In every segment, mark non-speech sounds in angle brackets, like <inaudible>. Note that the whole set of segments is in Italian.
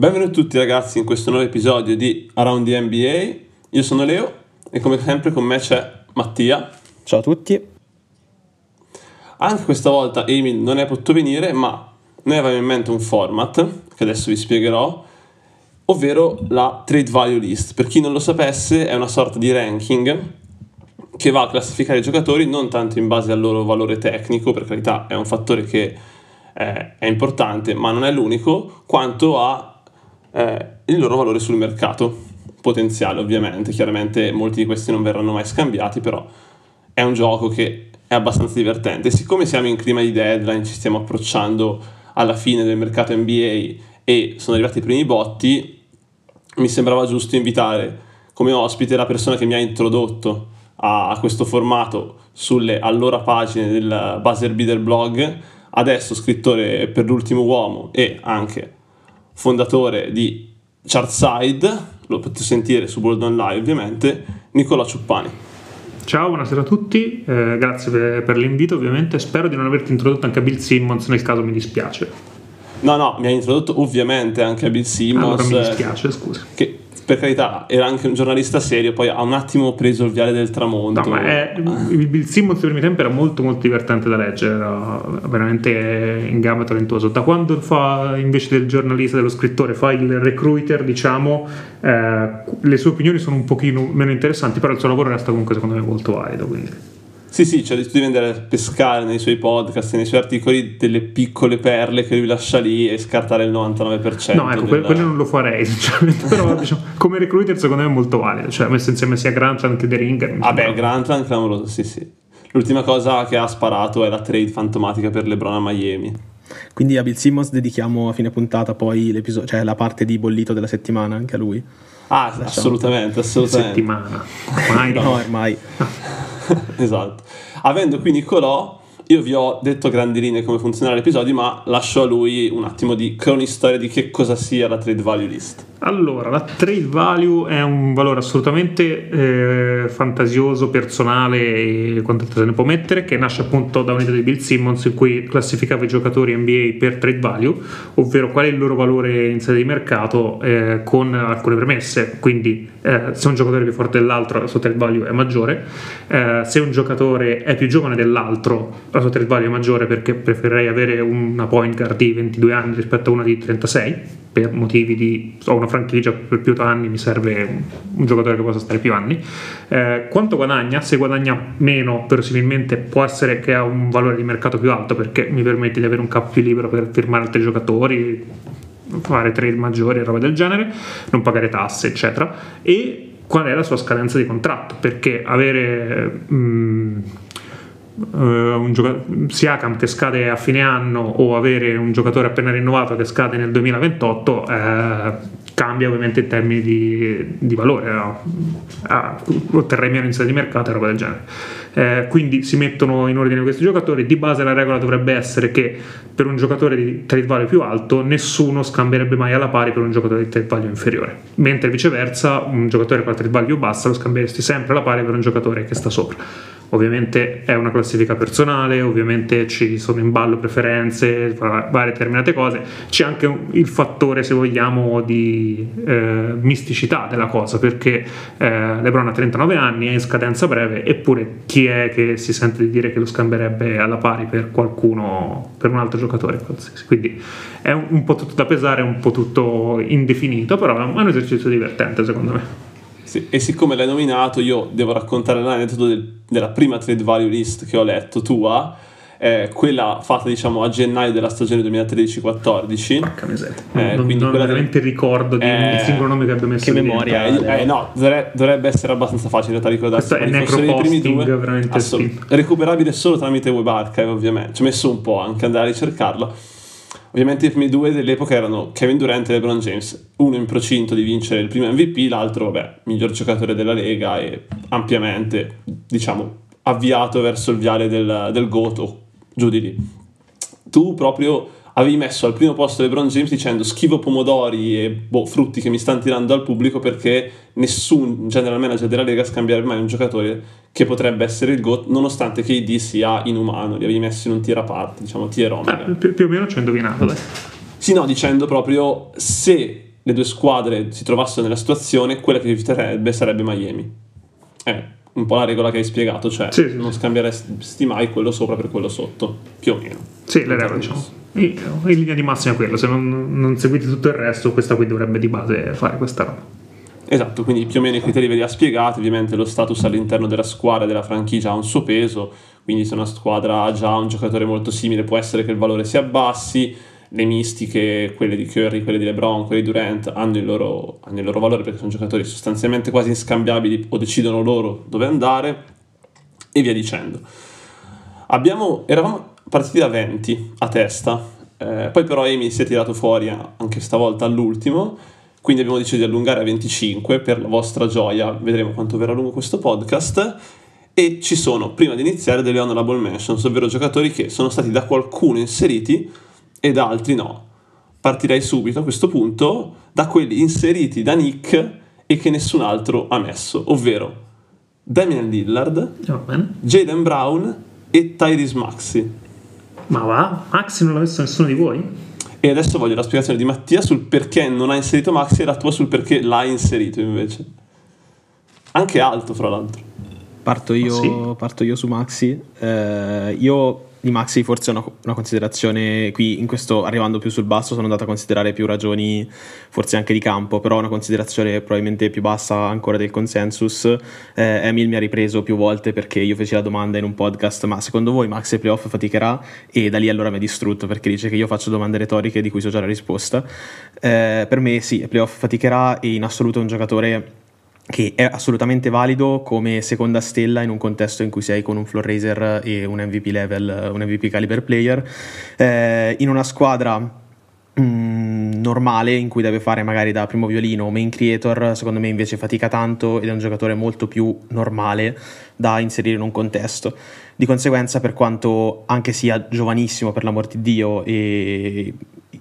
Benvenuti tutti ragazzi in questo nuovo episodio di Around the NBA. Io sono Leo e come sempre con me c'è Mattia. Ciao a tutti. Anche questa volta Emil non è potuto venire, ma noi avevamo in mente un format che adesso vi spiegherò, ovvero la Trade Value List. Per chi non lo sapesse è una sorta di ranking che va a classificare i giocatori non tanto in base al loro valore tecnico, per carità è un fattore che è importante, ma non è l'unico, quanto a eh, il loro valore sul mercato potenziale ovviamente, chiaramente molti di questi non verranno mai scambiati, però è un gioco che è abbastanza divertente. Siccome siamo in clima di deadline, ci stiamo approcciando alla fine del mercato NBA e sono arrivati i primi botti, mi sembrava giusto invitare come ospite la persona che mi ha introdotto a, questo formato sulle allora pagine del Buzzer Beater blog, adesso scrittore per l'ultimo uomo e anche fondatore di Chartside, lo potete sentire su Boldon Live ovviamente, Nicola Ciuppani. Ciao, buonasera a tutti, eh, grazie per, per, l'invito ovviamente, spero di non averti introdotto anche a Bill Simmons, nel caso mi dispiace. No, no, mi hai introdotto ovviamente anche a Bill Simmons. Allora mi dispiace, scusa. Che per carità, era anche un giornalista serio, poi ha un attimo preso il viale del tramonto. No, ma è, il Bill Simmons ai primi tempi era molto molto divertente da leggere, era veramente in gamma talentuoso. Da quando fa invece del giornalista, dello scrittore, fa il recruiter, diciamo, eh, le sue opinioni sono un pochino meno interessanti, però il suo lavoro resta comunque secondo me molto valido. Quindi. Sì, sì, cioè tu devi andare a pescare nei suoi podcast, nei suoi articoli delle piccole perle che lui lascia lì e scartare il 99%. No, ecco, della... quello non lo farei, <laughs> sinceramente, però diciamo, come recruiter secondo me è molto valido, cioè messo insieme sia Grantland che The Ringer. Vabbè, Grantland clamoroso, sì, sì. L'ultima cosa che ha sparato è la trade fantomatica per LeBron a Miami. Quindi a Bill Simmons dedichiamo a fine puntata poi l'episodio, cioè la parte di bollito della settimana anche a lui. Ah, Lasciamo. assolutamente, assolutamente. Settimana. Ormai no, <laughs> ormai. <laughs> <laughs> esatto. Avendo qui Nicolò, io vi ho detto a grandi linee come funzionerà l'episodio, ma lascio a lui un attimo di cronistoria di che cosa sia la trade value list. Allora, la trade value è un valore assolutamente eh, fantasioso, personale e quanto se ne può mettere, che nasce appunto da un'idea di Bill Simmons in cui classificava i giocatori NBA per trade value, ovvero qual è il loro valore in sede di mercato eh, con alcune premesse. Quindi, eh, se un giocatore è più forte dell'altro, la sua trade value è maggiore. Eh, se un giocatore è più giovane dell'altro, la trade value maggiore perché preferirei avere una point guard di 22 anni rispetto a una di 36 per motivi di ho una franchigia per più anni mi serve un, giocatore che possa stare più anni. Eh, quanto guadagna? se guadagna meno verosimilmente può essere che ha un valore di mercato più alto perché mi permette di avere un cap più libero per firmare altri giocatori fare trade maggiori e roba del genere non pagare tasse eccetera. E qual è la sua scadenza di contratto? Perché avere mh, un gioca- Siakam che scade a fine anno o avere un giocatore appena rinnovato che scade nel 2028 eh, cambia ovviamente in termini di, di valore no? ah, otterrei meno in di mercato e roba del genere eh, quindi si mettono in ordine questi giocatori. Di base la regola dovrebbe essere che per un giocatore di trade value più alto nessuno scambierebbe mai alla pari per un giocatore di trade value inferiore. Mentre viceversa un giocatore con la trade value bassa lo scambieresti sempre alla pari per un giocatore che sta sopra. Ovviamente è una classifica personale, ovviamente ci sono in ballo preferenze, varie determinate cose, c'è anche il fattore, se vogliamo, di eh, misticità della cosa, perché eh, Lebron ha 39 anni, è in scadenza breve, eppure chi è che si sente di dire che lo scambierebbe alla pari per qualcuno, per un altro giocatore qualsiasi? Quindi è un, un po' tutto da pesare, un po' tutto indefinito, però è un esercizio divertente secondo me. Sì, e siccome l'hai nominato, io devo raccontare l'aneddoto del, della prima trade value list che ho letto tua. Eh, quella fatta diciamo a gennaio della stagione 2013-14 Porca miseria. Eh, non, non veramente del... ricordo di eh, un singolo nome che abbia messo che memoria eh, eh, no dovrebbe, essere abbastanza facile da ricordare. Questo è necroposting veramente assol- recuperabile solo tramite web archive ovviamente. Ci ho messo un po' anche andare a ricercarlo. Ovviamente i primi due dell'epoca erano Kevin Durant e LeBron James, uno in procinto di vincere il primo MVP, l'altro, vabbè, miglior giocatore della Lega e ampiamente, diciamo, avviato verso il viale del, del GOAT o giù di lì. Tu proprio avevi messo al primo posto LeBron James dicendo schivo pomodori e boh, frutti che mi stanno tirando al pubblico perché nessun general manager della Lega scambierebbe mai un giocatore che potrebbe essere il GOAT nonostante KD sia inumano, li avevi messi in un tier a parte, diciamo tier omega. Eh, più, più, o meno ci ho indovinato, dai. Sì, no, dicendo proprio se le due squadre si trovassero nella situazione, quella che eviterebbe sarebbe Miami. È un po' la regola che hai spiegato, cioè Sì, sì, non scambieresti mai quello sopra per quello sotto, più o meno. Sì, le regole diciamo. In in linea di massima è quello, se non, non seguite tutto il resto, questa qui dovrebbe di base fare questa roba. Esatto, quindi più o meno i criteri ve li ha spiegati, ovviamente lo status all'interno della squadra e della franchigia ha un suo peso, quindi se una squadra ha già un giocatore molto simile può essere che il valore si abbassi, le mistiche, quelle di Curry, quelle di LeBron, quelle di Durant hanno il loro, hanno il loro valore perché sono giocatori sostanzialmente quasi inscambiabili o decidono loro dove andare e via dicendo. Abbiamo, eravamo partiti da 20 a testa, eh, poi però Amy si è tirato fuori anche stavolta all'ultimo, quindi abbiamo deciso di allungare a 25 per la vostra gioia, vedremo quanto verrà lungo questo podcast. E ci sono, prima di iniziare, delle honorable mentions, ovvero giocatori che sono stati da qualcuno inseriti e da altri no. Partirei subito a questo punto da quelli inseriti da Nick e che nessun altro ha messo, ovvero Damian Lillard, bene. Jaden Brown e Tyrese Maxi. Ma va? Maxi non l'ha messo nessuno di voi? E adesso voglio la spiegazione di Mattia sul perché non ha inserito Maxi e la tua sul perché l'ha inserito invece. Anche alto, fra l'altro. Parto io, Ah, sì? parto io su Maxi. Eh, io di Maxi forse una, una considerazione qui in questo arrivando più sul basso sono andato a considerare più ragioni forse anche di campo però una considerazione probabilmente più bassa ancora del consensus. Eh, Emil mi ha ripreso più volte perché io feci la domanda in un podcast ma secondo voi Maxi ai playoff faticherà? E da lì allora mi ha distrutto perché dice che io faccio domande retoriche di cui so già la risposta. Eh, per me sì ai playoff faticherà e in assoluto è un giocatore che è assolutamente valido come seconda stella in un contesto in cui sei con un floor raiser e un MVP level, un MVP caliber player, eh, in una squadra mm, normale in cui deve fare magari da primo violino o main creator, secondo me invece fatica tanto ed è un giocatore molto più normale da inserire in un contesto. Di conseguenza, per quanto anche sia giovanissimo per l'amor di Dio e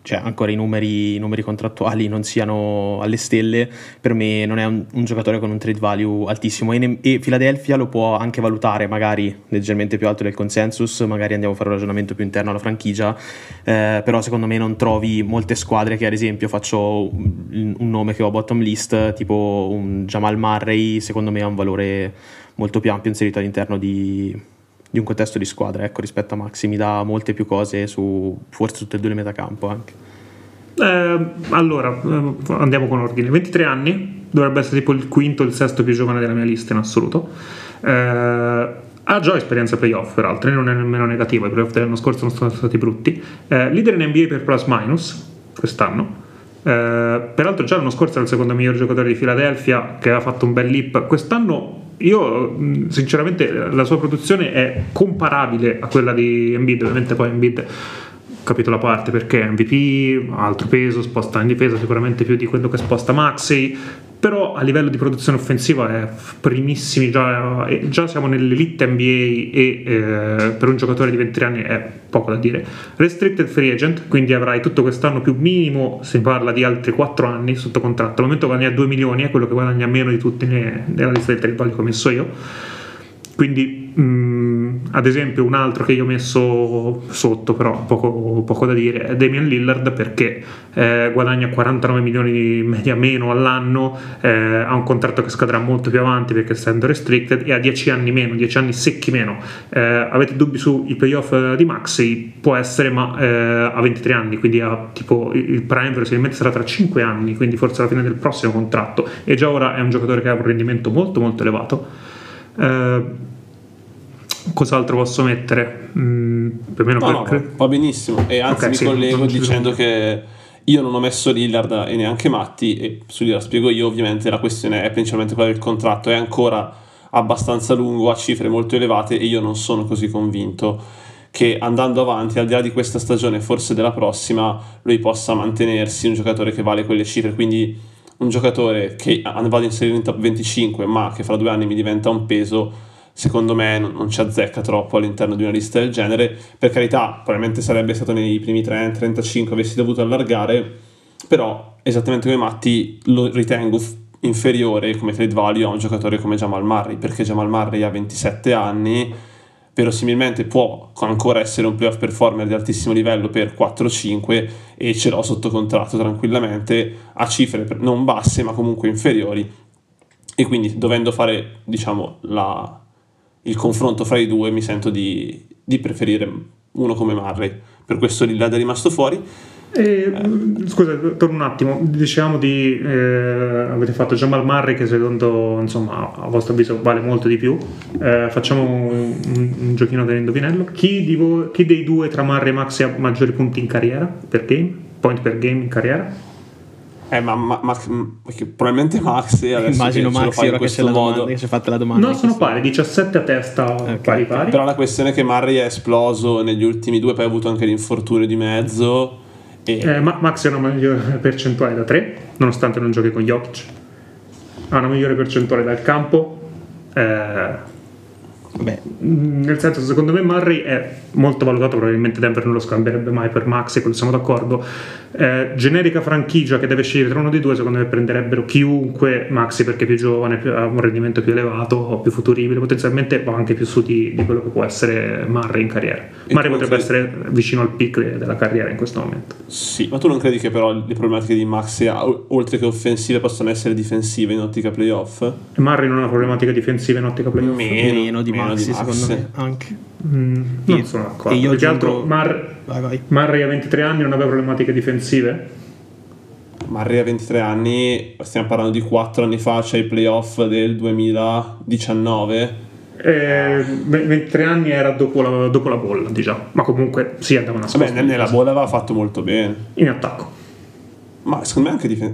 cioè ancora i numeri, i numeri contrattuali non siano alle stelle, per me non è un, un giocatore con un trade value altissimo. E, ne- Philadelphia lo può anche valutare magari leggermente più alto del consensus, magari andiamo a fare un ragionamento più interno alla franchigia, eh, però secondo me non trovi molte squadre che ad esempio faccio un, un nome che ho a bottom list, tipo un Jamal Murray, secondo me ha un valore molto più ampio inserito all'interno di, di un contesto di squadra, ecco, rispetto a Maxi mi dà molte più cose su forse tutte e due le metacampo anche. Eh, allora, eh, andiamo con ordine. 23 anni, dovrebbe essere tipo il quinto o il sesto più giovane della mia lista in assoluto. Eh, ha già esperienza playoff, peraltro, non è nemmeno negativa. I playoff dell'anno scorso non sono stati brutti. Eh, leader in NBA per plus minus quest'anno. Eh, peraltro, già l'anno scorso era il secondo miglior giocatore di Philadelphia, che aveva fatto un bel leap. Quest'anno io sinceramente la sua produzione è comparabile a quella di Embiid, ovviamente poi Embiid capitolo a parte perché MVP, altro peso, sposta in difesa sicuramente più di quello che sposta Maxey, però a livello di produzione offensiva è primissimi, già, eh, già siamo nell'elite NBA e eh, per un giocatore di 23 anni è poco da dire. Restricted free agent, quindi avrai tutto quest'anno più minimo, si parla di altri 4 anni sotto contratto, al momento guadagna 2 milioni, è quello che guadagna meno di tutti ne- nella lista dei trade che ho messo io. Quindi, mh, ad esempio, un altro che io ho messo sotto, però poco, poco da dire, è Damian Lillard perché eh, guadagna 49 milioni di media meno all'anno, eh, ha un contratto che scadrà molto più avanti perché essendo restricted e ha 10 anni meno, 10 anni secchi meno. Eh, avete dubbi sui playoff eh, di Maxi? Può essere, ma eh, ha 23 anni, quindi ha tipo il prime probabilmente sarà tra 5 anni, quindi forse alla fine del prossimo contratto. E già ora è un giocatore che ha un rendimento molto molto elevato. Cos'altro posso mettere? Mm, più o meno No, no, quel- va benissimo. E anzi Ok, mi sì, collego dicendo che io non ho messo Lillard e neanche Matti, e su Lillard spiego io, ovviamente la questione è principalmente quella del contratto, è ancora abbastanza lungo, a cifre molto elevate e io non sono così convinto che andando avanti, al di là di questa stagione, forse della prossima, lui possa mantenersi un giocatore che vale quelle cifre, quindi un giocatore che vado a inserire in top 25 ma che fra due anni mi diventa un peso secondo me non, ci azzecca troppo all'interno di una lista del genere. Per carità, probabilmente sarebbe stato nei primi 30-35, avessi dovuto allargare, però esattamente come Matti lo ritengo inferiore come trade value a un giocatore come Jamal Murray, perché Jamal Murray ha 27 anni, verosimilmente può ancora essere un playoff performer di altissimo livello per 4-5 e ce l'ho sotto contratto tranquillamente a cifre non basse ma comunque inferiori e quindi dovendo fare diciamo la, il confronto fra i due mi sento di, di preferire uno come Murray per questo Lillard è rimasto fuori eh, scusa, torno un attimo. Diciamo di eh, avete fatto Jamal Murray che secondo insomma a vostro avviso vale molto di più. Eh, facciamo un, un, giochino dell'indovinello. Chi, voi, chi dei due tra Murray e Maxi ha maggiori punti in carriera per game? Point per game in carriera? Eh, ma, ma, ma probabilmente Max <laughs> immagino Max ora che c'è, modo. che ci fatta la domanda. No, sono pari, 17 a testa okay. pari pari. Però la questione è che Murray è esploso negli ultimi due, poi ha avuto anche l'infortunio di mezzo e... Eh, Max ha una migliore <laughs> percentuale da 3, nonostante non giochi con Jokic. Ha una migliore percentuale dal campo. Eh, Beh. Nel senso, secondo me Murray è molto valutato, probabilmente Denver non lo scambierebbe mai per Max, e quello siamo d'accordo. Eh, generica franchigia che deve scegliere tra uno dei due, secondo me prenderebbero chiunque Maxi perché è più giovane, più, ha un rendimento più elevato, più futuribile, potenzialmente va anche più su di, di, quello che può essere Murray in carriera. E Murray potrebbe credi... essere vicino al peak della carriera in questo momento. Sì, ma tu non credi che però le problematiche di Maxi, oltre che offensive, possono essere difensive in ottica playoff? Murray non ha problematiche difensive in ottica playoff? Meno, meno di Maxi, di secondo me, anche. Mm, non sono d'accordo. E io aggiungo... altro Mar... vai, vai. Murray a 23 anni non aveva problematiche difensive? Murray a 23 anni, stiamo parlando di 4 anni fa, c'è i playoff del 2019. Eh, 23 anni era dopo la, dopo la bolla, diciamo, ma comunque sì, andava una scorsa. Beh, nella bolla aveva fatto molto bene. In attacco. Ma secondo me anche dif-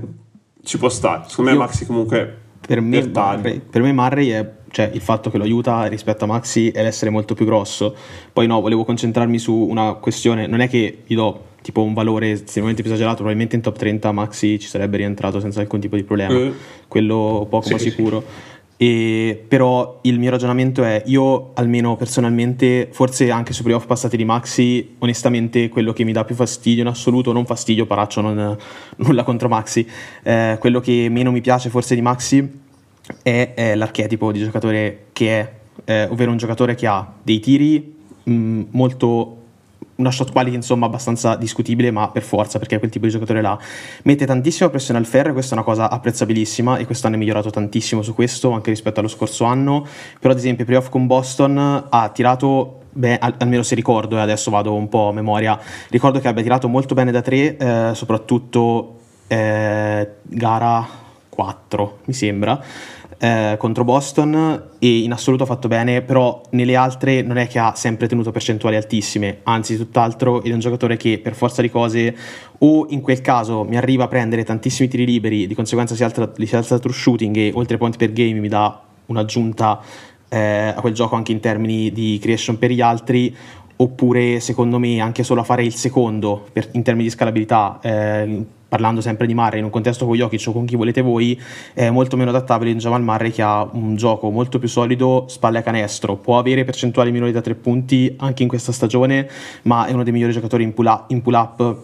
ci può stare. Secondo me Io, Maxi comunque per me, Murray, per me Murray è cioè il fatto che lo aiuta rispetto a Maxi è l'essere molto più grosso. Poi no, volevo concentrarmi su una questione, non è che gli do tipo un valore estremamente più esagerato, probabilmente in top 30 Maxi ci sarebbe rientrato senza alcun tipo di problema, uh, quello poco sì, ma sicuro. Sì. E, però il mio ragionamento è io almeno personalmente forse anche sui playoff passati di Maxi onestamente quello che mi dà più fastidio in assoluto non fastidio Paraccio non, nulla contro Maxi eh, quello che meno mi piace forse di Maxi è, è l'archetipo di giocatore che è, eh, ovvero un giocatore che ha dei tiri mh, molto una shot quality insomma abbastanza discutibile ma per forza perché è quel tipo di giocatore là mette tantissima pressione al ferro e questa è una cosa apprezzabilissima e quest'anno è migliorato tantissimo su questo anche rispetto allo scorso anno. Però ad esempio playoff con Boston ha tirato Beh, almeno se ricordo, e adesso vado un po' a memoria, ricordo che abbia tirato molto bene da tre, eh, soprattutto eh, gara 4, mi sembra, eh, contro Boston e in assoluto ha fatto bene, però nelle altre non è che ha sempre tenuto percentuali altissime, anzi tutt'altro è un giocatore che per forza di cose o in quel caso mi arriva a prendere tantissimi tiri liberi, di conseguenza si alza, si alza true shooting e oltre point per game mi dà un'aggiunta eh, a quel gioco anche in termini di creation per gli altri, oppure secondo me anche solo a fare il secondo per, in termini di scalabilità eh, parlando sempre di Murray in un contesto con Jokic o con chi volete voi, è molto meno adattabile in Jamal Murray che ha un gioco molto più solido, spalle a canestro, può avere percentuali minori da tre punti anche in questa stagione, ma è uno dei migliori giocatori in pull-up, in pull-up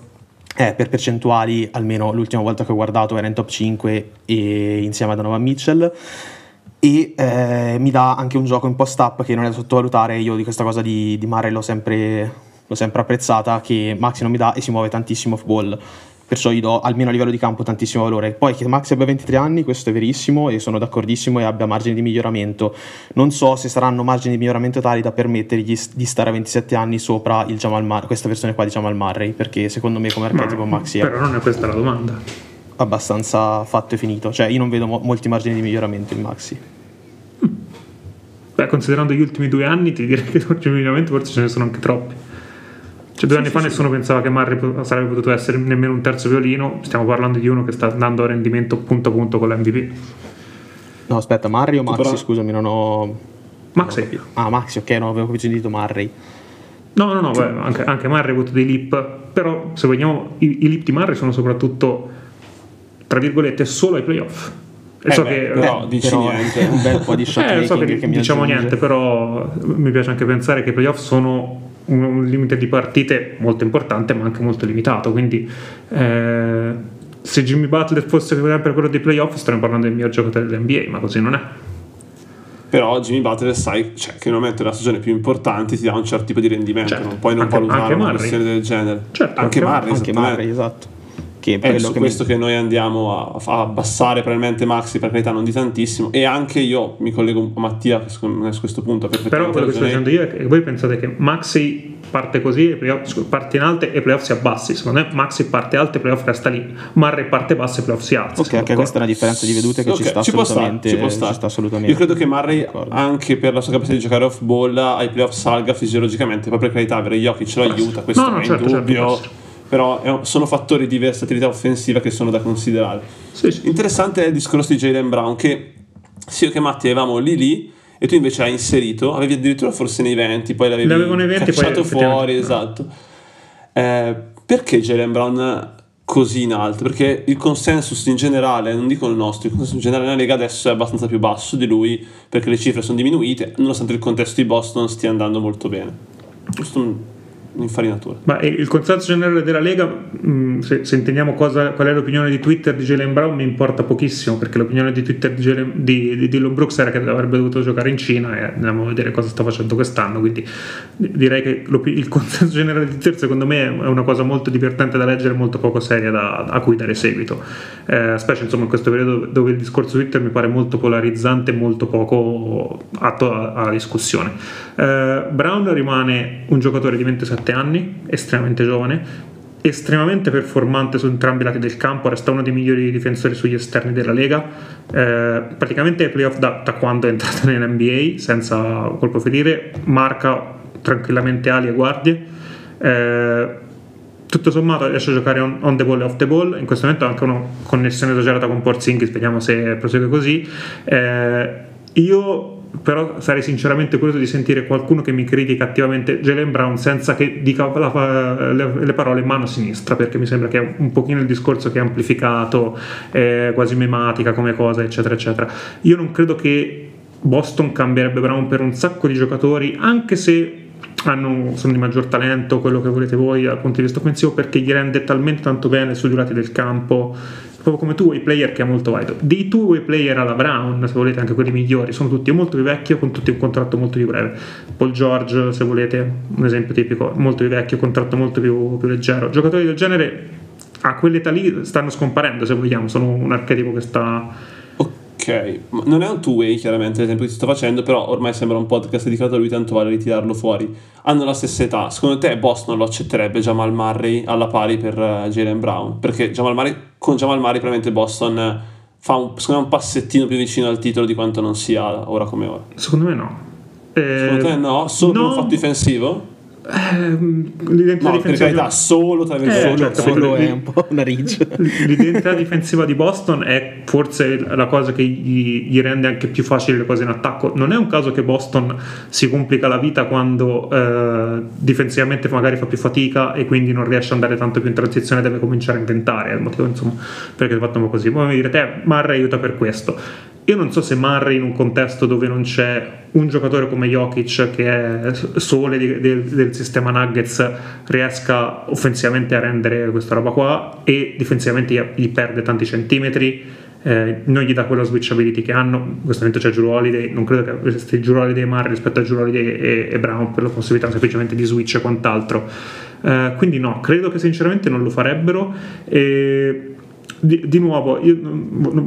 eh, per percentuali, almeno l'ultima volta che ho guardato era in top 5 e insieme a Donovan Mitchell. E eh, mi dà anche un gioco in post-up che non è da sottovalutare, io di questa cosa di, di Murray l'ho sempre, l'ho sempre apprezzata, che Maxi non mi dà e si muove tantissimo off-ball perciò gli do almeno a livello di campo tantissimo valore. Poi che Max abbia 23 anni, questo è verissimo e sono d'accordissimo e abbia margini di miglioramento. Non so se saranno margini di miglioramento tali da permettergli di stare a 27 anni sopra il Jamal Mar- questa versione qua di Jamal Murray, perché secondo me come archetipo Max è... Però non è questa la domanda. Abbastanza fatto e finito, cioè io non vedo mo- molti margini di miglioramento in Maxi. Beh, considerando gli ultimi due anni, ti direi che margini di miglioramento forse ce ne sono anche troppi. Cioè, due sì, anni sì, fa sì, nessuno pensava che Murray sarebbe potuto essere nemmeno un terzo violino. Stiamo parlando di uno che sta dando rendimento punto a punto con l'MVP. No, aspetta, Murray o Maxi? Però... Scusami, non ho. Maxi. ah, Maxi, ok, non avevo capito Murray. No, no, no, beh, anche, anche Murray ha avuto dei lip, però se vogliamo, i, i lip di Murray sono soprattutto, tra virgolette, solo ai playoff. Eh so beh, che, però eh, dici però niente. un bel po' di shot <laughs> eh, so che, che diciamo niente, però mi piace anche pensare che i playoff sono un, un limite di partite molto importante ma anche molto limitato quindi eh, se Jimmy Butler fosse sempre quello dei playoff staremmo parlando del miglior giocatore dell'NBA ma così non è Però Jimmy Butler sai cioè, che nel momento della stagione più importante ti dà un certo tipo di rendimento, Certo, non puoi non anche- valutare anche una Murray. questione del genere. Certo, anche anche- Murray, Anche. Murray, esatto. Che è su che questo che noi andiamo a, a abbassare probabilmente Maxi per carità non di tantissimo e anche io mi collego a Mattia che secondo me su questo punto Però quello che sto dicendo io è che voi pensate che Maxi parte così, e playoff- parte in alto e playoff si abbassi. Secondo me Maxi parte alto e playoff resta lì. Murray parte basso e playoff si alza. Ok, anche questa è una differenza di vedute che Ok, ci sta stare, assolutamente. ci può stare. ci sta assolutamente. Io credo che D'accordo. anche per la sua capacità di giocare off ball, ai playoff salga fisiologicamente. Poi per carità, avere Jokic lo aiuta, questo No, no, è certo, in certo. Però sono fattori di versatilità offensiva che sono da considerare. Sì, sì. Interessante è il discorso di Jalen Brown, che sia io che Matti avevamo lì lì. E tu invece hai inserito, avevi addirittura forse nei 20, poi l'avevi L'avevo nei 20, poi cacciato effettivamente- fuori, esatto. Eh, perché Jalen Brown così in alto? Perché il consensus in generale, non dico il nostro, il consensus in generale nella Lega adesso è abbastanza più basso di lui perché le cifre sono diminuite, nonostante il contesto di Boston stia andando molto bene. Giusto un'infarinatura. Ma il consenso generale della Lega, mh, se, se intendiamo cosa, qual è l'opinione di Twitter di Jalen Brown, mi importa pochissimo perché l'opinione di Twitter di, Jalen, di, di Dillon Brooks era che avrebbe dovuto giocare in Cina e andiamo a vedere cosa sta facendo quest'anno. Quindi di- direi che il consenso generale di Twitter, secondo me, è una cosa molto divertente da leggere, molto poco seria da, a cui dare seguito. Eh, specie insomma in questo periodo dove il discorso Twitter mi pare molto polarizzante e molto poco atto alla discussione. Eh, Brown rimane un giocatore di 27 anni, estremamente giovane, estremamente performante su entrambi i lati del campo, resta uno dei migliori difensori sugli esterni della Lega, eh, praticamente ai playoff da, da quando è entrato <laughs> nell'NBA, senza colpo ferire, marca tranquillamente ali e guardie. Eh, tutto sommato riesce a giocare on, on the ball e off the ball. In questo momento ha anche una connessione esagerata con Porzingis vediamo se prosegue così. Eh, io però sarei sinceramente curioso di sentire qualcuno che mi critica attivamente Jalen Brown senza che dica la- le, le parole mano sinistra perché mi sembra che è un pochino il discorso che è amplificato è quasi mematica come cosa eccetera eccetera. Io non credo che Boston cambierebbe Brown per un sacco di giocatori anche se hanno, sono di maggior talento, quello che volete voi dal punto di vista offensivo, perché gli rende talmente tanto bene sui lati del campo, proprio come tu, i player che è molto valido. Dei tuoi player alla Brown, se volete anche quelli migliori, sono tutti molto più vecchi, con tutti un contratto molto più breve. Paul George, se volete, un esempio tipico, molto più vecchio, contratto molto più, più leggero. Giocatori del genere a quell'età lì stanno scomparendo, se vogliamo, sono un archetipo che sta... Ok, non è un two-way chiaramente l'esempio che ti sto facendo, però ormai sembra un podcast dedicato a lui, tanto vale ritirarlo fuori. Hanno la stessa età, secondo te Boston lo accetterebbe Jamal Murray alla pari per eh, Jalen Brown? Perché Jamal Murray, con Jamal Murray probabilmente Boston fa un, secondo me un passettino più vicino al titolo di quanto non sia ora come ora. Secondo me no. Eh, Secondo te no? Solo per no, un fatto difensivo? Ehm, l'identità No, per difensiva carità, solo tra Eh, certo, solo- Quello quello- è un po' una ridge. <laughs> L'identità difensiva di Boston è forse la cosa che gli, gli rende anche più facili le cose in attacco. Non è un caso che Boston si complica la vita quando eh, difensivamente magari fa più fatica e quindi non riesce ad andare tanto più in transizione, deve cominciare a inventare. È il motivo insomma perché fatto così. Poi mi direte, Murray aiuta per questo. Io non so se Murray in un contesto dove non c'è un giocatore come Jokic che è sole di- del, del sistema Nuggets riesca offensivamente a rendere questa roba qua e difensivamente gli, perde tanti centimetri eh, non gli dà quella switchability che hanno. In questo momento c'è Drew Holiday non credo che avreste Drew Holiday e Murray rispetto a Drew Holiday e, e Brown per la possibilità semplicemente di switch e quant'altro. Eh, quindi no, credo che sinceramente non lo farebbero e di, di nuovo, io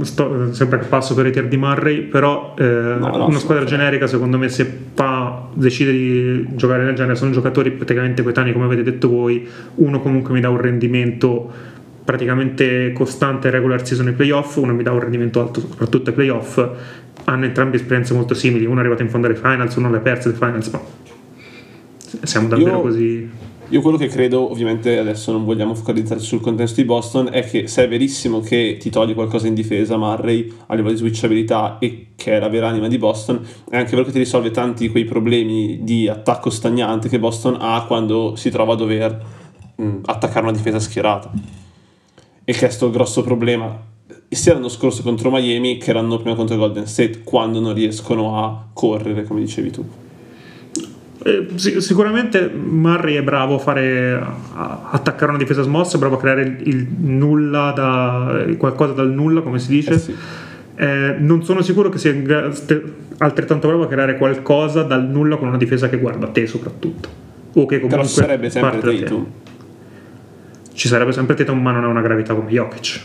sto, sembra che passo per i tier di Murray, però eh, no, una squadra generica secondo me se fa, decide di giocare nel genere, sono giocatori praticamente coetanei come avete detto voi, uno comunque mi dà un rendimento praticamente costante regular season e playoff, uno mi dà un rendimento alto soprattutto ai playoff, hanno entrambi esperienze molto simili, uno è arrivato in fondo alle finals, uno le perse le finals, ma siamo davvero Io- così... Io quello che credo, ovviamente adesso non vogliamo focalizzarci sul contesto di Boston, è che se è verissimo che ti togli qualcosa in difesa Murray a livello di switchabilità e che è la vera anima di Boston, è anche vero che ti risolve tanti quei problemi di attacco stagnante che Boston ha quando si trova a dover mh, attaccare una difesa schierata. E che è sto grosso problema sia l'anno scorso contro Miami che l'anno prima contro Golden State, quando non riescono a correre, come dicevi tu. Eh, sicuramente Murray è bravo a fare a attaccare una difesa smossa, è bravo a creare il, il nulla da qualcosa dal nulla, come si dice. Eh sì. Eh, non sono sicuro che sia altrettanto bravo a creare qualcosa dal nulla con una difesa che guarda a te soprattutto. O che comunque Però sarebbe sempre Tatum. Ci sarebbe sempre Tatum, ma non ha una gravità come Jokic.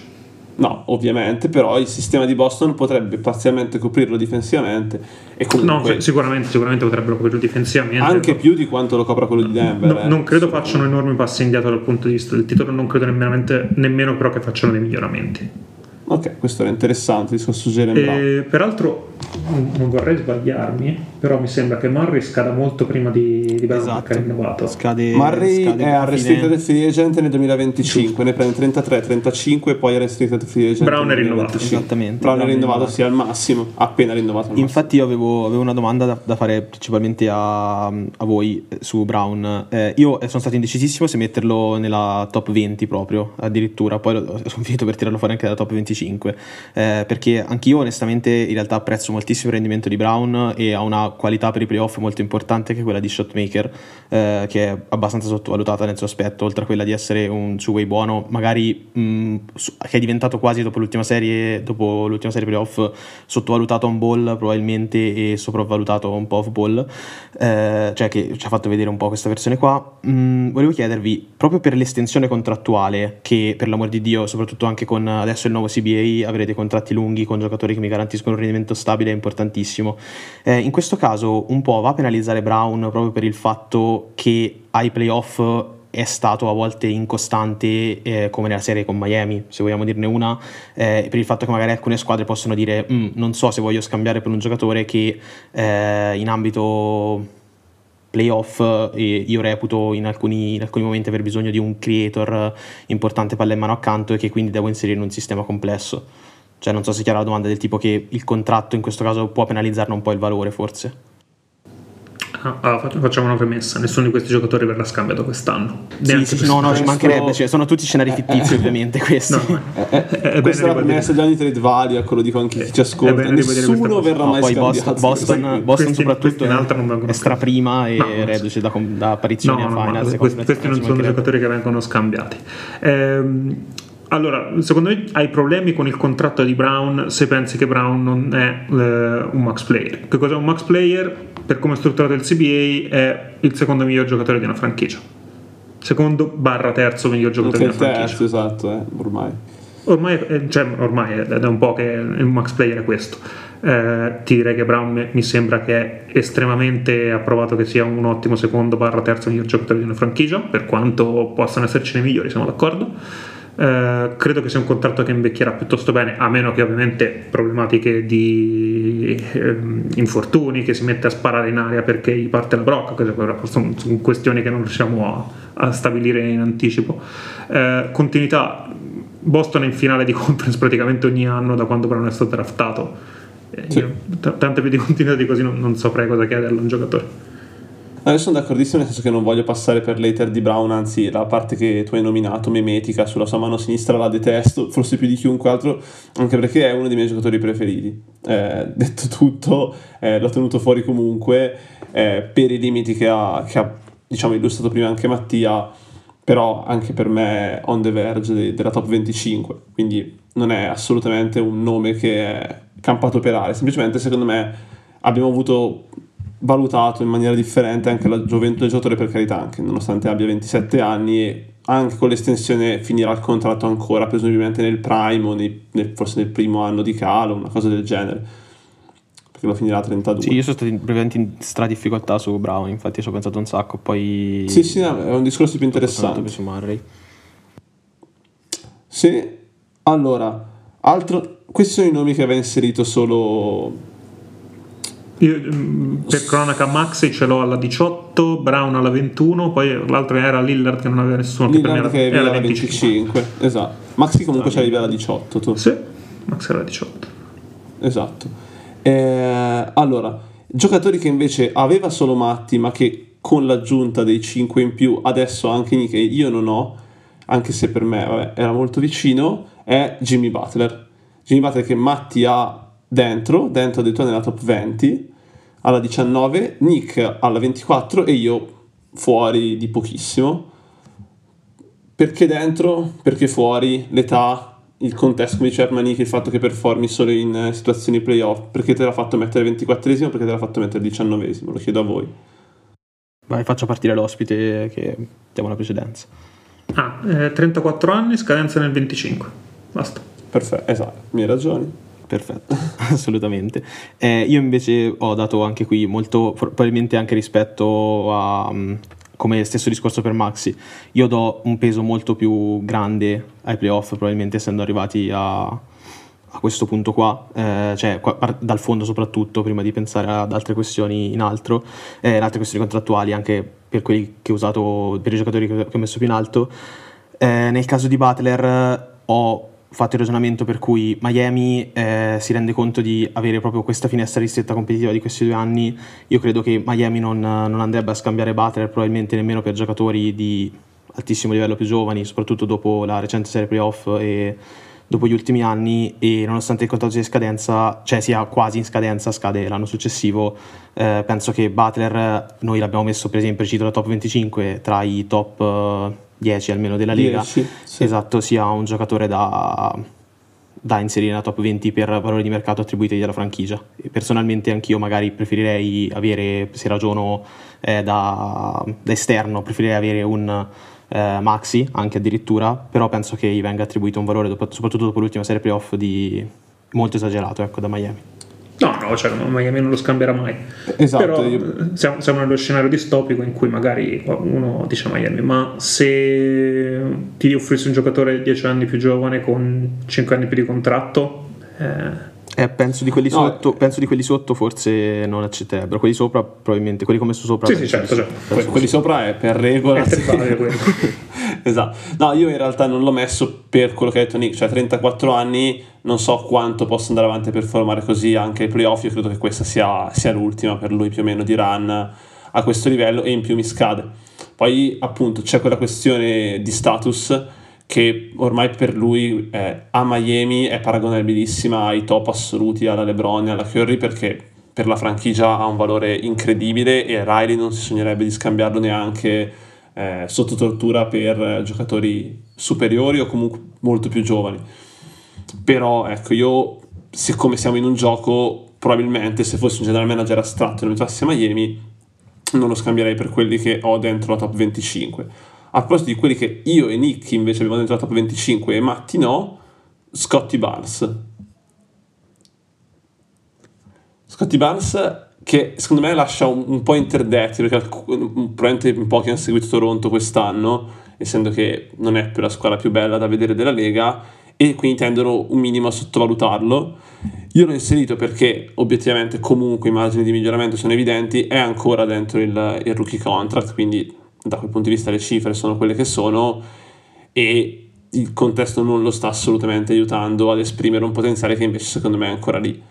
No, ovviamente, però il sistema di Boston potrebbe parzialmente coprirlo difensivamente. E comunque, no, sicuramente, sicuramente potrebbero coprirlo difensivamente. Anche più di quanto lo copra quello di Denver. No, eh. Non credo facciano enormi passi indietro dal punto di vista del titolo, non credo nemmeno, nemmeno però che facciano dei miglioramenti. Ok, questo era interessante, il Jalen Brown. Peraltro, non vorrei sbagliarmi, però mi sembra che Murray scada molto prima di, di Brown esatto. rinnovato. Scade, Murray scade è a restricted free agent nel 2025, ne prende 33, 35 e poi è restricted free agent Brown è rinnovato. Esattamente. Brown è rinnovato sia al massimo, appena rinnovato. Infatti io avevo, avevo, una domanda da, da fare principalmente a, a voi eh, su Brown. Eh, io sono stato indecisissimo se metterlo nella top 20 proprio, addirittura, poi sono finito per tirarlo fuori anche dalla top 25 25 eh, perché anch'io onestamente in realtà apprezzo moltissimo il rendimento di Brown e ha una qualità per i playoff molto importante che è quella di shotmaker eh, che è abbastanza sottovalutata nel suo aspetto oltre a quella di essere un two-way buono magari mh, mm, che è diventato quasi dopo l'ultima serie dopo l'ultima serie playoff sottovalutato on ball probabilmente e sopravvalutato un po' off ball eh, cioè che ci ha fatto vedere un po' questa versione qua. Mh, volevo chiedervi proprio per l'estensione contrattuale che per l'amor di Dio soprattutto anche con adesso il nuovo CB NBA avere dei contratti lunghi con giocatori che mi garantiscono un rendimento stabile è importantissimo. Eh, in questo caso un po' va a penalizzare Brown proprio per il fatto che ai playoff è stato a volte incostante eh, come nella serie con Miami, se vogliamo dirne una, eh, per il fatto che magari alcune squadre possono dire mm, non so se voglio scambiare per un giocatore che eh, in ambito playoff e io reputo in alcuni, in alcuni, momenti aver bisogno di un creator importante palla in mano accanto e che quindi devo inserire in un sistema complesso. Cioè non so se è chiara la domanda del tipo che il contratto in questo caso può penalizzarne un po' il valore forse. Ah, facciamo una premessa: nessuno di questi giocatori verrà scambiato quest'anno. Sì, sì, no, no, ci mancherebbe. Cioè, sono tutti scenari fittizi, ovviamente. Questi. No, è, è, è questa è la premessa di ogni trade value, quello dico anche chi ci ascolta. Nessuno verrà mai poi Boston, Boston, Boston soprattutto è straprima e reduce da, da apparizioni a finals. Questi, questi non sono giocatori che vengono scambiati. Ehm, allora, secondo me hai problemi con il contratto di Brown se pensi che Brown non è eh, un max player. Che cos'è un max player? Per come è strutturato il CBA è il secondo miglior giocatore di una franchigia. Secondo barra terzo miglior giocatore di una franchigia. terzo, esatto, eh, ormai. Ormai, cioè, ormai è da un po' che il max player è questo. Eh, ti direi che Brown mi sembra che è estremamente approvato che sia un ottimo secondo barra terzo miglior giocatore di una franchigia, per quanto possano esserci nei migliori, siamo d'accordo eh, credo che sia un contratto che invecchierà piuttosto bene, a meno che ovviamente problematiche di eh, infortuni, che si mette a sparare in aria perché gli parte la brocca, sono, sono questioni che non riusciamo a, a stabilire in anticipo. Eh, continuità, Boston è in finale di <laughs> conference praticamente ogni anno da quando Brown è stato draftato. Eh, sì. Io, t- tante più di continuità di così non, non saprei cosa chiederle a un giocatore. No, io sono d'accordissimo nel senso che non voglio passare per l'hater di Brown, anzi la parte che tu hai nominato, memetica, sulla sua mano sinistra la detesto, forse più di chiunque altro, anche perché è uno dei miei giocatori preferiti. Eh, detto tutto, eh, l'ho tenuto fuori comunque eh, per i limiti che ha, che ha diciamo, illustrato prima anche Mattia, però anche per me on the verge de- della top 25, quindi non è assolutamente un nome che è campato per aria, semplicemente secondo me abbiamo avuto valutato in maniera differente anche la gioventù del giocatore per carità anche nonostante abbia 27 anni e anche con l'estensione finirà il contratto ancora presumibilmente nel prime o nei, nel, forse nel primo anno di calo una cosa del genere perché lo finirà a 32 sì io sono stato veramente in stra difficoltà su Brown infatti ci ho pensato un sacco poi sì sì no, è un discorso più interessante. su Murray. Sì allora altro questi sono i nomi che aveva inserito solo io, mm, per cronaca Maxi ce l'ho alla 18, Brown alla 21, poi l'altro era Lillard che non aveva nessuno Lillard che, era, alla 25. 25. Esatto. Maxi comunque arrivi alla 18 tu. Sì, Maxi era alla 18. Esatto. Eh, allora, giocatori che invece aveva solo Matti, ma che con l'aggiunta dei 5 in più adesso anche che io non ho, anche se per me vabbè, era molto vicino, è Jimmy Butler. Jimmy Butler che Matti ha dentro, dentro addirittura nella top 20, alla 19, Nick alla 24 e io fuori di pochissimo. Perché dentro? Perché fuori? L'età? il contesto, come dice Armanichi, il fatto che performi solo in situazioni playoff, perché te l'ha fatto mettere 24esimo, perché te l'ha fatto mettere 19esimo, lo chiedo a voi. Vai, faccio partire l'ospite che diamo la precedenza. Ah, eh, 34 anni, scadenza nel 25. Basta. Perfetto, esatto, mie ragioni. Perfetto, <laughs> assolutamente. Eh, io invece ho dato anche qui molto, probabilmente anche rispetto a, mm, come stesso discorso per Maxi, io do un peso molto più grande ai playoff, probabilmente essendo arrivati a, a questo punto qua, eh, cioè qua, dal fondo soprattutto, prima di pensare ad altre questioni in altro, eh, altre questioni contrattuali, anche per quelli che ho usato, per i giocatori che ho messo più in alto. Eh, nel caso di Butler ho fatto il ragionamento per cui Miami eh, si rende conto di avere proprio questa finestra ristretta competitiva di questi due anni. Io credo che Miami non, non andrebbe a scambiare Butler, probabilmente nemmeno per giocatori di altissimo livello più giovani, soprattutto dopo la recente serie playoff e dopo gli ultimi anni e nonostante il contratto sia scadenza, cioè sia quasi in scadenza, scade l'anno successivo, eh, penso che Butler, noi l'abbiamo messo per esempio, cito la top 25 tra i top... Eh, 10 almeno della Lega, 10, sì. esatto, sia un giocatore da, da, inserire nella top 20 per valori di mercato attribuiti dalla franchigia. Personalmente anch'io magari preferirei avere, se ragiono eh, da, da, esterno, preferirei avere un eh, Maxi, anche addirittura, però penso che gli venga attribuito un valore, dopo, soprattutto dopo l'ultima serie playoff, di molto esagerato ecco, da Miami. No, no, cioè Miami non lo scambierà mai. Esatto. Però io... siamo, siamo, nello scenario distopico in cui magari uno dice a Miami, ma se ti offrissi un giocatore 10 anni più giovane con 5 anni più di contratto... Eh... Eh, penso, di no, sotto, penso, di quelli sotto, forse non accetterebbero. Quelli sopra, probabilmente. Quelli come su sopra. Sì, sì, certo, certo. Que- quelli sopra è per regola. <laughs> È <laughs> esatto. No, io in realtà non l'ho messo per quello che ha detto Nick, cioè 34 anni non so quanto possa andare avanti per formare così anche ai playoff, io credo che questa sia, sia, l'ultima per lui più o meno di run a questo livello e in più mi scade. Poi appunto c'è quella questione di status che ormai per lui è, a Miami è paragonabilissima ai top assoluti, alla LeBron e alla Curry perché per la franchigia ha un valore incredibile e Riley non si sognerebbe di scambiarlo neanche eh, sotto tortura per giocatori superiori o comunque molto più giovani. Però ecco io siccome siamo in un gioco probabilmente se fossi un general manager astratto e non mi trovassi a Miami non lo scambierei per quelli che ho dentro la top 25 a proposito di quelli che io e Nick invece abbiamo dentro la top 25 e Matti no Scotty Barnes Scotty Barnes che secondo me lascia un, un po' interdetti perché probabilmente in pochi hanno seguito Toronto quest'anno essendo che non è più la squadra più bella da vedere della Lega e quindi tendono un minimo a sottovalutarlo. Io l'ho inserito perché obiettivamente comunque i margini di miglioramento sono evidenti, è ancora dentro il, il rookie contract, quindi da quel punto di vista le cifre sono quelle che sono e il contesto non lo sta assolutamente aiutando ad esprimere un potenziale che invece secondo me è ancora lì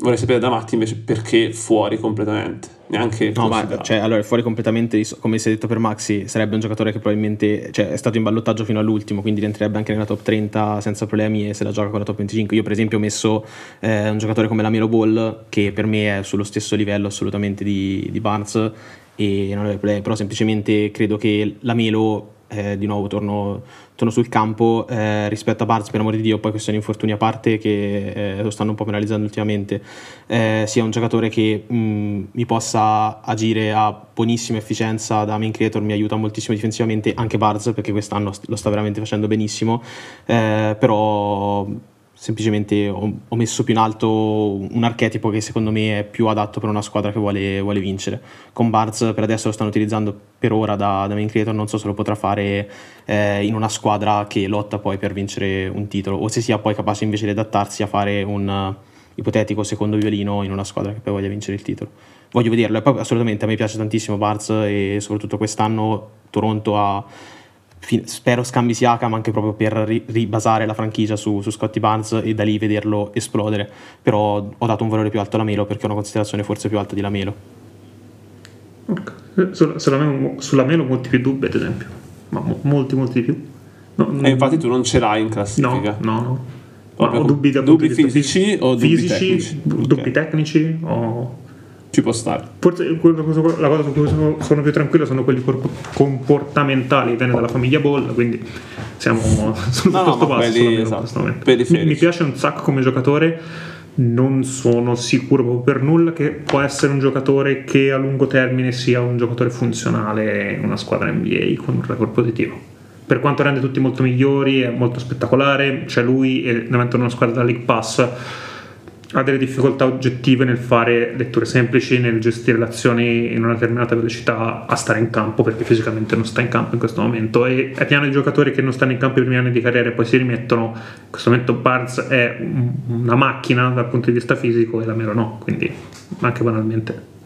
vorrei sapere da Matti invece perché fuori completamente. Neanche no, ma cioè, allora fuori completamente, come si è detto per Maxi, sarebbe un giocatore che probabilmente cioè, è stato in ballottaggio fino all'ultimo, quindi rientrerebbe anche nella top 30 senza problemi e se la gioca con la top 25. Io, per esempio, ho messo eh, un giocatore come la Melo Ball, che per me è sullo stesso livello assolutamente di, di Barnes, e non aveva problemi, però semplicemente credo che la Melo eh, di nuovo torno, torno sul campo eh, rispetto a Barnes per amore di Dio poi questioni infortuni a parte che eh, lo stanno un po' penalizzando ultimamente eh, sia un giocatore che mh, mm, mi possa agire a buonissima efficienza da main creator mi aiuta moltissimo difensivamente anche Barnes perché quest'anno lo sta veramente facendo benissimo eh, però semplicemente ho, messo più in alto un archetipo che secondo me è più adatto per una squadra che vuole, vuole vincere. Con Barnes per adesso lo stanno utilizzando per ora da, da main creator, non so se lo potrà fare eh, in una squadra che lotta poi per vincere un titolo o se sia poi capace invece di adattarsi a fare un uh, ipotetico secondo violino in una squadra che poi voglia vincere il titolo. Voglio vederlo e poi assolutamente a me piace tantissimo Barnes e soprattutto quest'anno Toronto ha spero scambi Siakam anche proprio per ribasare la franchigia su, su, Scotty Barnes e da lì vederlo esplodere però ho dato un valore più alto alla Melo perché è una considerazione forse più alta di Lamelo okay. sulla, Melo, sulla Melo molti più dubbi ad esempio ma mo, molti molti di più no, e infatti tu non ce l'hai in classifica no no no o dubbi, dubbi fisici o dubbi fisici, tecnici? dubbi okay. tecnici o ci può stare. Forse la cosa su cui sono, sono più tranquillo sono quelli comportamentali, viene dalla famiglia Ball, quindi siamo sul no, no, passo quelli, esatto, mi, mi piace un sacco come giocatore non sono sicuro per nulla che può essere un giocatore che a lungo termine sia un giocatore funzionale in una squadra NBA con un record positivo. Per quanto rende tutti molto migliori, è molto spettacolare, c'è lui e diventa una squadra da League Pass ha delle difficoltà oggettive nel fare letture semplici, nel gestire le azioni in una determinata velocità, a stare in campo perché fisicamente non sta in campo in questo momento e è pieno di giocatori che non stanno in campo i primi anni di carriera e poi si rimettono. In questo momento Barnes è una macchina dal punto di vista fisico e la Mero no, quindi anche banalmente.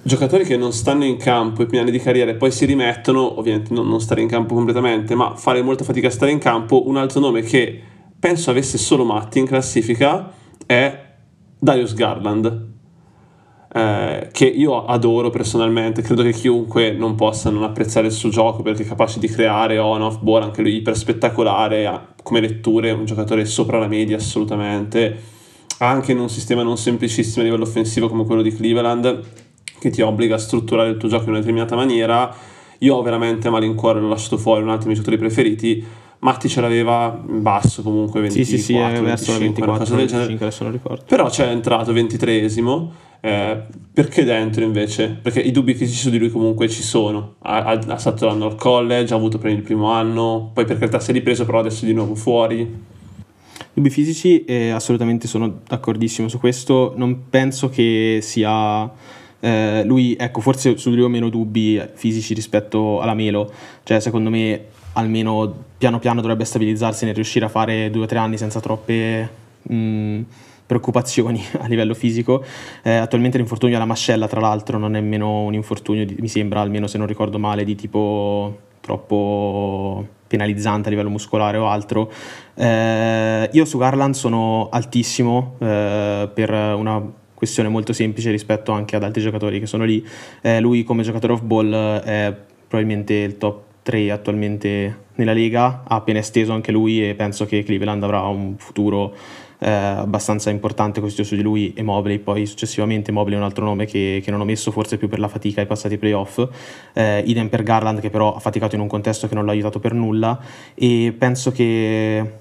Giocatori che non stanno in campo i primi anni di carriera e poi si rimettono, ovviamente non, non stare in campo completamente, ma fare molta fatica a stare in campo. Un altro nome che penso avesse solo Matti in classifica è Darius Garland, eh, che io adoro personalmente, credo che chiunque non possa non apprezzare il suo gioco perché è capace di creare on off ball, anche lui iper spettacolare, come letture, un giocatore sopra la media assolutamente, anche in un sistema non semplicissimo a livello offensivo come quello di Cleveland, che ti obbliga a strutturare il tuo gioco in una determinata maniera. Io veramente a malincuore, l'ho lasciato fuori, un altro dei miei giocatori preferiti Matti ce l'aveva in basso comunque 24, sì, sì, sì, 25, 24, 25, adesso non ricordo. Però c'è entrato 23esimo, eh, perché dentro invece? Perché i dubbi fisici su di lui comunque ci sono. Ha, ha, ha stato l'anno al college, ha avuto il primo anno, poi per carità si è ripreso però adesso è di nuovo fuori. Dubbi fisici, eh, assolutamente sono d'accordissimo su questo, non penso che sia... Eh, lui, ecco, forse su di lui ho meno dubbi fisici rispetto alla Melo, cioè secondo me almeno piano piano dovrebbe stabilizzarsi nel riuscire a fare due o tre anni senza troppe mh, preoccupazioni <laughs> a livello fisico. Eh, attualmente l'infortunio alla mascella, tra l'altro, non è nemmeno un infortunio, di, mi sembra, almeno se non ricordo male, di tipo troppo penalizzante a livello muscolare o altro. Eh, io su Garland sono altissimo eh, per una questione molto semplice rispetto anche ad altri giocatori che sono lì. Eh, lui come giocatore off ball è probabilmente il top 3 attualmente nella Lega, ha appena esteso anche lui e penso che Cleveland avrà un futuro eh, abbastanza importante così su di lui e Mobley, poi successivamente Mobley è un altro nome che, che non ho messo forse più per la fatica ai passati playoff, eh, idem per Garland che però ha faticato in un contesto che non l'ha aiutato per nulla. E penso che,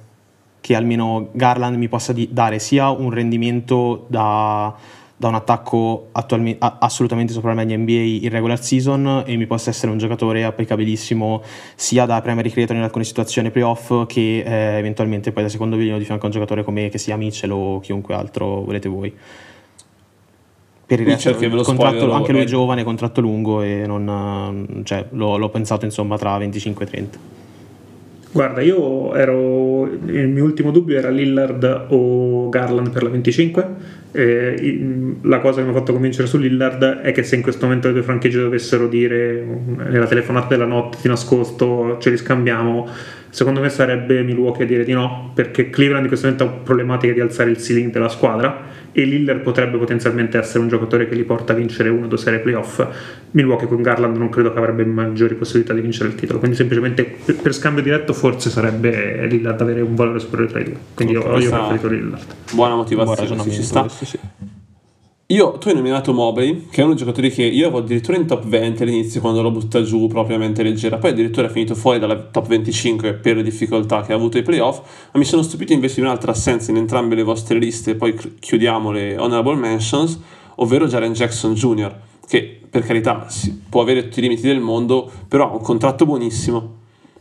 che almeno Garland mi possa di- dare sia un rendimento da da un attacco assolutamente sopra la media NBA in regular season e mi possa essere un giocatore applicabilissimo sia da primary creator in alcune situazioni playoff che eh, eventualmente poi da secondo violino di fianco a un giocatore come che sia Mitchell o chiunque altro volete voi. Per il resto, contratto, anche lui è giovane, contratto lungo e non, cioè, l'ho, l'ho pensato insomma tra 25 e 30. Guarda, io ero. Il mio ultimo dubbio era Lillard o Garland per la 25. Eh, la cosa che mi ha fatto convincere su Lillard è che se in questo momento le due franchigie dovessero dire nella telefonata della notte ti nascosto, ce li scambiamo, secondo me sarebbe Milwaukee a dire di no, perché Cleveland in questo momento ha problematiche di alzare il ceiling della squadra e Lillard potrebbe potenzialmente essere un giocatore che li porta a vincere una o due serie playoff. Milwaukee con Garland non credo che avrebbe maggiori possibilità di vincere il titolo, quindi semplicemente per scambio diretto forse sarebbe Lillard avere un valore superiore tra i due. Quindi io, io ho preferito Lillard. Buona motivazione, Buon ci sta. Questo, sì. Io, tu hai nominato Mobley, che è uno dei giocatori che io avevo addirittura in top 20 all'inizio quando l'ho buttata giù propriamente leggera, poi addirittura è finito fuori dalla top 25 per le difficoltà che ha avuto ai playoff, ma mi sono stupito invece di un'altra assenza in entrambe le vostre liste, poi chiudiamo le honorable mentions, ovvero Jaren Jackson Jr., che per carità può avere tutti i limiti del mondo, però ha un contratto buonissimo,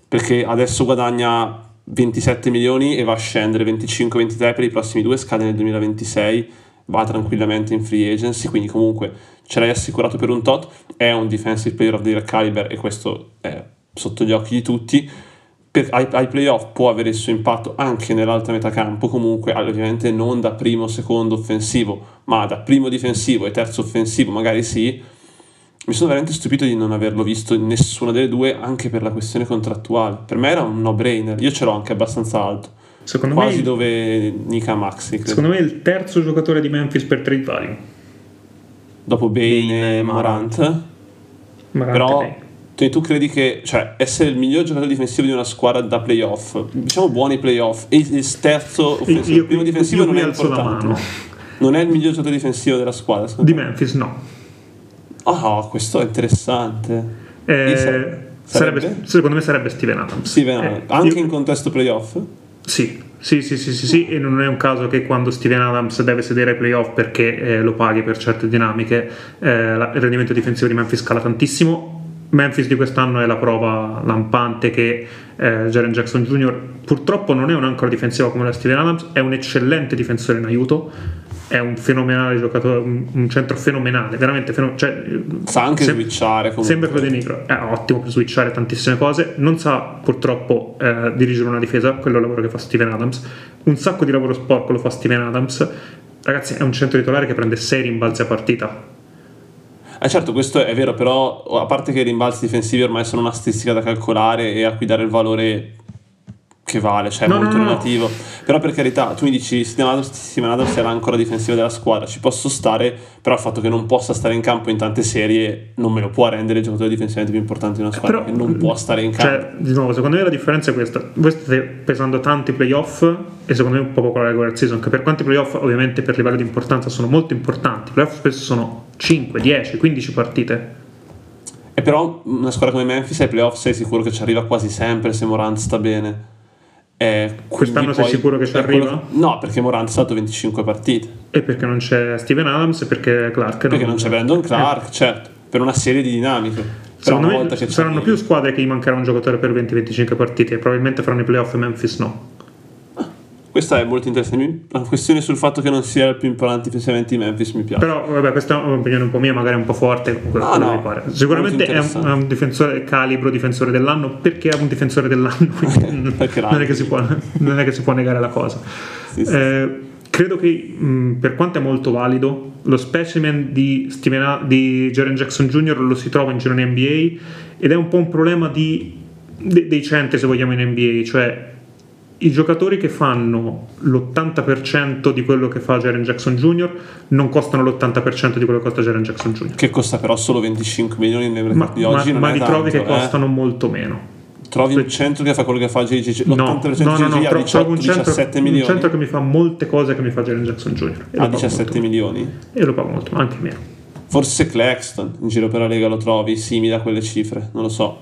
perché adesso guadagna 27 milioni e va a scendere 25-23 per i prossimi due, scade nel 2026 va tranquillamente in free agency, quindi comunque ce l'hai assicurato per un tot, è un defensive player of the year caliber e questo è sotto gli occhi di tutti. Per, ai, ai playoff può avere il suo impatto anche nell'alta metà campo, comunque ovviamente non da primo o secondo offensivo, ma da primo difensivo e terzo offensivo magari sì. Mi sono veramente stupito di non averlo visto in nessuna delle due, anche per la questione contrattuale. Per me era un no-brainer, io ce l'ho anche abbastanza alto Secondo Quasi me dove Nika Maxi. Credo. Secondo me è il terzo giocatore di Memphis per trade value. Dopo Bane e Morant. Morant Però tu, tu credi che cioè, essere il miglior giocatore difensivo di una squadra da playoff, diciamo buoni playoff, e il terzo offensivo, io, il primo difensivo non è importante. Non è il miglior giocatore difensivo della squadra. Di Memphis no. Ah, questo è interessante. Eh, Sarebbe? sarebbe- secondo me sarebbe Steven Adams. Steven Eh, Adams. Anche io- in contesto playoff? Sì, sì, sì, sì, sì, sì, e non è un caso che quando Steven Adams deve sedere ai playoff perché eh, lo paghi per certe dinamiche, eh, la- il rendimento difensivo di Memphis cala tantissimo. Memphis di quest'anno è la prova lampante che eh, Jaren Jackson Jr. purtroppo non è un'ancora difensiva come la Steven Adams, è un eccellente difensore in aiuto, è un fenomenale giocatore, un, un centro fenomenale, veramente fenomenale. Cioè, Sa anche sem- switchare comunque. Sembra quello di Negro, è ottimo per switchare tantissime cose, non sa purtroppo eh, dirigere una difesa, quello è il lavoro che fa Steven Adams, un sacco di lavoro sporco lo fa Steven Adams, ragazzi è un centro titolare che prende 6 rimbalzi a partita, Eh certo, questo è vero, però a parte che i rimbalzi difensivi ormai sono una statistica da calcolare e a cui dare il valore che vale, cioè è No, molto no, no. relativo. Però per carità, tu mi dici Steven Adams, Steven Adams è l'ancora difensiva della squadra, ci posso stare, però il fatto che non possa stare in campo in tante serie non me lo può rendere il giocatore difensivamente più importante di una squadra, Però, che non può stare in campo. Cioè, di nuovo, secondo me la differenza è questa. Voi state pesando tanti playoff e secondo me un po' poco la regular season, che per quanti playoff ovviamente per livello di importanza sono molto importanti. I playoff spesso sono 5, 10, 15 partite. E però una squadra come Memphis ai playoff sei sicuro che ci arriva quasi sempre se Morant sta bene. Eh, Quest'anno sei sicuro che ci quello arriva? che- No, perché Morant è stato 25 partite. E perché non c'è Steven Adams e perché Clark Perché non c'è Brandon Clark, certo, per una serie di dinamiche. Secondo me saranno più squadre che gli mancherà un giocatore per 20-25 partite probabilmente faranno i playoff e Memphis no. Questa è molto interessante. La questione sul fatto che non sia il più importante difensivamente di Memphis mi piace. Però vabbè, questa è un'opinione un po' mia, magari un po' forte. quello- No. Sicuramente è un, è un difensore calibro difensore dell'anno perché è un difensore dell'anno, <laughs> non, è l'anno. che si può, non è che si può negare la cosa. Sì, sì. Eh, credo che mh, per quanto è molto valido, lo specimen di, Steven di Jaren Jackson Jr. lo si trova in girone NBA ed è un po' un problema di- de- dei centri se vogliamo in NBA, cioè i giocatori che fanno l'80% di quello che fa Jaren Jackson Jr. non costano l'80% di quello che costa Jaren Jackson Jr. Che costa però solo 25 milioni nel mercato di oggi. ma- non ma è li trovi che eh. costano molto meno. Trovi un centro che fa quello che fa JJ. No, L'80% no, no, no, a trovo un 18, centro, 17 un milioni. centro che mi fa molte cose che mi fa Jaren Jackson Jr. A pago 17 molto. milioni. E lo pago molto, ma anche meno. Forse Claxton in giro per la Lega lo trovi simile a quelle cifre, non lo so.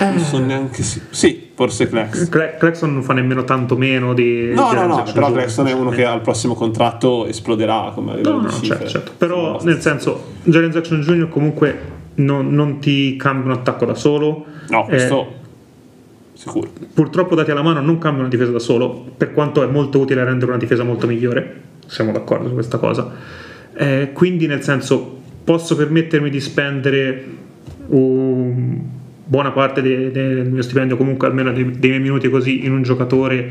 Non so neanche sì. Sì, forse Claxton. Cla- Claxton non fa nemmeno tanto meno di No, no, Jaren no, Jackson però Claxton è uno che al prossimo contratto esploderà come a No, di no, cifre. certo, certo. Però nel senso, Jaren Jackson Jr. comunque non, non ti cambia un attacco da solo. No, Eh, questo sicuro. purtroppo dati alla mano non cambia una difesa da solo, per quanto è molto utile rendere una difesa molto migliore, siamo d'accordo su questa cosa. Eh, quindi nel senso posso permettermi di spendere un- buona parte de- del mio stipendio, comunque almeno dei, dei miei minuti così, in un giocatore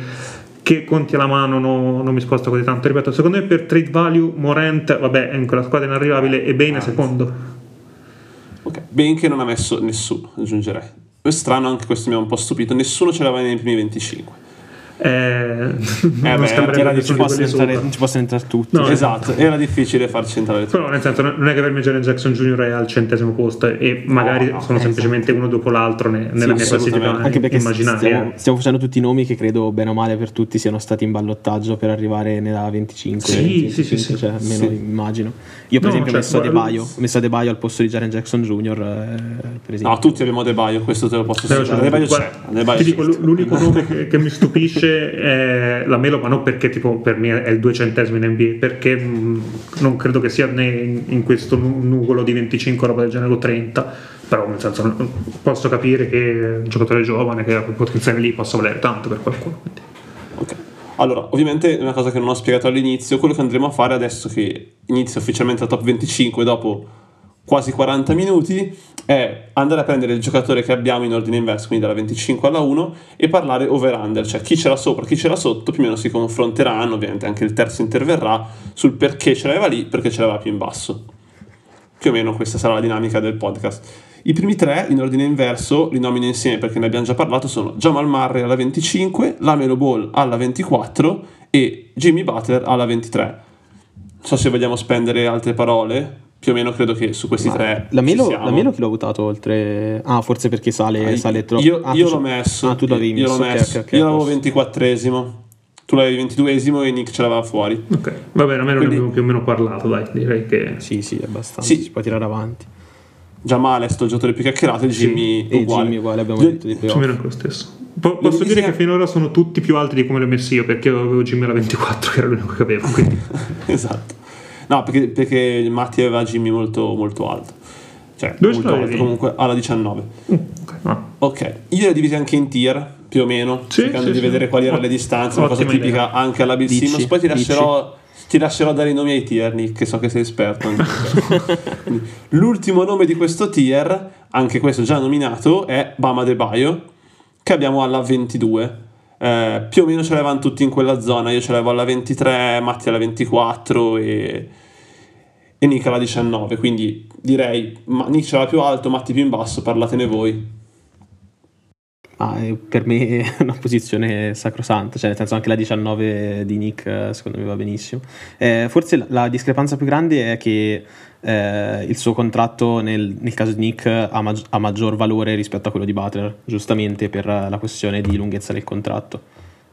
che conti alla mano no- non mi sposta così tanto. Ripeto, secondo me per trade value Morant, vabbè, è in quella squadra inarrivabile e Bane è secondo. Ok, benché non ha messo nessuno, aggiungerei. È strano anche questo mi ha un po' stupito, nessuno ce l'aveva nei primi 25. Eh, non beh, era ci di possono quelli entrare, ci entrare tutti. No, esatto, era difficile farci entrare tutti. Però nel senso non è che per me Jaren Jackson Jr. è al centesimo posto e magari No, no, sono eh, semplicemente uno dopo l'altro ne- nella mia classifica. Anche perché immaginaria. stiamo, stiamo facendo tutti i nomi che credo bene o male per tutti siano stati in ballottaggio per arrivare nella 25. Sì, 25, sì, sì, sì. cioè, almeno Sì. immagino. Io per No, esempio cioè, ho messo guarda, Adebayo, ho messo Adebayo al posto di Jaren Jackson Jr. eh, per esempio. No, tutti abbiamo De Baio, questo te lo posso Però, assicurare. cioè, c'è. ti dico, l'unico nome che mi stupisce è la Melo, ma non perché tipo per me è il duecentesimo in NBA, perché mh, non credo che sia né in, in questo nu- nugolo di 25 roba del genere o 30, però nel senso posso capire che un giocatore giovane che ha quel potenziale lì possa valere tanto per qualcuno. quindi. Ok. Allora, ovviamente una cosa che non ho spiegato all'inizio, quello che andremo a fare adesso che inizia ufficialmente la top 25 dopo quasi 40 minuti è andare a prendere il giocatore che abbiamo in ordine inverso, quindi dalla 25 alla 1 e parlare over-under, cioè chi ce l'ha sopra, chi ce l'ha sotto, più o meno si confronteranno, ovviamente anche il terzo interverrà sul perché ce l'aveva lì, perché ce l'aveva più in basso. Più o meno questa sarà la dinamica del podcast. I primi tre in ordine inverso li nomino insieme perché ne abbiamo già parlato, sono Jamal Murray alla 25, Lamelo Ball alla 24 e Jimmy Butler alla 23. Non so se vogliamo spendere altre parole, più o meno credo che su questi tre La Melo, ci siamo. la Melo chi l'ho votato oltre. Ah, forse perché sale, Ah, sale troppo. Io, ah, io l'ho messo. Ah, tu l'avevi io messo. l'ho ok, messo. ok, ok, io l'avevo posso. 24esimo. tu l'avevi 22esimo e Nick ce l'aveva fuori. Ok, va bene, almeno Quindi- ne abbiamo più o meno parlato, dai, direi che... Sì, sì, abbastanza. Sì. Si può tirare avanti. Jamal è sto il giocatore più chiacchierato e Sì. Jimmy E uguale. Jimmy uguale abbiamo detto di Più o playoff. meno lo stesso. Po- posso dire che finora sono tutti più alti di come li ho messi io, perché io avevo Jimmy alla 24, che era l'unico che avevo, quindi... <laughs> esatto. No, perché, perché Matti aveva Jimmy molto, molto alto. Cioè, Dove molto alto, comunque alla 19. Mm, ok, va. Ok, io li ho divisi anche in tier, più o meno, Sì, cercando sì, di sì. vedere quali erano le distanze, una cosa ottima tipica idea. anche alla Bill Dici, Simmons. Poi ti lascerò, ti lascerò dare i nomi ai tier, Nick, che so che sei esperto. <laughs> L'ultimo nome di questo tier, anche questo già nominato, è Bama De Baio, che abbiamo alla 22. Eh, più o meno ce l'avevano tutti in quella zona, io ce l'avevo alla 23, Matti alla 24 e, e Nick alla 19, quindi direi ma Nick ce l'aveva più alto, Matti più in basso, parlatene voi. Ma eh, per me è una posizione sacrosanta, cioè nel senso anche la 19 di Nick eh, secondo me va benissimo. Eh, forse la discrepanza più grande è che eh, il suo contratto nel, nel caso di Nick ha, mag- ha maggior valore rispetto a quello di Butler, giustamente per la questione di lunghezza del contratto.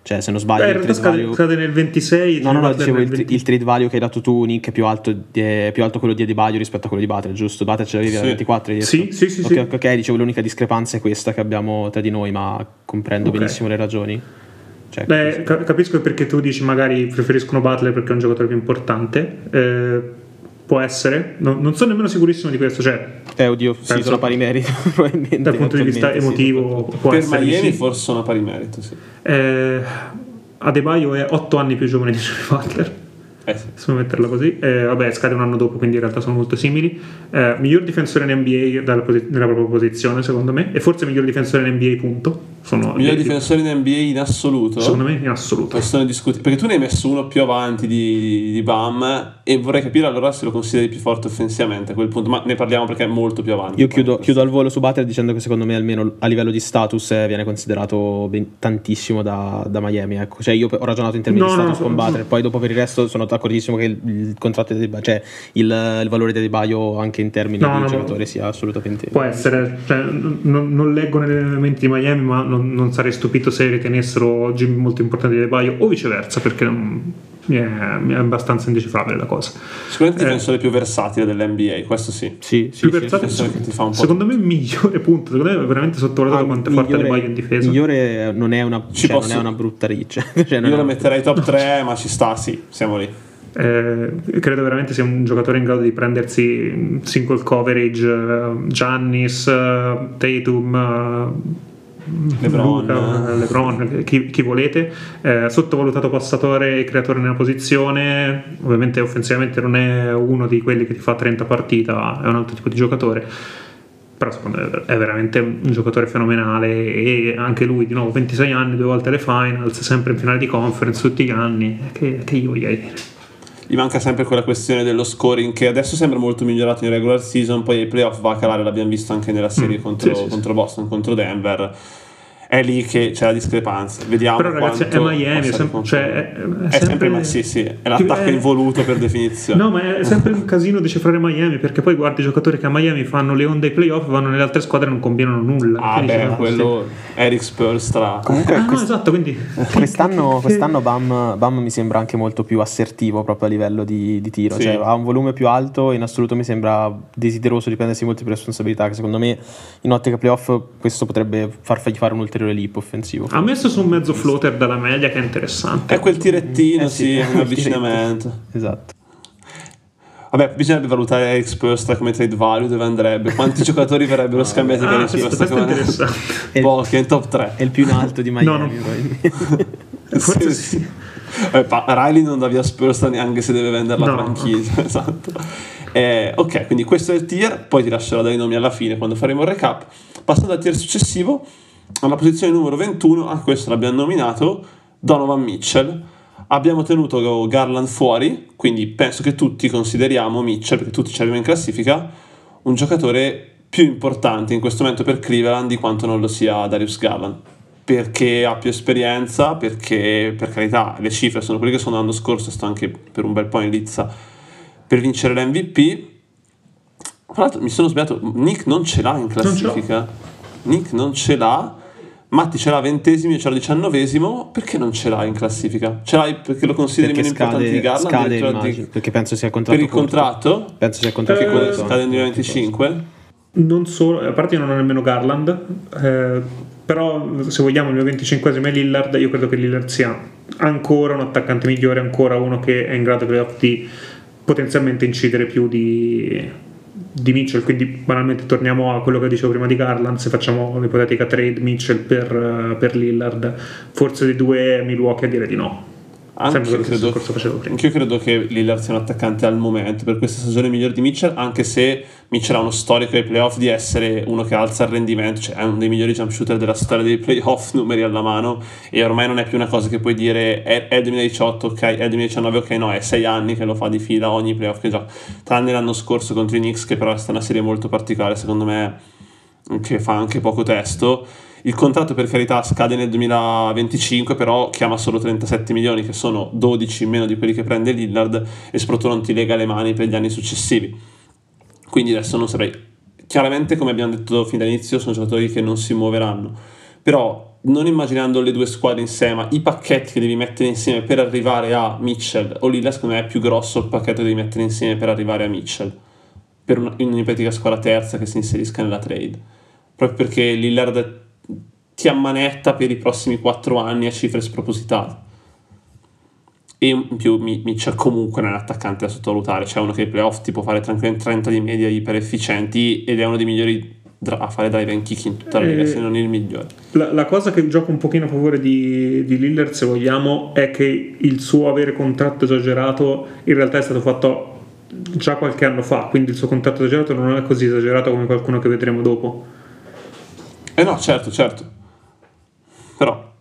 Cioè se non sbaglio Beh, il trade scade, value... scade nel 26. No, no, no, dicevo il, 20. il trade value che hai dato tu, Nick, è più alto, di- è più alto quello di Adebayo rispetto a quello di Butler, giusto? Butler ce l'avevi Sì. 24 hai detto? Sì, sì, sì, Ok, sì. ok, ok, dicevo l'unica discrepanza è questa che abbiamo tra di noi, ma comprendo Ok. benissimo le ragioni. Cioè, Beh, ca- capisco perché tu dici magari preferiscono Butler perché è un giocatore più importante. Eh, può essere, No- non sono nemmeno sicurissimo di questo. Cioè, eh, oddio, sì, sono pari meriti, <laughs> probabilmente. dal punto di vista attualmente, sì, emotivo, può per essere. Miami sì. forse sono pari merito, sì. Eh, Adebayo è 8 anni più giovane di Jimmy Butler. Eh sì. possiamo metterla così. Eh, vabbè, scade un anno dopo, quindi in realtà sono molto simili. Eh, miglior difensore in NBA dalla posi- nella propria posizione, secondo me, e forse miglior difensore in NBA, punto. Sono Miglior difensore in NBA in assoluto? Secondo me in assoluto. Discutere perché tu ne hai messo uno più avanti di, di Bam e vorrei capire allora se lo consideri più forte offensivamente a quel punto, ma ne parliamo perché è molto più avanti. Io chiudo, chiudo al volo su Butler dicendo che secondo me almeno a livello di status eh, viene considerato ben- tantissimo da, da Miami. Ecco. Cioè io ho ragionato in termini No, di status no, con no. Butler, poi dopo per il resto sono d'accordissimo che il, il contratto di Adebayo- cioè il, il valore di Adebayo anche in termini No, di no, giocatore sia assolutamente... Può essere, cioè, non, non leggo negli elementi di Miami, ma non, non sarei stupito se ritenessero Jimmy molto importante di Adebayo o viceversa, perché non- mi, è, mi è abbastanza indecifrabile la cosa. Sicuramente il Eh. difensore più versatile dell'NBA, questo sì. Sì, sì, Più sì, versatile, sì, sì, che ti fa un po' secondo me il migliore punto, secondo me è veramente sottovalutato Ah, quanto è forte migliore- Adebayo in difesa. Migliore non è una, Ci cioè, non è una brutta riccia. <laughs> cioè, non Io una- metterei top 3, ma ci sta, sì, siamo lì. Eh, credo veramente sia un giocatore in grado di prendersi single coverage eh, Giannis, eh, Tatum, eh, LeBron. Luka, eh, LeBron, chi, chi volete. Eh, sottovalutato passatore e creatore nella posizione. Ovviamente offensivamente non è uno di quelli che ti fa 30 partita, è un altro tipo di giocatore. Però secondo me è veramente un giocatore fenomenale e anche lui di nuovo 26 anni, due volte alle finals, sempre in finale di conference tutti gli anni. Che, che io voglio dire. Gli manca sempre quella questione dello scoring che adesso sembra molto migliorato in regular season, poi ai playoff va a calare, l'abbiamo visto anche nella serie Mm, contro, sì, sì, contro Boston, contro Denver. È lì che c'è la discrepanza. Vediamo Però ragazzi è Miami, è, sem- cioè, è, è È sempre, sempre ma sì, sì, è l'attacco è- involuto per definizione. No, ma è sempre un casino decifrare Miami perché poi guardi i giocatori che a Miami fanno le onde ai playoff, vanno nelle altre squadre e non combinano nulla. Ah, Quindi beh, dici, quello Eric Spolstra. Comunque Ah, no, quest- esatto, quindi Quest'anno, quest'anno Bam, Bam mi sembra anche molto più assertivo proprio a livello di, di tiro, Sì. cioè ha un volume più alto e in assoluto mi sembra desideroso di prendersi molte più responsabilità, che secondo me in ottica playoff questo potrebbe fargli fare un ulteriore leap offensivo. ha messo su un mezzo floater dalla media che è interessante. È quel tirettino, Eh sì, sì, è un <laughs> avvicinamento. Esatto. Vabbè, bisognerebbe valutare Eric Spolstra come trade value, dove andrebbe, quanti <laughs> giocatori verrebbero scambiati per Ah, Eric questo, Spolstra questo è come interessante. Pochi, è in top 3. È il più in alto di Miami. No, no. <laughs> Forse sì. Eh, pa- Riley non dà via Spolstra neanche se deve vendere la No. franchigia, esatto. Eh, ok, quindi questo è il tier, poi ti lascerò dai nomi alla fine quando faremo il recap. Passando al tier successivo, alla posizione numero 21, anche questo l'abbiamo nominato, Donovan Mitchell. Abbiamo tenuto Garland fuori, quindi penso che tutti consideriamo Mitchell, perché tutti ci abbiamo in classifica, un giocatore più importante in questo momento per Cleveland di quanto non lo sia Darius Garland. Perché ha più esperienza, perché per carità le cifre sono quelle che sono l'anno scorso, sto anche per un bel po' in lizza per vincere l'MVP. Tra l'altro mi sono sbagliato, Nick non ce l'ha in classifica. Nick non ce l'ha, Matti ce l'ha ventesimo, io ce l'ho diciannovesimo, perché non ce l'hai in classifica? Ce l'hai perché lo consideri Perché meno importante di scade, Garland? scade di- perché penso sia contratto Per il corto. contratto? Penso sia contratto Eh, corto. scade nel 2025? Non solo, a parte io non ho nemmeno Garland, eh, però se vogliamo il mio 25esimo è Lillard, io credo che Lillard sia ancora un attaccante migliore, ancora uno che è in grado di potenzialmente incidere più di, di Mitchell, quindi banalmente torniamo a quello che dicevo prima di Garland, se facciamo un'ipotetica trade Mitchell per, eh, per Lillard, forse dei due Milwaukee a dire di no. Sempre Anche stesso credo, discorso facevo prima. anch'io credo che Lillard sia un attaccante al momento per questa stagione migliore di Mitchell, anche se Mitchell ha uno storico ai playoff di essere uno che alza il rendimento, cioè è uno dei migliori jump shooter della storia dei playoff, <laughs> numeri alla mano, e ormai non è più una cosa che puoi dire è, è il 2018, ok, è il 2019, ok, no, è sei anni che lo fa di fila ogni playoff che gioca, tranne l'anno scorso contro i Knicks, che però è stata una serie molto particolare, secondo me, che fa anche poco testo. Il contratto per carità scade nel 2025, però chiama solo 37 milioni, che sono 12 in meno di quelli che prende Lillard, e soprattutto non ti lega le mani per gli anni successivi. Quindi adesso non saprei. Chiaramente, come abbiamo detto fin dall'inizio, sono giocatori che non si muoveranno. Però, non immaginando le due squadre insieme, i pacchetti che devi mettere insieme per arrivare a Mitchell o Lillard, secondo me è più grosso il pacchetto che devi mettere insieme per arrivare a Mitchell. Per una- in un'ipotetica squadra terza che si inserisca nella trade. Proprio perché Lillard ti ammanetta per i prossimi 4 anni a cifre spropositate. E in più Mi- Mitchell comunque non è un attaccante da sottovalutare, c'è uno che ai playoff ti può fare tranquillamente 30 di media iper efficienti ed è uno dei migliori dra- a fare drive and kick in tutta la lega, Eh, se non il migliore. La, la cosa che gioca un pochino a favore di, di Lillard, se vogliamo, è che il suo avere contratto esagerato in realtà è stato fatto già qualche anno fa, quindi il suo contratto esagerato non è così esagerato come qualcuno che vedremo dopo. Eh no, certo, certo. Però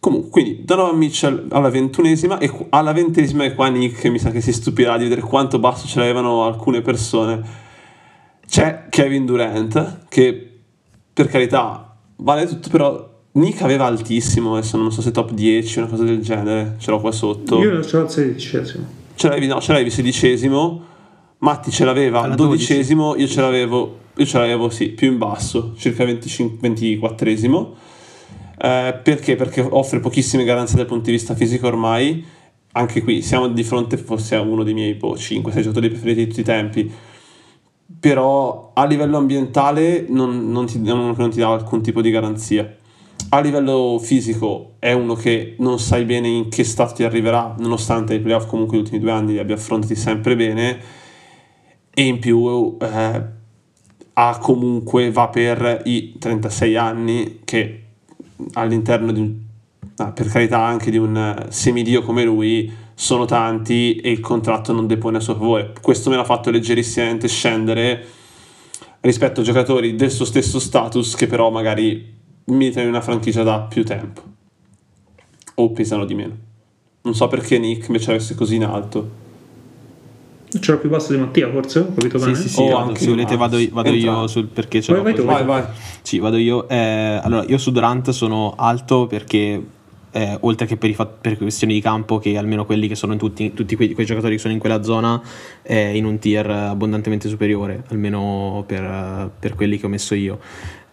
Comunque, quindi Donovan Mitchell alla ventunesima e alla ventesima e qua Nick mi sa che si stupirà di vedere quanto basso ce l'avevano alcune persone. C'è Kevin Durant che per carità vale tutto, però Nick aveva altissimo, adesso non so se top 10 una cosa del genere, ce l'ho qua sotto. Io ce l'ho al sedicesimo. Ce l'avevi, no, ce l'avevi sedicesimo, Matti ce l'aveva Alla dodicesimo, io ce l'avevo, io ce l'avevo sì, più in basso, circa 25, 24esimo. Eh, perché? Perché offre pochissime garanzie dal punto di vista fisico ormai. Anche qui siamo di fronte forse a uno dei miei boh, 5-6 giocatori preferiti di tutti i tempi. Però a livello ambientale non, non ti, non- non ti dà alcun tipo di garanzia. A livello fisico è uno che non sai bene in che stato ti arriverà, nonostante i playoff comunque gli ultimi due anni li abbia affrontati sempre bene. E in più eh, ha comunque va per i 36 anni che all'interno di un ah, per carità anche di un eh, semidio come lui sono tanti e il contratto non depone a suo favore. Questo me l'ha fatto leggerissimamente scendere rispetto a giocatori del suo stesso status che però magari militano in una franchigia da più tempo o pesano di meno. Non so perché Nick invece avesse così in alto Ce l'ho più basso di Mattia, forse? Ho capito Sì, bene? sì, sì, O vado- anche se volete vado, vado io sul perché ce Vai, l'ho vai vai vai Sì, vado io. Eh, allora, io su Durant sono alto perché, eh, oltre che per, i fat- per questioni di campo, che almeno quelli che sono in tutti, tutti quei, quei giocatori che sono in quella zona, è in un tier abbondantemente superiore, almeno per, per quelli che ho messo io.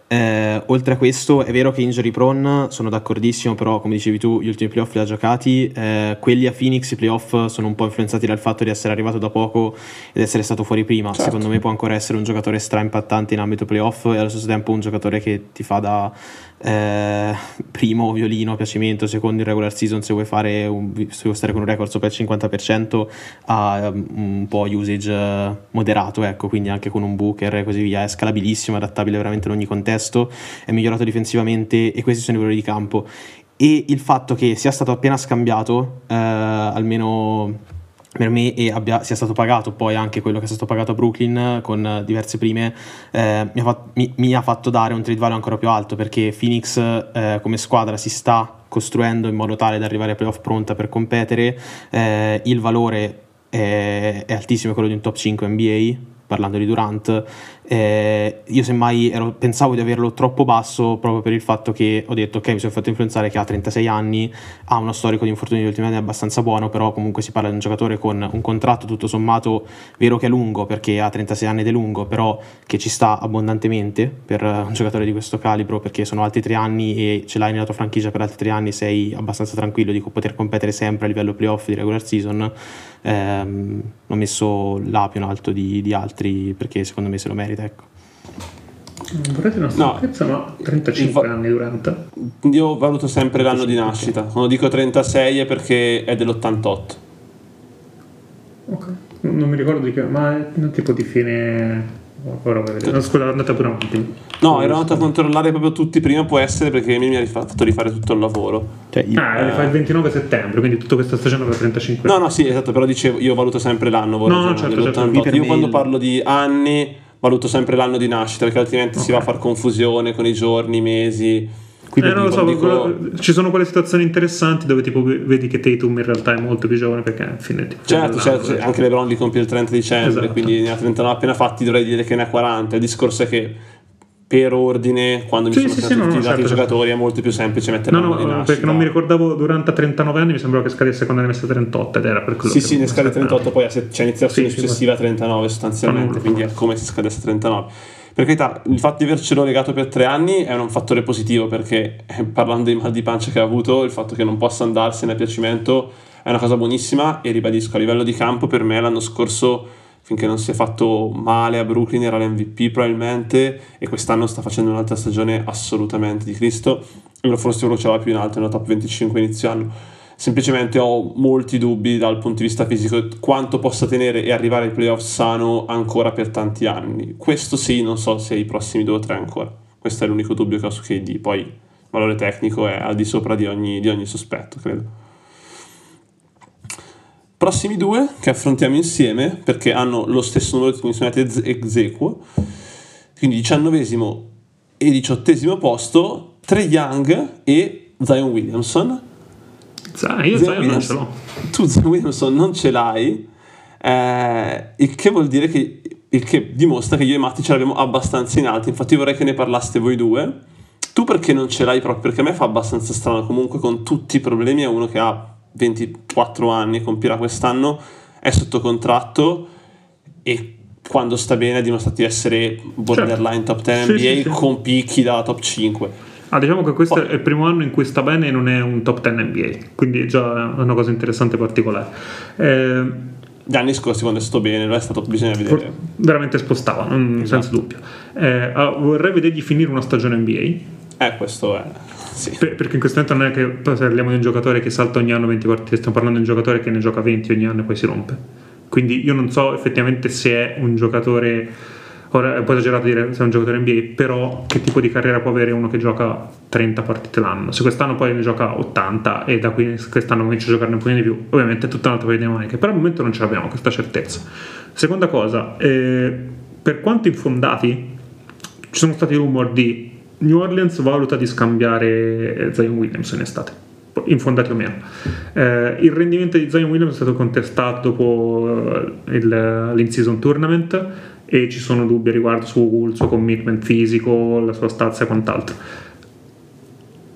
Eh, oltre a questo, è vero che injury prone sono d'accordissimo, però come dicevi tu, gli ultimi playoff li ha giocati. Eh, quelli a Phoenix, i playoff sono un po' influenzati dal fatto di essere arrivato da poco ed essere stato fuori prima. Certo. Secondo me può ancora essere un giocatore stra impattante in ambito playoff e allo stesso tempo un giocatore che ti fa da eh, primo violino a piacimento, secondo in regular season se vuoi, fare un, se vuoi stare con un record sopra il 50% ha um, un po' usage eh, moderato, ecco, quindi anche con un booker e così via, è scalabilissimo, adattabile veramente in ogni contesto, è migliorato difensivamente e questi sono i valori di campo. E il fatto che sia stato appena scambiato, eh, almeno per me e abbia, sia stato pagato poi anche quello che è stato pagato a Brooklyn con diverse prime eh, mi, ha fat- mi- mi ha fatto dare un trade value ancora più alto perché Phoenix eh, come squadra si sta costruendo in modo tale da arrivare ai playoff pronta per competere. Eh, il valore è, è altissimo è quello di un top 5 NBA parlando di Durant, eh, io semmai ero, pensavo di averlo troppo basso proprio per il fatto che ho detto ok mi sono fatto influenzare che ha 36 anni, ha uno storico di infortuni negli ultimi anni abbastanza buono, però comunque si parla di un giocatore con un contratto tutto sommato vero che è lungo perché ha 36 anni ed è lungo, però che ci sta abbondantemente per un giocatore di questo calibro perché sono altri tre anni e ce l'hai nella tua franchigia per altri tre anni sei abbastanza tranquillo di poter competere sempre a livello playoff di regular season. Ehm, l'ho messo in alto di, di altri perché secondo me se lo merita merita. Ecco. Vorrete una sorpresa, no, ma 35 anni durante. Io valuto sempre l'anno di nascita. Quando dico 36 è perché è dell'88. Ok, non mi ricordo di che, ma è un tipo di fine Ora no, scusa, andate pure avanti. No, ero andato a controllare proprio tutti prima, può essere perché mi ha fatto rifare tutto il lavoro. Cioè, io, ah, eh... fa il 29 settembre, quindi tutta questa stagione per 35 No, no, sì, esatto, però dicevo, io valuto sempre l'anno. No, no, certo, certo. Io quando parlo di anni valuto sempre l'anno di nascita perché altrimenti okay. si va a far confusione con i giorni, i mesi. Quindi eh, non lo so, dico... ci sono quelle situazioni interessanti dove tipo vedi che Tatum in realtà è molto più giovane perché alla fine tipo, certo, certo, cioè. anche LeBron li compie il 30 dicembre esatto. quindi ne ha 39 appena fatti dovrei dire che ne ha 40 il discorso è che per ordine, quando sì, mi sono sì, sì, tutti no, i dati certo, giocatori, certo. è molto più semplice mettere no, no, perché non mi ricordavo durante 39 anni, mi sembrava che scadesse quando ne messe 38 ed era per quello Sì, sì, ne scade 38, poi c'è iniziazione sì, successiva a 39 sostanzialmente, quindi è come se scadesse 39. Per carità, il fatto di avercelo legato per tre anni è un fattore positivo perché eh, parlando dei mal di pancia che ha avuto, il fatto che non possa andarsene a piacimento è una cosa buonissima e ribadisco, a livello di campo per me l'anno scorso finché non si è fatto male a Brooklyn era l'MVP probabilmente e quest'anno sta facendo un'altra stagione assolutamente di Cristo. E forse lo ce più in alto nella top 25 inizio anno. Semplicemente ho molti dubbi dal punto di vista fisico quanto possa tenere e arrivare ai playoff sano ancora per tanti anni. Questo sì non so se i prossimi due o tre ancora. Questo è l'unico dubbio che ho su KD poi il valore tecnico è al di sopra di ogni, di ogni sospetto credo Prossimi due che affrontiamo insieme perché hanno lo stesso numero di commissionati ex equo, quindi diciannovesimo e diciottesimo posto, Trey Young e Zion Williamson. Sai, io Zion, Zion non ce l'ho. Tu Zion Williamson non ce l'hai, eh, il che vuol dire che il che dimostra che io e Matti ce l'abbiamo abbastanza in alto. Infatti vorrei che ne parlaste voi due. Tu perché non ce l'hai proprio? Perché a me fa abbastanza strano comunque con tutti i problemi a uno che ha 24 anni, compirà quest'anno, è sotto contratto e quando sta bene dimostra di essere borderline certo. top 10 NBA sì, sì, con picchi da top 5. Ah, diciamo che questo Poi. è il primo anno in cui sta bene e non è un top 10 NBA, quindi già è una cosa interessante e particolare. Eh, gli anni scorsi quando è stato bene, è stato, bisogna vedere. Veramente spostava, esatto. senza dubbio. Eh, vorrei vedergli finire una stagione NBA. Eh, questo è sì. Per, perché in questo momento non è che parliamo di un giocatore che salta ogni anno 20 partite, stiamo parlando di un giocatore che ne gioca 20 ogni anno e poi si rompe. Quindi io non so effettivamente se è un giocatore, ora è un po' esagerato dire se è un giocatore NBA, però che tipo di carriera può avere uno che gioca 30 partite l'anno. Se quest'anno poi ne gioca 80 e da qui quest'anno comincia a giocare un po' di più, ovviamente è tutta un'altra paio di maniche, però al momento non ce l'abbiamo questa certezza. Seconda cosa, eh, per quanto infondati ci sono stati rumor di New Orleans valuta di scambiare Zion Williams in estate, infondati o meno. Eh, il rendimento di Zion Williams è stato contestato dopo eh, il, l'in-season tournament e ci sono dubbi riguardo sul suo commitment fisico, la sua stazza e quant'altro.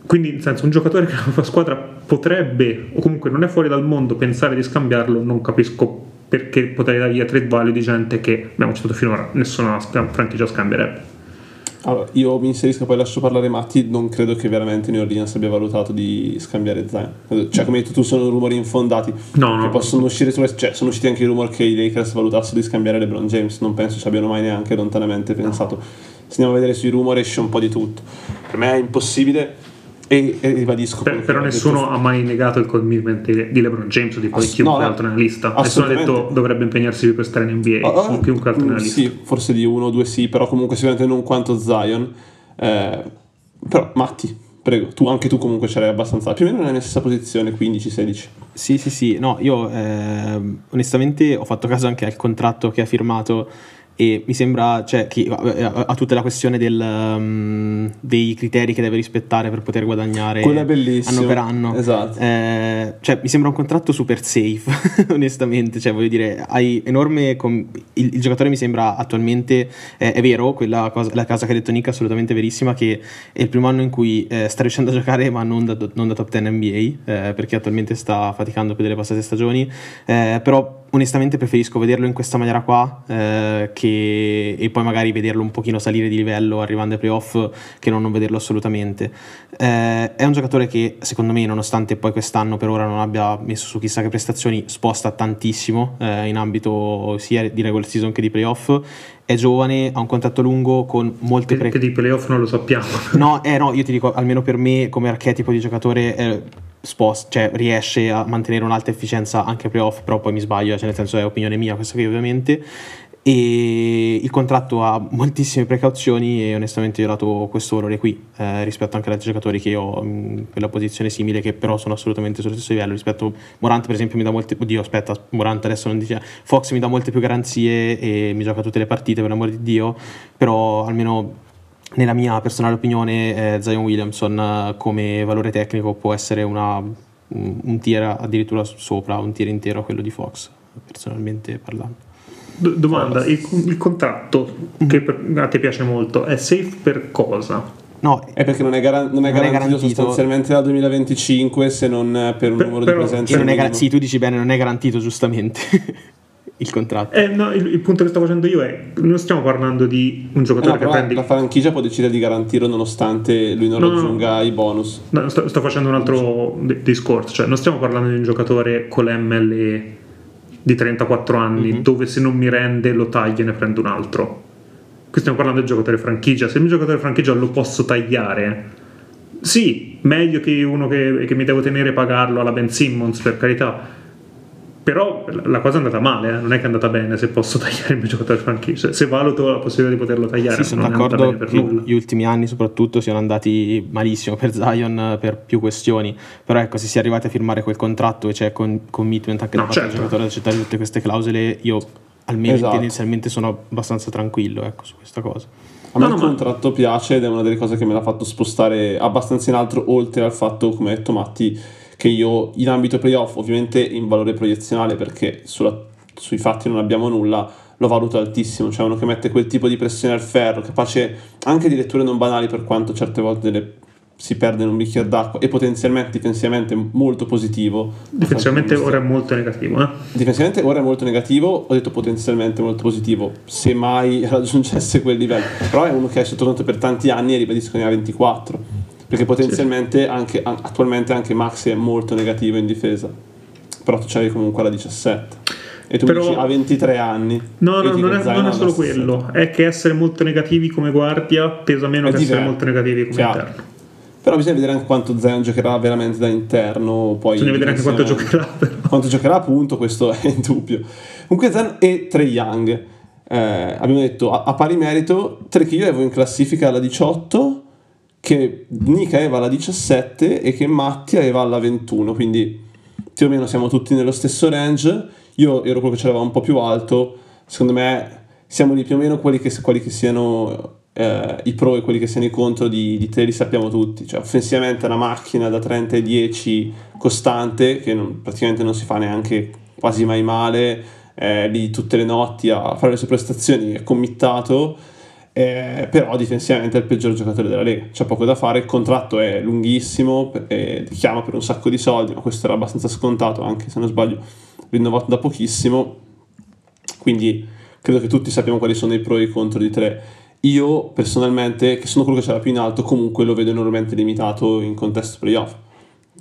Quindi, nel senso, un giocatore che la sua squadra potrebbe, o comunque non è fuori dal mondo, pensare di scambiarlo, non capisco perché potrei dare via trade value di gente che abbiamo citato finora, nessuna franchigia scambierebbe. Allora, io mi inserisco poi lascio parlare Matti, non credo che veramente New Orleans abbia valutato di scambiare Zion. Cioè, come hai detto tu, sono rumori infondati. No, no. Possono uscire, cioè, sono usciti anche i rumori che i Lakers valutassero di scambiare LeBron James, non penso ci abbiano mai neanche lontanamente pensato. Se andiamo a vedere sui rumori esce un po' di tutto. Per me è impossibile e, e ribadisco. Per, però nessuno ha mai negato il commitment di LeBron James o di poi Ass- chiunque no, altro nella lista. Nessuno ha detto dovrebbe impegnarsi più per stare in NBA uh, o chiunque altro nella mm, lista. Sì, forse di uno o due sì, però comunque sicuramente non quanto Zion. Eh, però Matti, prego, tu, anche tu comunque ce l'hai abbastanza, più o meno nella stessa posizione, 15-16. Sì, sì, sì, no, io eh, onestamente ho fatto caso anche al contratto che ha firmato e mi sembra cioè, che ha tutta la questione del, um, dei criteri che deve rispettare per poter guadagnare anno per anno. Esatto. Eh, cioè, mi sembra un contratto super safe, <laughs> onestamente. Cioè, voglio dire, hai enorme. Com- il, il, giocatore mi sembra attualmente. Eh, è vero, quella cosa, la cosa che ha detto Nick è assolutamente verissima. Che è il primo anno in cui eh, sta riuscendo a giocare, ma non da, non da top 10 NBA, eh, perché attualmente sta faticando per delle passate stagioni. Eh, però onestamente preferisco vederlo in questa maniera qua eh, che, e poi magari vederlo un pochino salire di livello arrivando ai playoff che non, non vederlo assolutamente. Eh, è un giocatore che secondo me nonostante poi quest'anno per ora non abbia messo su chissà che prestazioni sposta tantissimo eh, in ambito sia di regular season che di playoff è giovane, ha un contratto lungo con molte pre... Che di playoff non lo sappiamo. <laughs> No, eh, no, io ti dico, almeno per me come archetipo di giocatore eh, spost, cioè riesce a mantenere un'alta efficienza anche playoff, però poi mi sbaglio, cioè nel senso è opinione mia questa qui ovviamente. E il contratto ha moltissime precauzioni e onestamente io ho dato questo valore qui eh, rispetto anche ad altri giocatori che ho in quella posizione simile che però sono assolutamente sullo stesso livello rispetto Morant per esempio mi dà molte oddio aspetta Morant adesso non dice Fox mi dà molte più garanzie e mi gioca tutte le partite per l'amor di Dio però almeno nella mia personale opinione eh, Zion Williamson eh, come valore tecnico può essere una, un tier addirittura sopra, un tier intero a quello di Fox, personalmente parlando. D- domanda, il, il contratto che per, a te piace molto è safe per cosa? No, è perché non è, gar- non è, non garantito, è garantito, sostanzialmente dal 2025 se non per un per, numero però, di presenze. Non gar- sì, tu dici bene, non è garantito giustamente <laughs> il contratto. Eh, no, il, il, punto che sto facendo io è: non stiamo parlando di un giocatore no, che prendi. La franchigia può decidere di garantirlo nonostante lui non no, raggiunga no, i bonus. No, sto, sto, facendo un altro d- discorso. Cioè, non stiamo parlando di un giocatore con l'MLE di 34 anni mm-hmm. dove se non mi rende lo taglio e ne prendo un altro. Qui stiamo parlando del giocatore franchigia. Se il mio giocatore franchigia lo posso tagliare. Sì, meglio che uno che, che mi devo tenere pagarlo alla Ben Simmons, per carità però la cosa è andata male, eh? non è che è andata bene se posso <laughs> tagliare il mio giocatore franchigia. Se valuto la possibilità di poterlo tagliare, sì, sono d'accordo che gli ultimi anni soprattutto siano andati malissimo per Zion per più questioni. Però ecco, se si è arrivati a firmare quel contratto e c'è con commitment anche da parte certo. del giocatore ad accettare tutte queste clausole, io almeno esatto. tendenzialmente sono abbastanza tranquillo ecco, su questa cosa. A me no, il contratto ma... piace ed è una delle cose che me l'ha fatto spostare abbastanza in alto, oltre al fatto, come ha detto Matti, che io in ambito playoff, ovviamente in valore proiezionale perché sulla, sui fatti non abbiamo nulla, lo valuto altissimo, cioè uno che mette quel tipo di pressione al ferro, capace anche di letture non banali per quanto certe volte le, si perde in un bicchiere d'acqua e potenzialmente difensivamente molto positivo. Difensivamente ora è molto negativo. Eh? Difensivamente ora è molto negativo, ho detto potenzialmente molto positivo, se mai <laughs> raggiungesse quel livello, però è uno che è sottotenuto per tanti anni e ribadisco ne ha 24 perché potenzialmente anche, attualmente anche Maxi è molto negativo in difesa. Però tu c'hai comunque la 17 e tu Però, dici a 23 anni no no non è, non è, solo quello. È che essere molto negativi come guardia pesa meno è che diverso. essere molto negativi come Chiaro. interno. Però bisogna vedere anche quanto Zion giocherà veramente da interno poi bisogna vedere anche quanto giocherà però. quanto giocherà appunto questo è in dubbio. Comunque Zion e Trey Young. Eh, abbiamo detto a, a pari merito tre che io avevo in classifica alla 18 che Nick aveva la 17 e che Matti aveva la 21, quindi più o meno siamo tutti nello stesso range. Io ero quello che c'era un po' più alto, secondo me siamo lì più o meno quelli che, quelli che siano eh, i pro e quelli che siano i contro di, di te li sappiamo tutti. Cioè, offensivamente è una macchina da 30 ai 10 costante, che non, praticamente non si fa neanche quasi mai male, eh, lì tutte le notti a fare le sue prestazioni, è committato eh, però difensivamente è il peggior giocatore della Lega, c'è poco da fare, il contratto è lunghissimo, eh, chiama per un sacco di soldi, ma questo era abbastanza scontato, anche se non sbaglio, rinnovato da pochissimo, quindi credo che tutti sappiamo quali sono i pro e i contro di tre. Io personalmente, che sono quello che c'era più in alto, comunque lo vedo enormemente limitato in contesto playoff,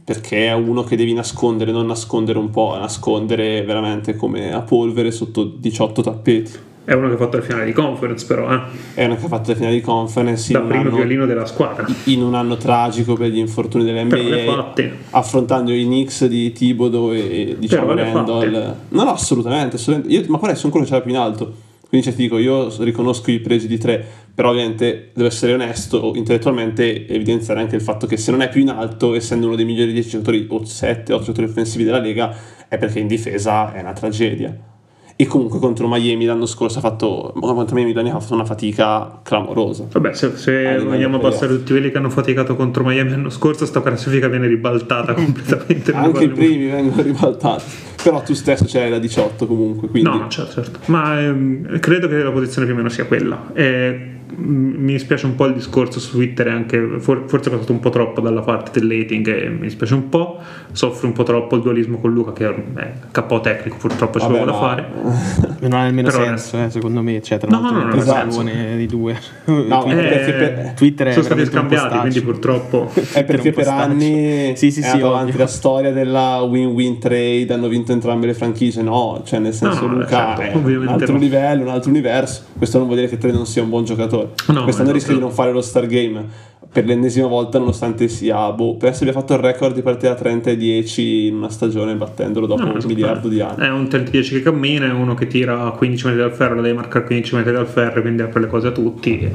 perché è uno che devi nascondere, non nascondere un po', nascondere veramente come a polvere sotto 18 tappeti. È uno che ha fatto la finale di conference, però. Eh. È uno che ha fatto la finale di conference. Da primo anno, violino della squadra. In un anno tragico per gli infortuni dell'NBA. Affrontando i Knicks di Thibodeau e diciamo Randall. No, no, assolutamente. assolutamente. Io, ma qual è? Sono quello che c'era più in alto. Quindi cioè, ti dico, io riconosco i presi di tre, però ovviamente devo essere onesto intellettualmente evidenziare anche il fatto che se non è più in alto, essendo uno dei migliori 10 giocatori o 7, 8 giocatori offensivi della Lega, è perché in difesa è una tragedia e comunque contro Miami l'anno scorso ha fatto contro Miami l'anno ha fatto una fatica clamorosa. Vabbè se, se vogliamo passare tutti quelli che hanno faticato contro Miami l'anno scorso sta classifica viene ribaltata <laughs> completamente. Anche i primi vengono ribaltati. Però tu stesso c'hai la 18 comunque quindi... no certo certo. Ma ehm, credo che la posizione più o meno sia quella. E mi dispiace un po' il discorso su Twitter anche forse è passato un po' troppo dalla parte dell'hating e mi dispiace un po' soffre un po' troppo il dualismo con Luca che è capo tecnico purtroppo ci vuole da fare. <laughs> Non ha nemmeno Però senso eh, secondo me cioè, tra no, l'altro no, no, esatto. di due. No, <laughs> Twitter, eh, per, Twitter sono stati scambiati quindi purtroppo <laughs> è perché per anni sì, sì, sì, avanti la storia della win-win trade hanno vinto entrambe le franchigie. No cioè nel senso Luca certo, è un altro livello un altro universo. Questo non vuol dire che Trey non sia un buon giocatore no, quest'anno rischia di non fare lo Star Game. Per l'ennesima volta nonostante sia boh, penso abbia fatto il record di partita 30 e 10 in una stagione battendolo dopo no, un miliardo di anni. È un 30-10 che cammina è uno che tira 15 metri dal ferro deve marcare 15 metri dal ferro quindi apre le cose a tutti e,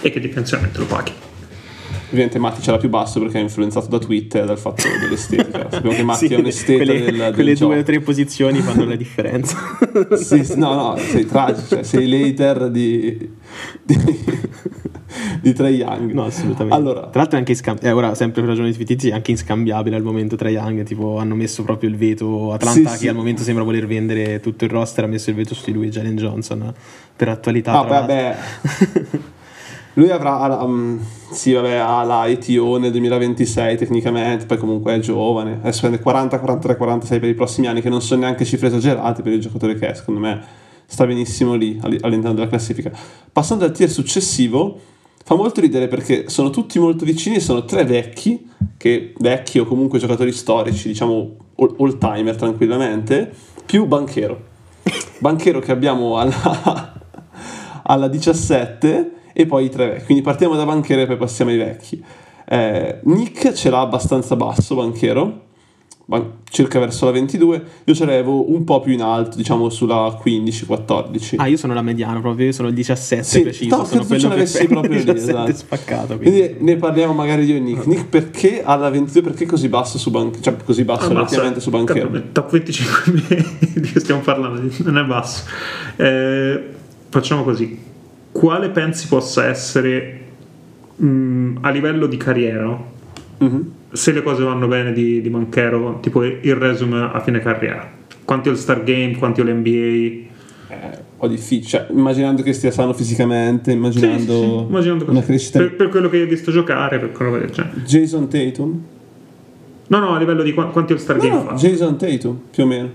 e che difensivamente lo paghi Ovviamente Matti ce l'ha più basso perché è influenzato da Twitter e dal fatto dell'estetica. <laughs> Sappiamo che Matti sì, è un esteta quelle, del, del Quelle gioco. due o tre posizioni fanno la differenza. <laughs> sì, no, no, sei tragico, cioè, sei later di, di, di Trae Young. No, assolutamente. Allora, Tra l'altro è anche scam- eh, ora sempre per ragioni fittizie è anche inscambiabile al momento Trae Young, tipo hanno messo proprio il veto Atlanta sì, che sì. al momento sembra voler vendere tutto il roster, ha messo il veto su di lui Jalen Johnson per attualità. Ah, vabbè. <laughs> Lui avrà, um, sì, vabbè, ha la ITO nel 2026 tecnicamente, poi comunque è giovane, adesso prende 40, 43, 46 per i prossimi anni, che non sono neanche cifre esagerate per il giocatore che è, secondo me sta benissimo lì all'interno della classifica. Passando al tier successivo, fa molto ridere perché sono tutti molto vicini, sono tre vecchi, che vecchi o comunque giocatori storici, diciamo all timer tranquillamente, più Banchero. Banchero che abbiamo alla, <laughs> alla 17 e poi i tre vecchi. Quindi partiamo da banchero e poi passiamo ai vecchi. Eh, Nick ce l'ha abbastanza basso, banchero, circa verso la 22. Io ce l'avevo un po' più in alto, diciamo sulla 15-14. Ah, io sono la mediana proprio, io sono il 17 sì, preciso. No, sono quello ce proprio lì, esatto. spaccato. Quindi. quindi. ne parliamo magari io e Nick. Nick perché alla 22, perché così basso su banchero? Cioè così basso ah, relativamente su banchero? Top 25 <laughs> di che stiamo parlando, non è basso. Eh, facciamo così quale pensi possa essere mh, mm, a livello di carriera, mm-hmm. se le cose vanno bene di, di Manchero, tipo il resume a fine carriera? Quanti All-Star Game, quanti All-NBA? Eh, po' difficile, cioè, immaginando che stia sano fisicamente, immaginando, sì, sì, immaginando una crescita. Per, per, quello che hai visto giocare, per quello che c'è. Jason Tatum? No, no, a livello di quanti All-Star no, Game no, fa? Jason Tatum, più o meno.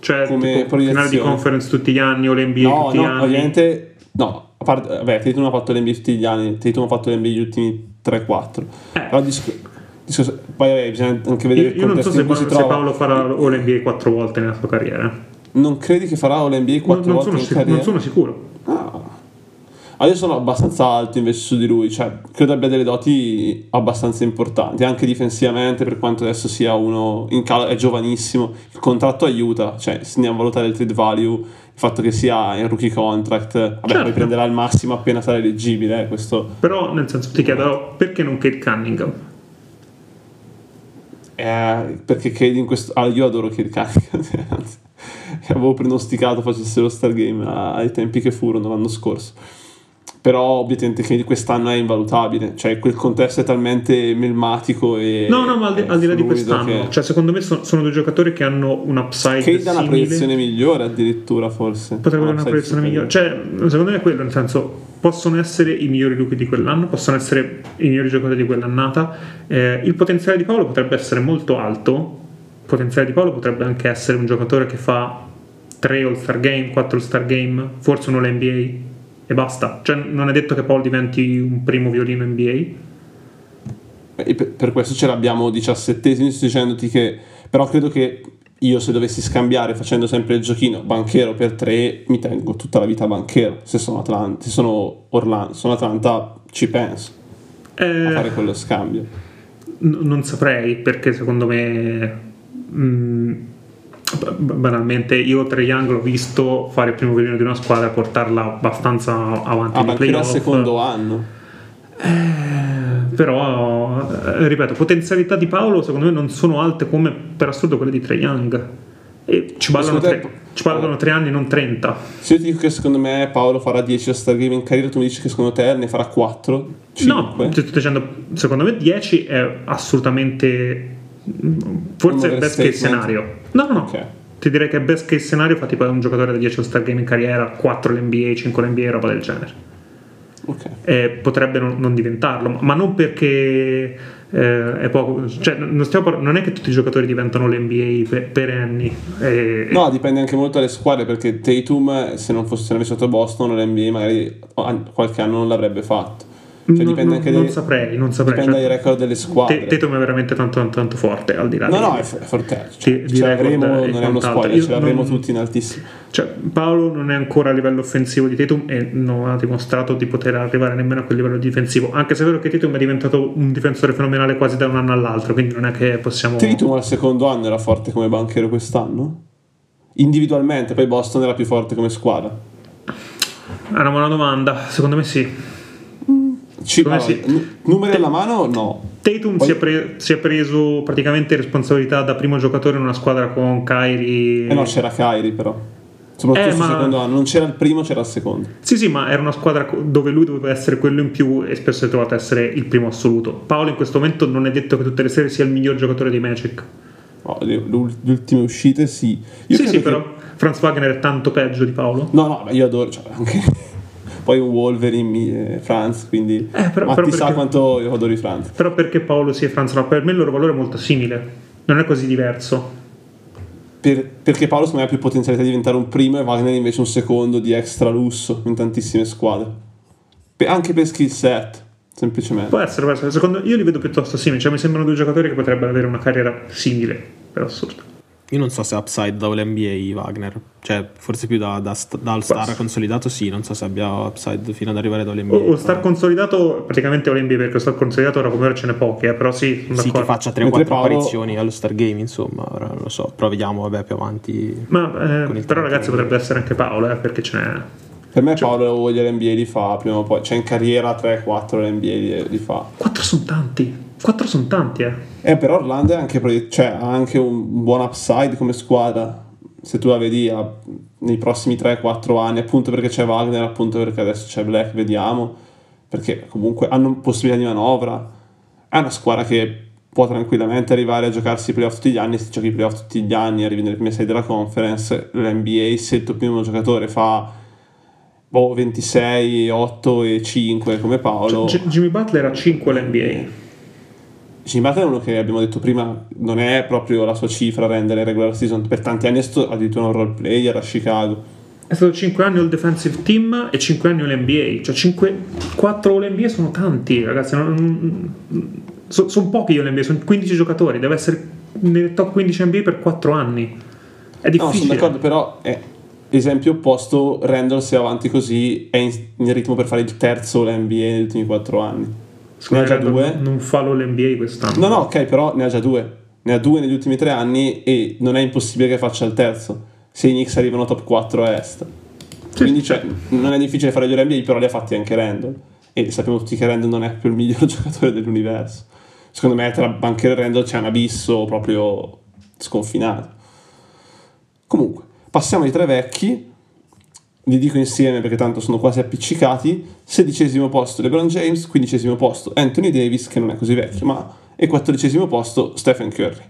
Cioè, come tipo, finale di conference tutti gli anni o l'NBA no, tutti no, gli anni? ovviamente No, a parte, vabbè, Tatum ha fatto l'NBA tutti gli anni, Tatum ha fatto l'NBA gli ultimi 3-4. Eh. Però disco, disco, poi vabbè, bisogna anche vedere io, il io non so se, Paolo, se Paolo farà o l'NBA 4 volte nella sua carriera. Non credi che farà o l'NBA 4 non, non volte in carriera? Non sono sicuro. Ah. Ah, io sono abbastanza alto invece su di lui, cioè credo abbia delle doti abbastanza importanti, anche difensivamente per quanto adesso sia uno in cal- è giovanissimo, il contratto aiuta, cioè se andiamo a valutare il trade value, il fatto che sia in rookie contract, vabbè certo. poi prenderà il massimo appena sarà eleggibile, eh, questo... Però nel senso ti chiedo perché non Kate Cunningham? Eh, perché Cade in questo... Ah, io adoro Kate Cunningham, <laughs> avevo pronosticato facesse lo Star Game ai tempi che furono l'anno scorso però obiettivamente che quest'anno è invalutabile, cioè quel contesto è talmente melmatico e... No, no, ma al di, al di là di quest'anno, che... cioè secondo me sono, sono, due giocatori che hanno un upside Che dà una proiezione migliore addirittura forse. Potrebbe avere una proiezione migliore, cioè secondo me è quello, nel senso possono essere i migliori rookie di quell'anno, possono essere i migliori giocatori di quell'annata, eh, il potenziale di Paolo potrebbe essere molto alto, il potenziale di Paolo potrebbe anche essere un giocatore che fa 3 All-Star Game, 4 All-Star Game, forse uno l'NBA e basta. Cioè, non è detto che Paul diventi un primo violino NBA. E per questo ce l'abbiamo diciassettesimi, sto dicendoti che però credo che io se dovessi scambiare facendo sempre il giochino banchero per tre, mi tengo tutta la vita banchero. Se sono Atlanta, se sono Orlando, sono Atlanta, ci penso eh, a fare quello scambio. N- non saprei perché secondo me mh, mm, banalmente io Trae Young l'ho visto fare il primo violino di una squadra e portarla abbastanza avanti ah, nei playoff al secondo anno eh, però eh, ripeto potenzialità di Paolo secondo me non sono alte come per assurdo quelle di Trae Young E ci ballano, te- tre, ci ballano tre anni, non 30. Se io ti dico che secondo me Paolo farà 10 All-Star Game in carriera, tu mi dici che secondo te ne farà 4? 5? No, ti sto dicendo, secondo me 10 è assolutamente. Forse il best case scenario. No, no, no. Ok. Ti direi che best case scenario fa tipo un giocatore da 10 All-Star Game in carriera, 4 l'NBA, 5 l'NBA, roba del genere. Ok. Eh, potrebbe non, non diventarlo, ma- non perché eh, è poco. Cioè, non, stiamo par- non è che tutti i giocatori diventano l'NBA per, per anni. Eh, No, dipende anche molto dalle squadre perché Tatum, se non fosse stato a Boston, l'NBA magari qualche anno non l'avrebbe fatto. Cioè, non, dipende non- anche non dai, saprei, non saprei. dipende Cioè, dai record delle squadre. Te- Tatum è veramente tanto, tanto, tanto forte al di là no, di- no, è, f- è forte. di- Cioè, di l'avremo, e non è uno spoiler, ce l'avremo non- tutti in altissimo. Cioè, Paolo non è ancora a livello offensivo di Tatum e non ha dimostrato di poter arrivare nemmeno a quel livello difensivo. Anche se è vero che Tatum è diventato un difensore fenomenale quasi da un anno all'altro, quindi non è che possiamo. Tatum al secondo anno era forte come banchero quest'anno? Individualmente, poi Boston era più forte come squadra. È una buona domanda, secondo me sì. Ci, allora, si- numeri alla mano? No. Tatum Poi- si, è pre- si è preso praticamente responsabilità da primo giocatore in una squadra con Kyrie. Eh no, c'era Kyrie però. Soprattutto Eh, ma- secondo anno. Non c'era il primo, c'era il secondo. Sì, sì, ma era una squadra dove lui doveva essere quello in più e spesso si è trovato a essere il primo assoluto. Paolo in questo momento non è detto che tutte le serie sia il miglior giocatore di Magic. Oh, le, le ultime uscite sì. Io sì, sì, che- però Franz Wagner è tanto peggio di Paolo. No, no, ma io adoro. Cioè, anche... Poi un Wolverine, eh, Franz, quindi... Eh, però- Matti però sa perché- quanto io adoro i Franz. Però perché Paolo e Franz no? Per me il loro valore è molto simile. Non è così diverso. Per- perché Paolo secondo me ha più potenzialità di diventare un primo e Wagner invece un secondo di extra lusso in tantissime squadre. Pe- anche per skill set, semplicemente. Può essere, può essere. Secondo io li vedo piuttosto simili. Cioè, mi sembrano due giocatori che potrebbero avere una carriera simile. Per assurdo. Io non so se upside da All-NBA Wagner, cioè forse più da, da, da All-Star consolidato sì, non so se abbia upside fino ad arrivare da All-NBA. O, o star consolidato praticamente l'NBA perché star consolidato ora come ora ce n'è pochi, eh, però sì, Sì, che faccia 3 o Mentre 4 Paolo- apparizioni allo Star Game, insomma, ora non lo so, però vediamo, vabbè, più avanti. Ma eh, però ragazzi potrebbe essere anche Paolo, eh, perché ce n'è. Per me Cioè- Paolo voglia l'NBA li fa prima o poi. Cioè in carriera 3-4 l'NBA li, li fa. Quattro sono tanti. Quattro sono tanti, eh. Eh, però Orlando è anche, cioè, ha anche un, un buon upside come squadra. Se tu la vedi a- nei prossimi 3-4 anni, appunto perché c'è Wagner, appunto perché adesso c'è Black, vediamo. Perché comunque hanno possibilità di manovra. È una squadra che può tranquillamente arrivare a giocarsi i playoff tutti gli anni. Se giochi i playoff tutti gli anni, arrivi nelle prime 6 della conference. L'NBA, se il tuo primo giocatore fa boh, 26, 8 e 5 come Paolo. G- Jimmy Butler ha 5 l'NBA. Butler è uno che abbiamo detto prima, non è proprio la sua cifra rendere regular season. Per tanti anni è stato addirittura un role player a Chicago. È stato 5 anni All Defensive Team e 5 anni All-NBA. Cioè 5, 4 All-NBA sono tanti, ragazzi. sono pochi All-NBA, sono 15 giocatori. Deve essere nel top 15 NBA per 4 anni. È No, sono difficile. d'accordo, però è esempio opposto, Randall se va avanti così è in, in ritmo per fare il terzo l'NBA negli ultimi 4 anni. Ne ha già due? non- fa l'All-NBA quest'anno. No, no, ok, però ne ha già due. Ne ha due negli ultimi 3 anni e non è impossibile che faccia il terzo. Se i Knicks arrivano top 4 a est. Quindi cioè, non è difficile fare gli NBA, però li ha fatti anche Randall. E sappiamo tutti che Randall non è più il miglior <laughs> giocatore dell'universo. Secondo me tra Banker e Randall c'è un abisso proprio sconfinato. Comunque, passiamo ai tre vecchi. Li dico insieme perché tanto sono quasi appiccicati. Sedicesimo posto LeBron James, quindicesimo posto Anthony Davis, che non è così vecchio, ma e quattordicesimo posto Stephen Curry.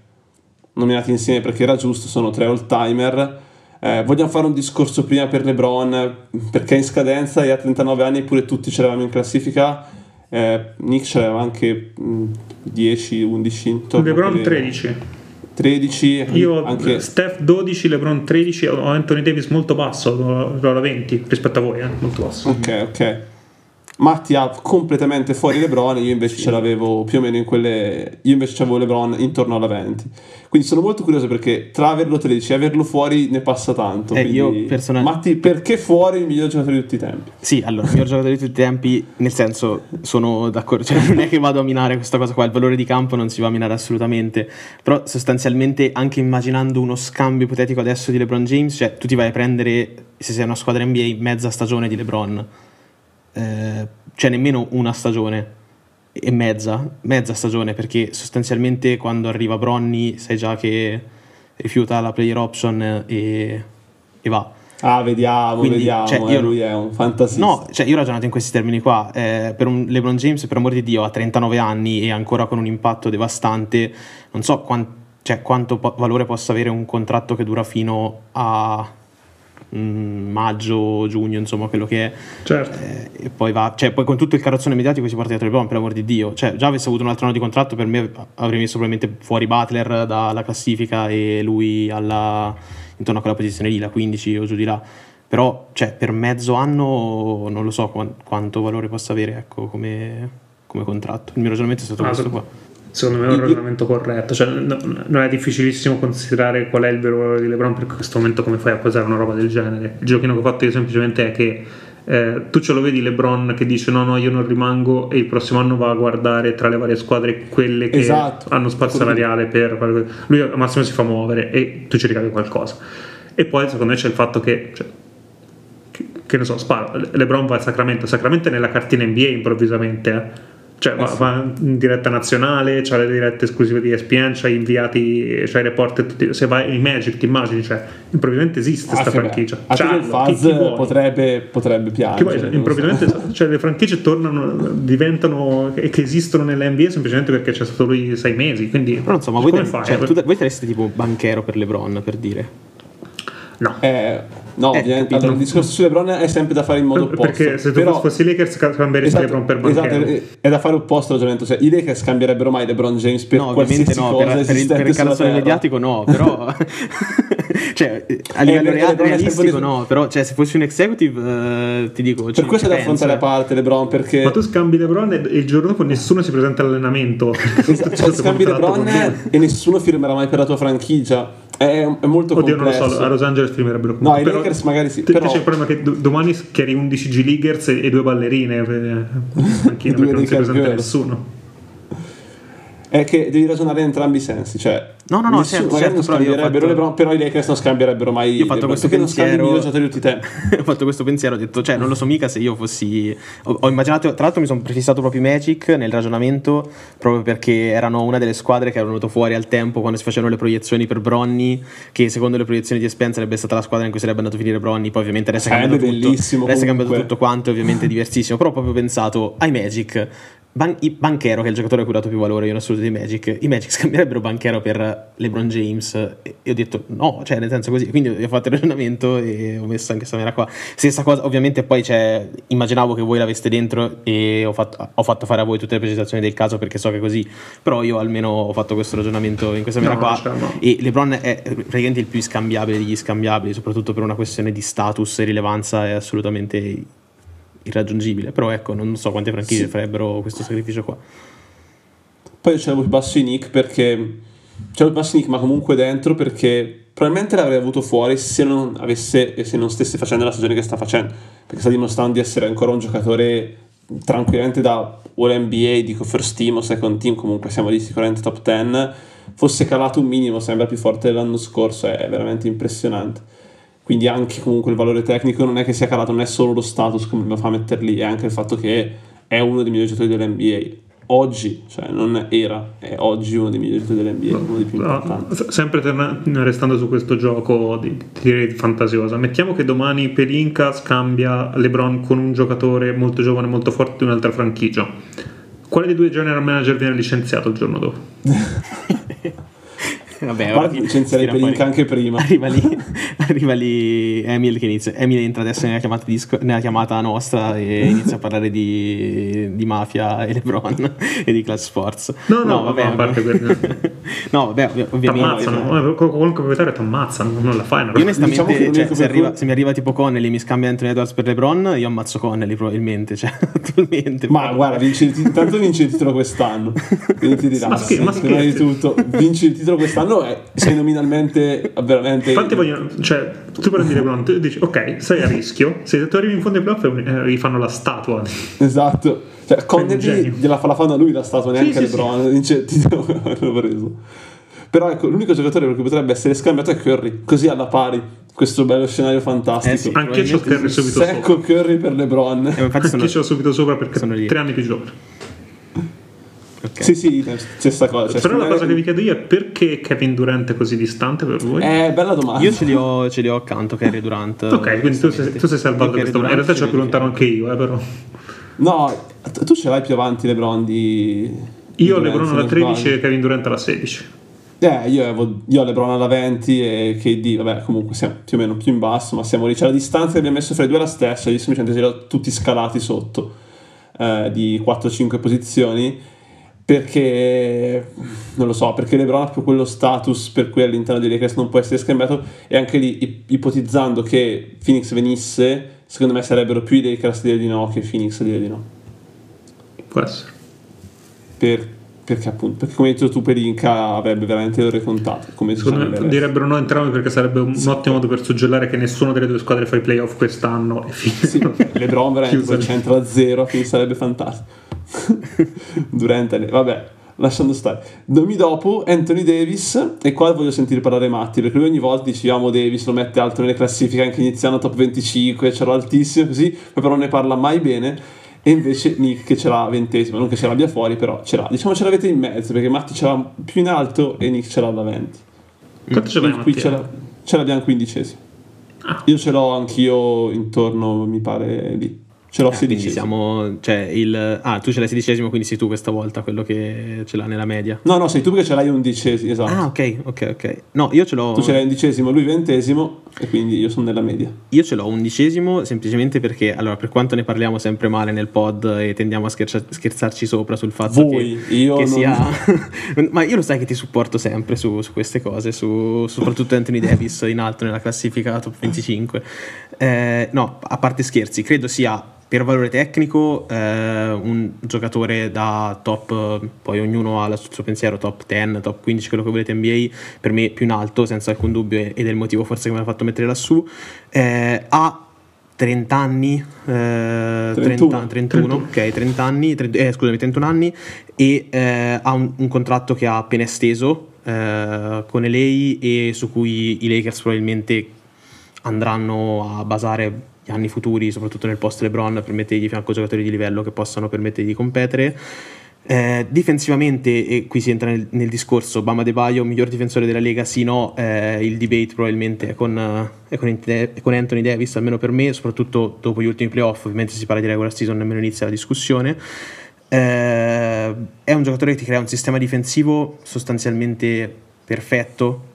Nominati insieme perché era giusto, sono tre all-timer. Eh, vogliamo fare un discorso prima per LeBron, perché è in scadenza e a 39 anni pure tutti ce l'avevamo in classifica. Eh, Nick ce l'aveva anche mh, 10, 11 intorno a LeBron quelle- 13. 13 Io ho anche Steph 12, LeBron 13, ho Anthony Davis molto basso, l'ho l'ho alla 20 rispetto a voi, eh, molto basso. Ok, ok. Matti ha completamente fuori LeBron, io invece ce l'avevo più o meno in quelle. Io invece avevo LeBron intorno alla 20. Quindi sono molto curioso perché tra averlo 13 e averlo fuori ne passa tanto. Eh, io personalmente- Matti, perché fuori il miglior giocatore di tutti i tempi? Sì, allora, il miglior giocatore di tutti i tempi, nel senso, sono d'accordo, cioè non è che vado a minare questa cosa qua, il valore di campo non si va a minare assolutamente, però sostanzialmente anche immaginando uno scambio ipotetico adesso di LeBron James, cioè tu ti vai a prendere, se sei una squadra NBA, mezza stagione di LeBron, Eh, cioè nemmeno una stagione e mezza, mezza stagione, perché sostanzialmente quando arriva Bronny sai già che rifiuta la player option e, e va. Ah, vediamo, Quindi, vediamo. cioè, eh, io- lui è un fantasista. No, cioè io ho ragionato in questi termini qua. Eh, per un LeBron James, per amor di Dio, ha 39 anni e ancora con un impatto devastante. Non so quan- cioè, quanto po- valore possa avere un contratto che dura fino a mm, maggio, giugno, insomma, quello che è. Certo. Eh, e poi va, cioè, poi con tutto il carrozzone mediatico si porta dietro LeBron, per amor di Dio. Cioè, già avesse avuto un altro anno di contratto, per me avrei messo probabilmente fuori Butler dalla classifica e lui alla, intorno a quella posizione lì, la 15 o giù di là. Però, cioè, per mezzo anno non lo so quan- quanto valore possa avere, ecco, come, come contratto. Il mio ragionamento è stato Ah, questo qua. Secondo me è un ragionamento corretto, cioè, no- non è difficilissimo considerare qual è il vero valore di LeBron perché in questo momento come fai a posare una roba del genere? Il giochino che ho fatto io semplicemente è che eh, tu ce lo vedi LeBron che dice no no io non rimango e il prossimo anno va a guardare tra le varie squadre quelle che Esatto. hanno spazio salariale per lui al massimo si fa muovere e tu ci ricavi qualcosa e poi secondo me c'è il fatto che cioè, che, che ne so, sparo, LeBron va a Sacramento, Sacramento è nella cartina NBA improvvisamente, eh. Cioè, va, sì. va in diretta nazionale, c'ha le dirette esclusive di ESPN, c'ha inviati, c'ha i report, tutti- se vai in Magic, ti immagini, cioè, improvvisamente esiste Ah, questa che franchigia. Anche C'hanno, il vuoi? potrebbe, potrebbe Che piangere. non lo so. improvvisamente cioè, le franchigie tornano, diventano e che esistono nell'NBA semplicemente perché c'è stato lui sei mesi. Quindi, Però insomma, voi, come te- fai? cioè, tu, voi sareste tipo banchero per LeBron, per dire. no. Eh, no, Eh, ovviamente, allora, il discorso su LeBron è sempre da fare in modo opposto. perché se tu Però- fossi Lakers cambieresti Esatto, LeBron per esatto, banchero. è- è da fare opposto al ragionamento. Cioè, i Lakers cambierebbero mai LeBron James per no, qualsiasi no, cosa per, per il, per il terra. mediatico no, però <laughs> <laughs> cioè, a livello rea- LeBron è realistico no, però cioè, se fossi un executive eh, ti dico... Per ci- questo è da affrontare a eh. parte LeBron perché Ma tu scambi LeBron e e il giorno dopo nessuno si presenta all'allenamento. <laughs> Esatto, cioè, scambi LeBron e nessuno firmerà mai per la tua franchigia. È, è molto Oddio, non lo complesso. so, a Los Angeles firmerebbero No, comunque. ai però Lakers magari sì, te- però- c'è il problema che do- domani schieri 11 G-Leaguers e, e due ballerine. <laughs> non dei si presenta campioni. nessuno. È che devi ragionare in entrambi i sensi. Cioè, No, no, no, nessuno- certo, certo, non però fatto- LeBron, però i Lakers non scambierebbero mai Io ho fatto questo perché non scambi pensiero. tutti <laughs> ho fatto questo pensiero, ho detto, cioè, non lo so mica se io fossi. Ho, ho immaginato, tra l'altro, mi sono prefissato proprio i Magic nel ragionamento, proprio perché erano una delle squadre che erano venute fuori al tempo quando si facevano le proiezioni per Bronny. Che secondo le proiezioni di Espen sarebbe stata la squadra in cui sarebbe andato a finire Bronny. Poi, ovviamente, adesso è cambiato tutto. Adesso è cambiato tutto quanto, è ovviamente diversissimo. Però ho proprio pensato ai Magic. Ban- i- Banchero, che è il giocatore a cui ho dato più valore io in assoluto dei Magic, i Magic <laughs> scambierebbero Banchero per LeBron James e e ho detto no, cioè nel senso così, quindi ho fatto il ragionamento e ho messo anche questa maniera qua. Stessa cosa, ovviamente poi c'è, immaginavo che voi l'aveste dentro e ho fatto, ho fatto fare a voi tutte le precisazioni del caso perché so che è così, però io almeno ho fatto questo ragionamento in questa maniera No, qua cioè, no. e LeBron è praticamente il più scambiabile degli scambiabili, soprattutto per una questione di status e rilevanza è assolutamente irraggiungibile, però ecco, non so quante franchigie Sì. farebbero questo sacrificio qua. Poi c'è il basso Nick perché c'è il basso Nick, ma comunque dentro perché probabilmente l'avrei avuto fuori se non avesse e se non stesse facendo la stagione che sta facendo. Perché sta dimostrando di essere ancora un giocatore tranquillamente da All NBA, dico first team o second team, comunque siamo lì sicuramente top 10. Fosse calato un minimo, sembra più forte dell'anno scorso, è veramente impressionante. Quindi anche comunque il valore tecnico non è che sia calato, non è solo lo status come lo fa metterli, è anche il fatto che è uno dei migliori giocatori dell'NBA. Oggi, cioè non era, è oggi uno dei migliori giocatori dell'NBA, uno dei più importanti. sempre torna- restando su questo gioco di, di fantasiosa, mettiamo che domani Pelinka scambia LeBron con un giocatore molto giovane, molto forte di un'altra franchigia. Quale dei due general manager viene licenziato il giorno dopo? <laughs> Vabbè, ora licenzierei fuori. anche prima. Arriva lì, <laughs> arriva lì Emil che inizia. Emil entra adesso nella chiamata, disco- nella chiamata nostra e inizia a parlare di, di mafia e LeBron e di Class Sports. No, no, vabbè, a parte quello. <laughs> no, vabbè, ov- ovviamente. T'ammazzano, eh, qualunque proprietario ti ammazzano, non la fai una Io onestamente, Diciamo cioè, se, per arriva- se mi arriva tipo Connelly e mi scambia Anthony Edwards per LeBron, io ammazzo Connelly probabilmente. Cioè, <laughs> attualmente. Ma guarda, vinci il titolo, tanto vinci il titolo quest'anno. Quindi ti dirà, Ma scherzi, ma prima di scherzi. tutto, vinci il titolo quest'anno e sei nominalmente veramente... Infatti vogliono, cioè, tu prendi LeBron, tu dici, ok, sei a rischio, se tu arrivi in fondo ai playoff eh, gli fanno la statua. Esatto. Cioè, Connery gliela fa la fanno a lui la statua, neanche sì, sì. LeBron. Vince il titolo l'hanno preso. Però ecco, l'unico giocatore per cui potrebbe essere scambiato è Curry, così alla pari. Questo bello scenario fantastico. Eh sì. Anche io c'ho Curry subito Secco sopra. Curry per LeBron. Eh, infatti sono, Anche io ce l'ho subito sopra perché sono lì. tre anni più giovane. Ok. Sì, sì, stessa cosa. Cioè, Però la cosa che vi chiedo io è perché Kevin Durant è così distante per voi? Eh, bella domanda. Io ce li ho, ce li ho accanto, Kerry Durant. <laughs> ok, quindi tu sei, tu sei salvato da questo. In realtà ce c'ho li più lontano anche io, eh, però. No, tu ce l'hai più avanti LeBron di... di Io ho LeBron alla non 13 sbaglio. e Kevin Durant alla 16. Eh, io, avevo, io ho LeBron alla 20 e KD, vabbè, comunque siamo più o meno più in basso, ma siamo lì. C'è la distanza che abbiamo messo fra i due è la stessa, io semplicemente li ho tutti scalati sotto eh, di 4-5 posizioni, perché, non lo so, perché LeBron ha proprio quello status per cui all'interno dei Lakers non può essere scambiato e anche lì, ip- ipotizzando che Phoenix venisse, secondo me sarebbero più i Lakers a dire di no che Phoenix a dire di no. Può essere. Per- perché appunto, perché come hai detto tu Pelinka avrebbe veramente le ore contate, come Secondo me direbbero no entrambi perché sarebbe un ottimo modo per suggellare che nessuna delle due squadre fa i playoff quest'anno e Sì. LeBron veramente c'entra a zero, quindi sarebbe fantastico. <laughs> Durante, vabbè, lasciando stare. Nomi dopo, Anthony Davis, e qua voglio sentire parlare Matti, perché lui ogni volta dicevamo Davis lo mette alto nelle classifiche, anche iniziando top 25, ce l'ho altissimo così, però non ne parla mai bene. E invece Nick che ce l'ha ventesimo, non che ce l'abbia fuori, però ce l'ha. Diciamo ce l'avete in mezzo, perché Matti ce l'ha più in alto e Nick ce l'ha da 20. Quanto ce l'hai Qui ce, l'ha- ce l'abbiamo quindicesimo. Ah. Io ce l'ho anch'io intorno, mi pare, lì. Ce l'ho Eh, sedicesimo. siamo, cioè il, ah, tu ce l'hai sedicesimo, quindi sei tu questa volta quello che ce l'ha nella media. No, no, sei tu che ce l'hai undicesimo, esatto. Ah, ok, ok, ok. No, io ce l'ho. Tu ce l'hai undicesimo, lui ventesimo, e quindi io sono nella media. Io ce l'ho undicesimo semplicemente perché, allora, per quanto ne parliamo sempre male nel pod e tendiamo a scherza- scherzarci sopra sul fatto Voi, che, io che non- sia... <laughs> <laughs> Ma io lo sai che ti supporto sempre su, su queste cose, su, soprattutto Anthony Davis in alto nella classifica top 25. Eh, no, a parte scherzi, credo sia per valore tecnico eh, un giocatore da top, poi ognuno ha il suo pensiero, top 10, top 15, quello che volete NBA, per me più in alto senza alcun dubbio ed è il motivo forse che me l'ha fatto mettere lassù. Eh, ha 30 anni, eh, 30 31. 31, ok, 30 anni, 30 eh, scusami, 31 anni e eh, ha un, un contratto che ha appena esteso eh, con LA e su cui i Lakers probabilmente andranno a basare anni futuri, soprattutto nel post LeBron, per mettergli di fianco giocatori di livello che possano permettergli di competere. Eh, difensivamente, e qui si entra nel, nel discorso, Bama De Baio, miglior difensore della Lega, sì no, eh, il debate probabilmente è con, eh, è con, è con Anthony Davis, almeno per me, soprattutto dopo gli ultimi playoff, ovviamente si parla di regular season, nemmeno inizia la discussione. Eh, è un giocatore che ti crea un sistema difensivo sostanzialmente perfetto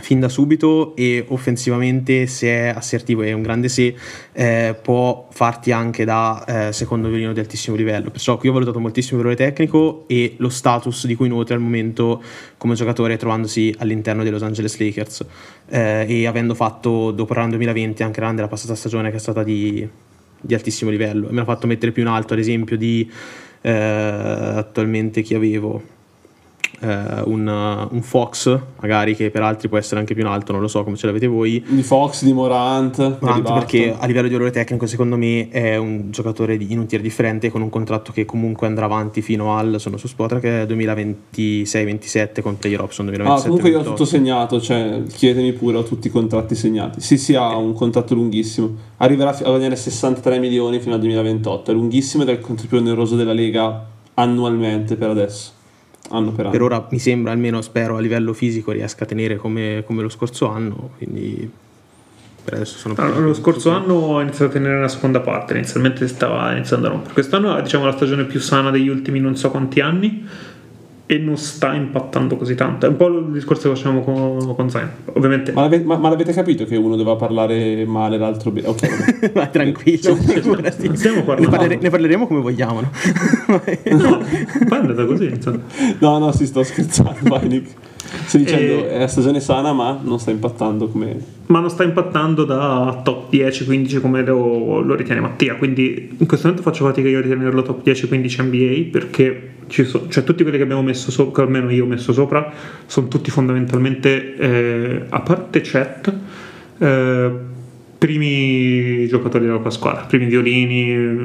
fin da subito e offensivamente se è assertivo e è un grande se eh, può farti anche da eh, secondo violino di altissimo livello. Perciò qui ho valutato moltissimo il valore tecnico e lo status di cui nutre al momento come giocatore trovandosi all'interno dei Los Angeles Lakers. Eh, e avendo fatto dopo round 2020 anche l'anno della passata stagione che è stata di, di altissimo livello. E me l'ha fatto mettere più in alto ad esempio di eh, attualmente chi avevo eh, un, un Fox, magari che per altri può essere anche più in alto, non lo so come ce l'avete voi. Di Fox, di Morant, Morant perché a livello di valore tecnico secondo me è un giocatore di, in un tier differente con un contratto che comunque andrà avanti fino al, sono su Spotra che è 2026-27 con player option 2027 Ah, comunque io ho tutto segnato, cioè chiedetemi pure, ho tutti i contratti segnati. Sì, sì, ha un contratto lunghissimo. Arriverà a guadagnare 63 milioni fino al 2028. È lunghissimo ed è il contratto più oneroso della Lega annualmente per adesso. Anno per anno. per ora mi sembra almeno spero a livello fisico riesca a tenere come, come lo scorso anno quindi per adesso sono Allora, lo scorso anno ho iniziato a tenere una seconda parte, inizialmente stava iniziando a rompere. Quest'anno è diciamo, la stagione più sana degli ultimi non so quanti anni e non sta impattando così tanto. È un po' il discorso che facciamo con, con Zion. Ovviamente Ma, l'ave- ma- ma l'avete capito che uno doveva parlare male, l'altro bene? Ok. <laughs> Vai tranquillo figurati. stiamo ne, parlando. parlere- ne parleremo come vogliamo no? No, poi è andata così. insomma. No, no, si sto scherzando, vai Nick. Stai dicendo E- è la stagione sana, ma non sta impattando come. Ma non sta impattando da top 10-15 come lo, lo ritiene Mattia. Quindi in questo momento faccio fatica io a ritenerlo top 10-15 NBA perché ci so- cioè, tutti quelli che abbiamo messo sopra, che almeno io ho messo sopra, sono tutti fondamentalmente, eh, a parte Chet, eh, primi giocatori della tua squadra, primi violini, eh,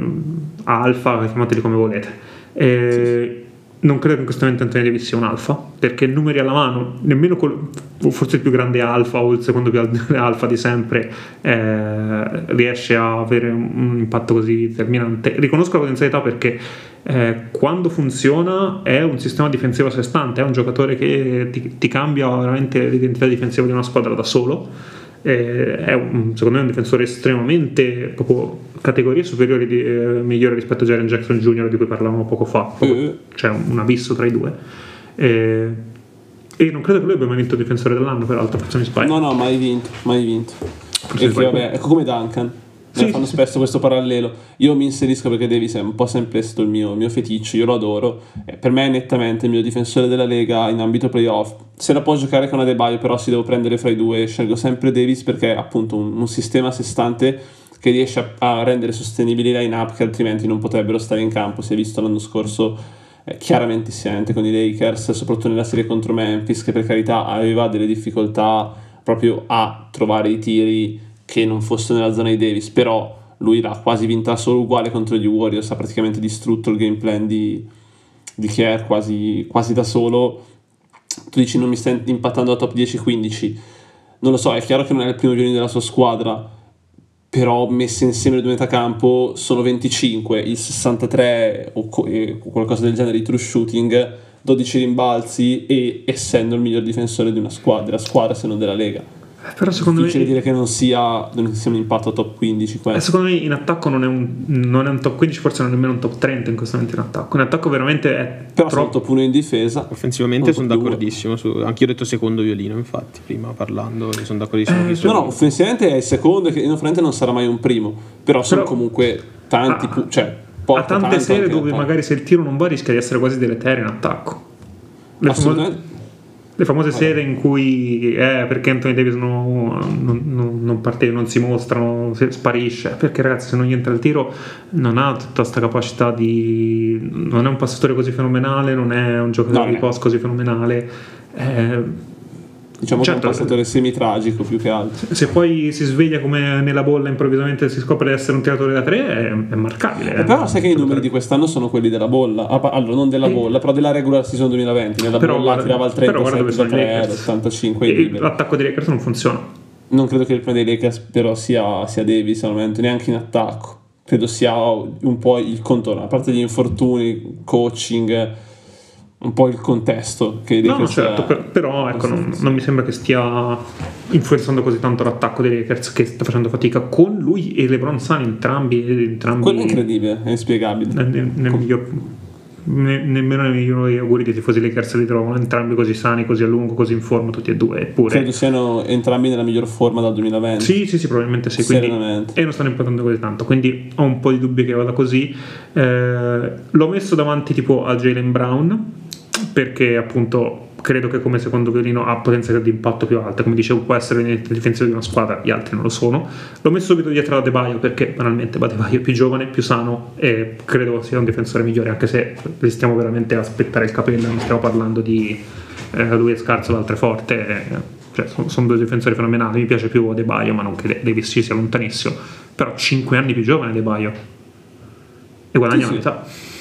alfa, chiamateli come volete. Eh, non credo che in questo momento Anthony Davis sia un alfa, perché numeri alla mano, nemmeno col, forse il più grande alfa o il secondo più grande <laughs> alfa di sempre eh, riesce a avere un impatto così determinante. Riconosco la potenzialità perché eh, quando funziona è un sistema difensivo a sé stante, è un giocatore che ti, ti cambia veramente l'identità difensiva di una squadra da solo eh, è un, secondo me un difensore estremamente proprio categorie superiori di, eh, migliore rispetto a Jaren Jackson Jr. di cui parlavamo poco fa. Proprio, mm. c'è un, un, abisso tra i due. Eh, e non credo che lui abbia mai vinto difensore dell'anno peraltro forse mi sbaglio no no mai vinto mai vinto. Perché vabbè ecco come Duncan sì, fanno sì, spesso sì. questo parallelo. Io mi inserisco perché Davis è un po' sempre stato il mio, il mio feticcio, io lo adoro. Eh, per me è nettamente il mio difensore della Lega in ambito playoff. Se la può giocare con Adebayo, però si devo prendere fra i due. Scelgo sempre Davis perché è appunto un, un sistema a sé stante che riesce a, a rendere sostenibili i line-up che altrimenti non potrebbero stare in campo. Si è visto l'anno scorso eh, chiaramente si sente con i Lakers, soprattutto nella serie contro Memphis, che per carità aveva delle difficoltà proprio a trovare i tiri che non fosse nella zona di Davis, però lui l'ha quasi vinta solo uguale contro gli Warriors, ha praticamente distrutto il game plan di, di Kerr quasi, quasi da solo. Tu dici non mi sta impattando a top 10-15, non lo so, è chiaro che non è il primo violino della sua squadra, però messe insieme le due metacampo sono 25, il 63 o qualcosa del genere di true shooting, 12 rimbalzi e essendo il miglior difensore di una squadra, squadra se non della Lega. Però secondo è difficile me... dire che non sia, non sia un impatto top 15 questo. Eh, secondo me in attacco non è, un, non è, un, top 15 forse non è nemmeno un top 30 in questo momento in attacco. In attacco veramente è però troppo top 1 in difesa. Offensivamente sono d'accordissimo su, anche io ho detto secondo violino infatti prima parlando sono d'accordissimo eh, no no offensivamente è il secondo che in non sarà mai un primo però, però sono comunque tanti ah, cioè, ha tante serie dove magari se il tiro non va rischia di essere quasi deleterio in attacco. Le assolutamente le famose sere in cui eh, perché Anthony Davis non, non, non, non parte, non si mostrano, sparisce. Perché ragazzi se non gli entra il tiro non ha tutta questa capacità di non è un passatore così fenomenale non è un giocatore no, di post così fenomenale. Eh, diciamo certo, che è un passatore semi-tragico più che altro. Se poi si sveglia come nella bolla improvvisamente si scopre di essere un tiratore da tre è, è marcabile. Eh, però sai che i numeri di quest'anno sono quelli della bolla, allora non della bolla, però della regular season 2020, nella però bolla guarda, tirava il 37 da 3, l'85 L'attacco dei Lakers non funziona. Non credo che il problema dei Lakers però sia, sia Davis al momento, neanche in attacco. Credo sia un po' il contorno, a parte gli infortuni, coaching un po' il contesto che no, no certo, per, però ecco, non, non, mi sembra che stia influenzando così tanto l'attacco dei Lakers che sta facendo fatica con lui e LeBron Sun entrambi, entrambi quello è incredibile, è inspiegabile. Nel, nel Com- miglior, ne, nemmeno nei migliori auguri dei tifosi Lakers li trovano entrambi così sani, così a lungo, così in forma tutti e due eppure credo siano entrambi nella miglior forma dal 2020 sì sì sì probabilmente sì quindi, e non stanno impattando così tanto quindi ho un po' di dubbi che vada così. Eh, l'ho messo davanti tipo a Jalen Brown perché appunto credo che come secondo violino ha potenzialità di impatto più alte, come dicevo può essere nel difensivo di una squadra, gli altri non lo sono. L'ho messo subito dietro a De Baio perché banalmente Baio è più giovane, più sano e credo sia un difensore migliore, anche se stiamo veramente a aspettare il capello, non stiamo parlando di eh, lui è scarso, l'altro è forte. Eh, cioè, sono, sono, due difensori fenomenali, mi piace più De Baio, ma non che Davis ci sia lontanissimo, però 5 anni più giovane De Baio e guadagna sì, la metà. Sì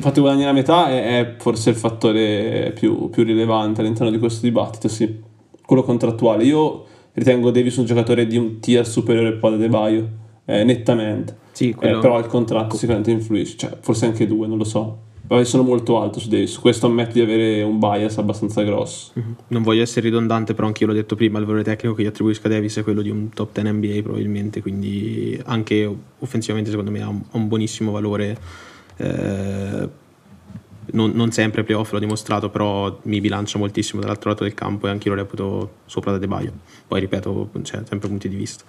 fatti guadagnare la metà è, è forse il fattore più, più, rilevante all'interno di questo dibattito, sì. Quello contrattuale. Io ritengo Davis un giocatore di un tier superiore al Pode De Baio, eh, nettamente. Sì, eh, quello... eh, però il contratto sicuramente influisce, cioè, forse anche due, non lo so. Però sono molto alto su Davis, su questo ammetto di avere un bias abbastanza grosso. Mm-hmm. Non voglio essere ridondante, però anche io l'ho detto prima, il valore tecnico che gli attribuisco a Davis è quello di un top 10 NBA probabilmente, quindi anche offensivamente secondo me ha un, ha un buonissimo valore eh, non, non, sempre playoff l'ho dimostrato, però mi bilancia moltissimo dall'altro lato del campo e anche io lo reputo sopra da De Baio. Poi ripeto, c'è sempre punti di vista.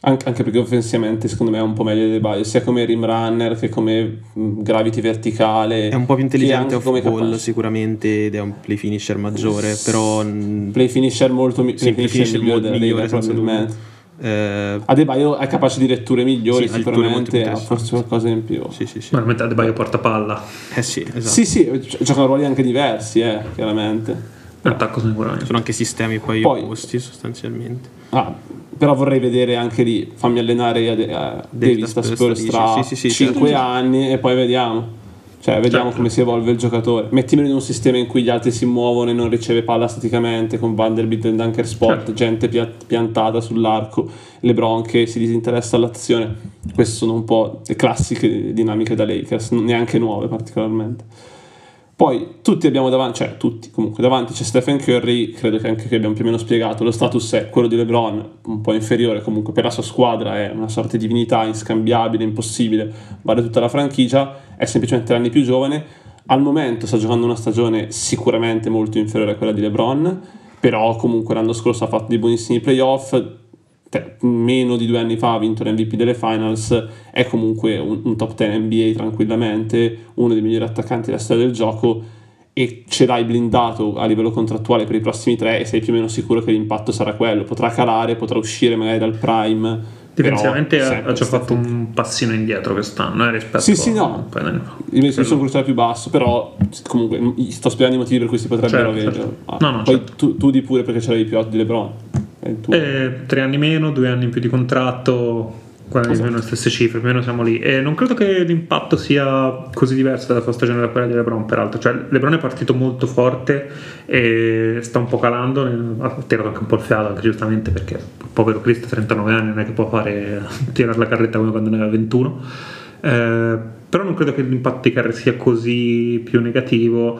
Anche, anche, perché offensivamente secondo me è un po' meglio di De Baio, sia come rim runner che come mm, gravity verticale. È un po' più intelligente off ball capace. sicuramente ed è un play finisher maggiore, però... Play finisher molto mi- sì, play finisher migliore Lega probabilmente. Eh, Adebayo è capace di letture migliori, sì, sicuramente ha forse qualcosa in più. Sì, sì, sì. Ma Adebayo porta palla. Eh sì, esatto. Sì, sì, giocano ruoli anche diversi, eh, chiaramente. Attacco sicuramente. Sono anche sistemi poi, poi opposti sostanzialmente. Ah, però vorrei vedere anche lì, fammi allenare a, a Davis da Spurs tra sì, sì, sì, 5 certo. anni e poi vediamo. Cioè, vediamo Certo. come si evolve il giocatore. Mettimelo in un sistema in cui gli altri si muovono e non riceve palla staticamente, con Vanderbilt e dunker spot, Certo. gente pia- piantata sull'arco, LeBron che si disinteressa all'azione. Queste sono un po' le classiche dinamiche da Lakers, neanche nuove particolarmente. Poi tutti abbiamo davanti, cioè tutti comunque davanti c'è Stephen Curry, credo che anche qui abbiamo più o meno spiegato, lo status è quello di LeBron, un po' inferiore comunque per la sua squadra, è una sorta di divinità inscambiabile, impossibile, vale tutta la franchigia, è semplicemente anni più giovane, al momento sta giocando una stagione sicuramente molto inferiore a quella di LeBron, però comunque l'anno scorso ha fatto dei buonissimi playoff, meno di due anni fa ha vinto l'MVP delle finals, è comunque un, un top 10 NBA tranquillamente, uno dei migliori attaccanti della storia del gioco e ce l'hai blindato a livello contrattuale per i prossimi tre e sei più o meno sicuro che l'impatto sarà quello, potrà calare, potrà uscire magari dal prime. però Difensivamente ha- già fatto un passino indietro quest'anno eh, rispetto Sì, sì, no. un paio d'anni fa. Io mi sono cruciato più basso, però comunque m- sto spiegando i motivi per cui si potrebbero Certo, avere. certo. Ah, No, no, poi certo. tu, tu di pure perché ce l'avevi più di LeBron. Eh, tre anni meno, due anni in più di contratto, guarda Esatto. meno le stesse cifre, più o meno siamo lì. E non credo che l'impatto sia così diverso dalla sua stagione da quella di LeBron, peraltro. Cioè, LeBron è partito molto forte e sta un po' calando, ha tirato anche un po' il fiato, anche giustamente perché povero Cristo ha 39 anni, non è che può fare <laughs> tirare la carretta come quando ne aveva 21. Eh, però non credo che l'impatto di Curry sia così più negativo.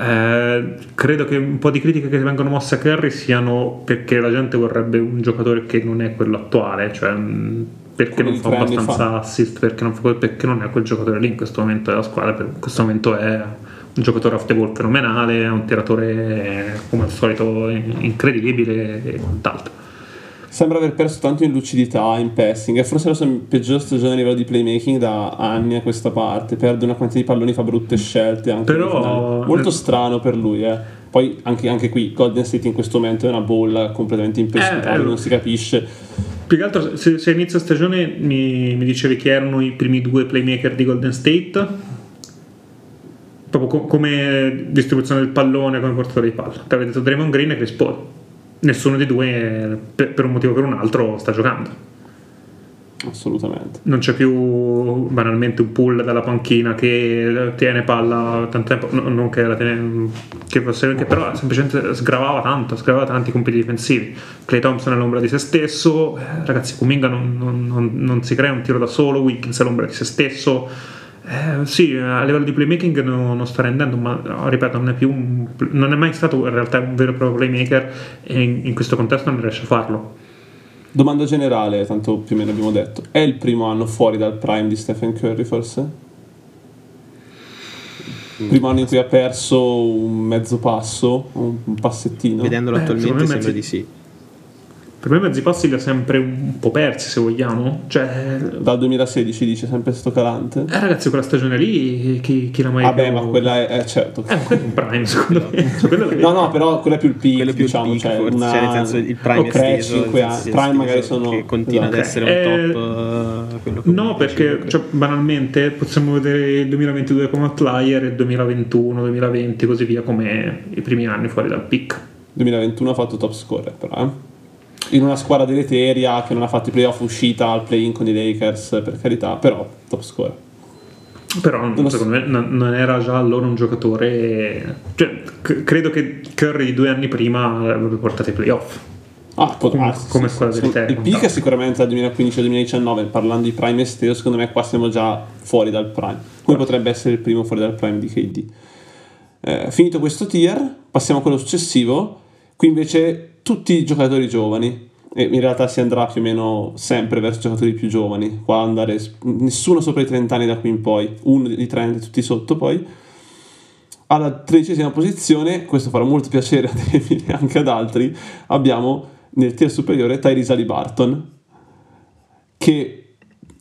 Eh, credo che un po' di critiche che vengono mosse a Curry siano perché la gente vorrebbe un giocatore che non è quello attuale, cioè mh, perché non fa abbastanza fa. assist, perché non, fa- perché non è quel giocatore lì in questo momento della squadra, per- in questo momento è un giocatore off the ball fenomenale, è un tiratore come al solito incredibile e quant'altro. Sembra aver perso tanto in lucidità, in passing. È forse la sua peggiore stagione a livello di playmaking da anni a questa parte. Perde una quantità di palloni, fa brutte scelte. Anche Però- finali. Molto strano per lui, eh. Poi anche, anche qui Golden State in questo momento è una bolla completamente impressionabile, Eh, non si capisce. Più che altro, se, se inizio stagione mi, mi dicevi chi erano i primi due playmaker di Golden State, proprio co- come distribuzione del pallone, come portatore di palla. Ti avevo detto Draymond Green e Chris Paul. Nessuno dei due, per, un motivo o per un altro, sta giocando. Assolutamente. Non c'è più banalmente un pull dalla panchina che tiene palla tanto tempo, no- non che la tiene, che fosse, che però semplicemente sgravava tanto, sgravava tanti compiti difensivi. Clay Thompson è l'ombra di se stesso, eh, ragazzi, Kuminga non, non- non- non si crea un tiro da solo, Wiggins è l'ombra di se stesso. Eh, sì, a livello di playmaking non, non sta rendendo, ma no, ripeto, non è più un- non è mai stato in realtà un vero e proprio playmaker e in, in questo contesto non riesce a farlo. Domanda generale, tanto più o meno abbiamo detto. È il primo anno fuori dal prime di Stephen Curry, forse? Primo anno in cui ha perso un mezzo passo, un, passettino. Vedendolo Eh, attualmente sembra sì. di sì. Per me i mezzi passi li ha sempre un po' persi, se vogliamo. Cioè, Dal 2016 dice sempre sto calante. eh, ragazzi, quella stagione lì, chi, chi l'ha mai Vabbè, più- ma quella è, è certo. Eh, è un prime, secondo me. <laughs> Cioè, No, no, però quella è più il peak, più il diciamo, peak, cioè forse, una... cioè, nel senso il prime ok, esteso, 5 nel anni. Prime esteso, magari sono... che continua ad esatto. essere Eh, un top eh, quello che No, perché cioè, banalmente possiamo vedere il 2022 come outlier e il 2021, 2020 così via come i primi anni fuori dal peak. 2021 ha fatto top scorer, però, eh. In una squadra deleteria che non ha fatto i playoff uscita al play-in con i Lakers, per carità, però top scorer. Però so. secondo me non, non era già allora un giocatore. Cioè, c- credo che Curry di due anni prima avrebbe portato ai playoff. Ah, può Come- darsi, come sì, squadra sì. deleteria, Il peak è contando. sicuramente dal 2015-2019, parlando di prime esteso, secondo me qua siamo già fuori dal prime. Come potrebbe essere il primo fuori dal prime di KD. Eh, finito questo tier, passiamo a quello successivo. Qui invece tutti i giocatori giovani. E in realtà si andrà più o meno sempre verso giocatori più giovani. Qua andare nessuno sopra i 30 anni da qui in poi, uno di 30, tutti sotto poi. Alla tredicesima posizione, questo farà molto piacere ad <laughs> Emily e anche ad altri, abbiamo nel tier superiore Tyrese Barton che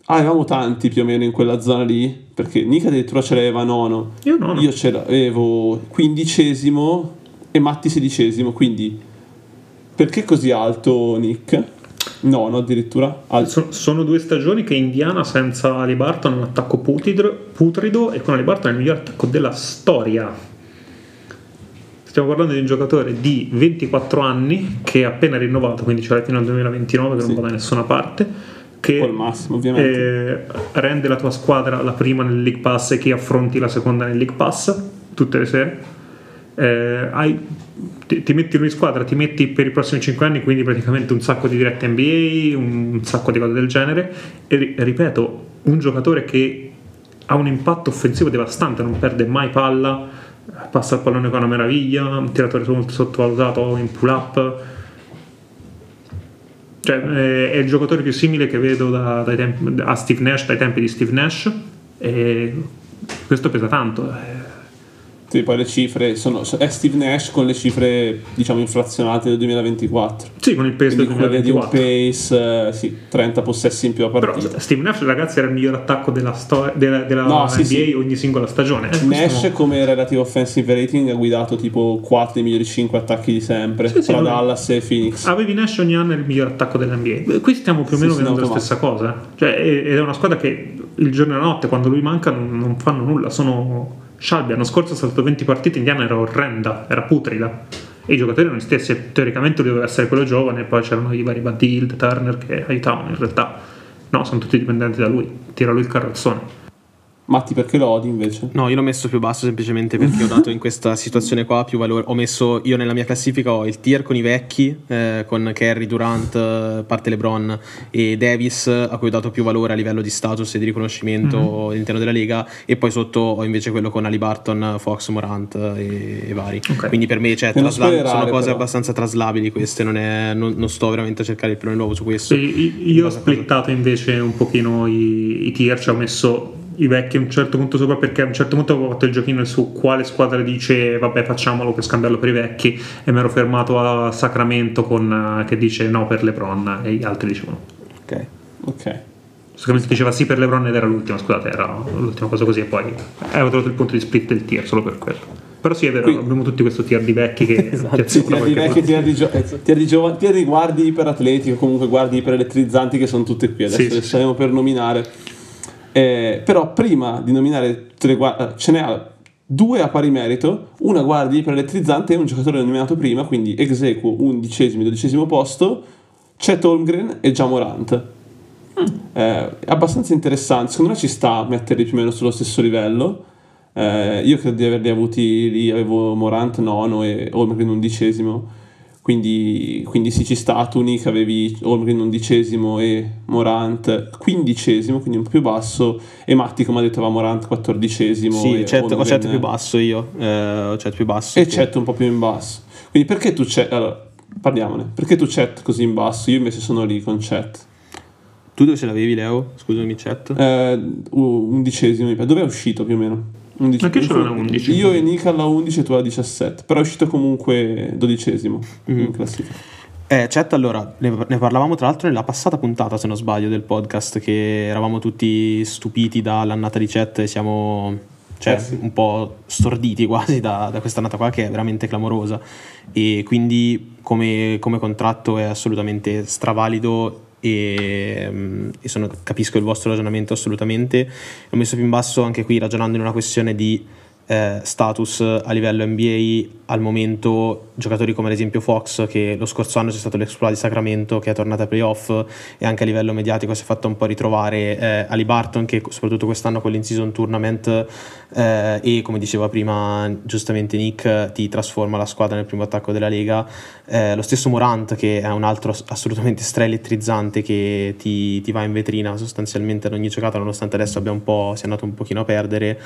avevamo tanti più o meno in quella zona lì, perché Nick addirittura ce l'aveva nono, Io no, no. io ce l'avevo quindicesimo e Matti sedicesimo, quindi perché così alto Nick? Nono addirittura, Al- So- sono due stagioni che Indiana senza Ali Barton è un attacco putrid- putrido e con Ali Barton è il miglior attacco della storia. Stiamo parlando di un giocatore di 24 anni che è appena rinnovato, quindi l'ha fino al 2029 che Sì. non va da nessuna parte, che massimo, ovviamente. eh, rende la tua squadra la prima nel League Pass e che affronti la seconda nel League Pass tutte le sere. Eh, hai- ti, ti metti in una squadra, ti metti per i prossimi 5 anni, quindi praticamente un sacco di dirette NBA, un sacco di cose del genere. E ri- ripeto, un giocatore che ha un impatto offensivo devastante, non perde mai palla, passa il pallone con una meraviglia, un tiratore molto sottovalutato in pull up. Cioè, eh, è il giocatore più simile che vedo da- tempi- a Steve Nash, dai tempi di Steve Nash, e questo pesa tanto. Sì, poi le cifre sono. È Steve Nash con le cifre, diciamo, inflazionate del 2024. Sì, con il pace del Quindi quelle di un 2024. pace, eh, sì, 30 possessi in più a Però partita. Steve Nash, ragazzi, era il miglior attacco della, storia della, della No, sì, NBA sì. ogni singola stagione. Eh, Nash no. come relative offensive rating ha guidato tipo 4 dei migliori 5 attacchi di sempre Sì, sì, tra. Dallas e Phoenix. Avevi Nash ogni anno il miglior attacco dell'NBA. Qui stiamo più o Sì, meno sì, vedendo la stessa cosa. Cioè, è- è una squadra che il giorno e la notte, quando lui manca, non, non fanno nulla. Sono scialbi. L'anno scorso ha saltato 20 partite, Indiana era orrenda, era putrida. E i giocatori erano gli stessi. Teoricamente doveva essere quello giovane, poi c'erano i vari Bud Hield, Turner che aiutavano. In realtà, no, sono tutti dipendenti da lui. Tira lui il carrozzone. Matti, perché lo odi invece? No, io l'ho messo più basso semplicemente perché ho <laughs> dato in questa situazione qua più valore. Ho messo io nella mia classifica ho il tier con i vecchi, eh, con Kerry, Durant, eh, parte LeBron e Davis, a cui ho dato più valore a livello di status e di riconoscimento all'interno della lega. E poi sotto ho invece quello con Ali Barton, Fox, Morant e, e vari. Ok. Quindi per me cioè, trasla- sono cose però. abbastanza traslabili queste. Non, è- non- non sto veramente a cercare il pilone nuovo su questo. Sì, io ho splittato invece un pochino i, i tier, cioè ho messo i vecchi a un certo punto sopra perché a un certo punto avevo fatto il giochino su quale squadra dice vabbè facciamolo per scambiarlo per i vecchi e mi ero fermato a Sacramento con, eh, che dice no per Lebron e gli altri dicevano Ok. Ok. Sacramento diceva sì per Lebron ed era l'ultima scusate era l'ultima cosa così e poi avevo trovato il punto di split del tier solo per quello però sì è vero Qui- abbiamo tutti questo tier di vecchi che <laughs> Esatto. Sì, tier di vecchi, tier di, gio- eh, tier di giovani, tier di guardi iperatletico, comunque guardi iperelettrizzanti che sono tutte qui, adesso sì, le sì. saremo per nominare. Eh, però prima di nominare tutte le guardie, eh, ce ne ha due a pari merito, una guardia iperelettrizzante e un giocatore nominato prima, quindi ex equo undicesimo e dodicesimo posto, Chet Holmgren e Jamorant. Eh, è abbastanza interessante, secondo me ci sta a metterli più o meno sullo stesso livello. Eh, io credo di averli avuti lì, avevo Morant nono e Holmgren undicesimo, quindi, quindi sì ci sta, tu Nick avevi Holmgren undicesimo e Morant quindicesimo, quindi un po' più basso, e Matti come ha detto aveva Morant quattordicesimo. Sì, e chat, ho chat più basso io. eh, ho chat più basso. E. Chet un po' più in basso. Quindi perché tu Chet, allora parliamone, perché tu Chet così in basso? Io invece sono lì con Chet. Tu dove ce l'avevi, Leo? Scusami, chat. Eh, undicesimo, dove è uscito più o meno? Undici- Anche io ce l'ho alla 11. Io e Nick alla 11 e tu alla 17, però è uscito comunque dodicesimo Mm. in classifica. Eh, chat, allora, ne, ne parlavamo tra l'altro nella passata puntata, se non sbaglio, del podcast, che eravamo tutti stupiti dall'annata di chat e siamo cioè, Eh sì. un po' storditi quasi da, da questa annata qua che è veramente clamorosa. E quindi come, come contratto è assolutamente stravalido e, mm, e sono- capisco il vostro ragionamento assolutamente. Ho messo più in basso anche qui ragionando in una questione di eh, status a livello NBA al momento giocatori come ad esempio Fox che lo scorso anno c'è stato l'exploit di Sacramento che è tornata ai playoff e anche a livello mediatico si è fatto un po' ritrovare eh, Ali Barton che soprattutto quest'anno con l'in-season tournament eh, e come diceva prima giustamente Nick ti trasforma la squadra nel primo attacco della Lega. Eh, lo stesso Morant che è un altro ass- assolutamente stra-elettrizzante che ti, ti va in vetrina sostanzialmente ad ogni giocata nonostante adesso abbia un po', sia andato un pochino a perdere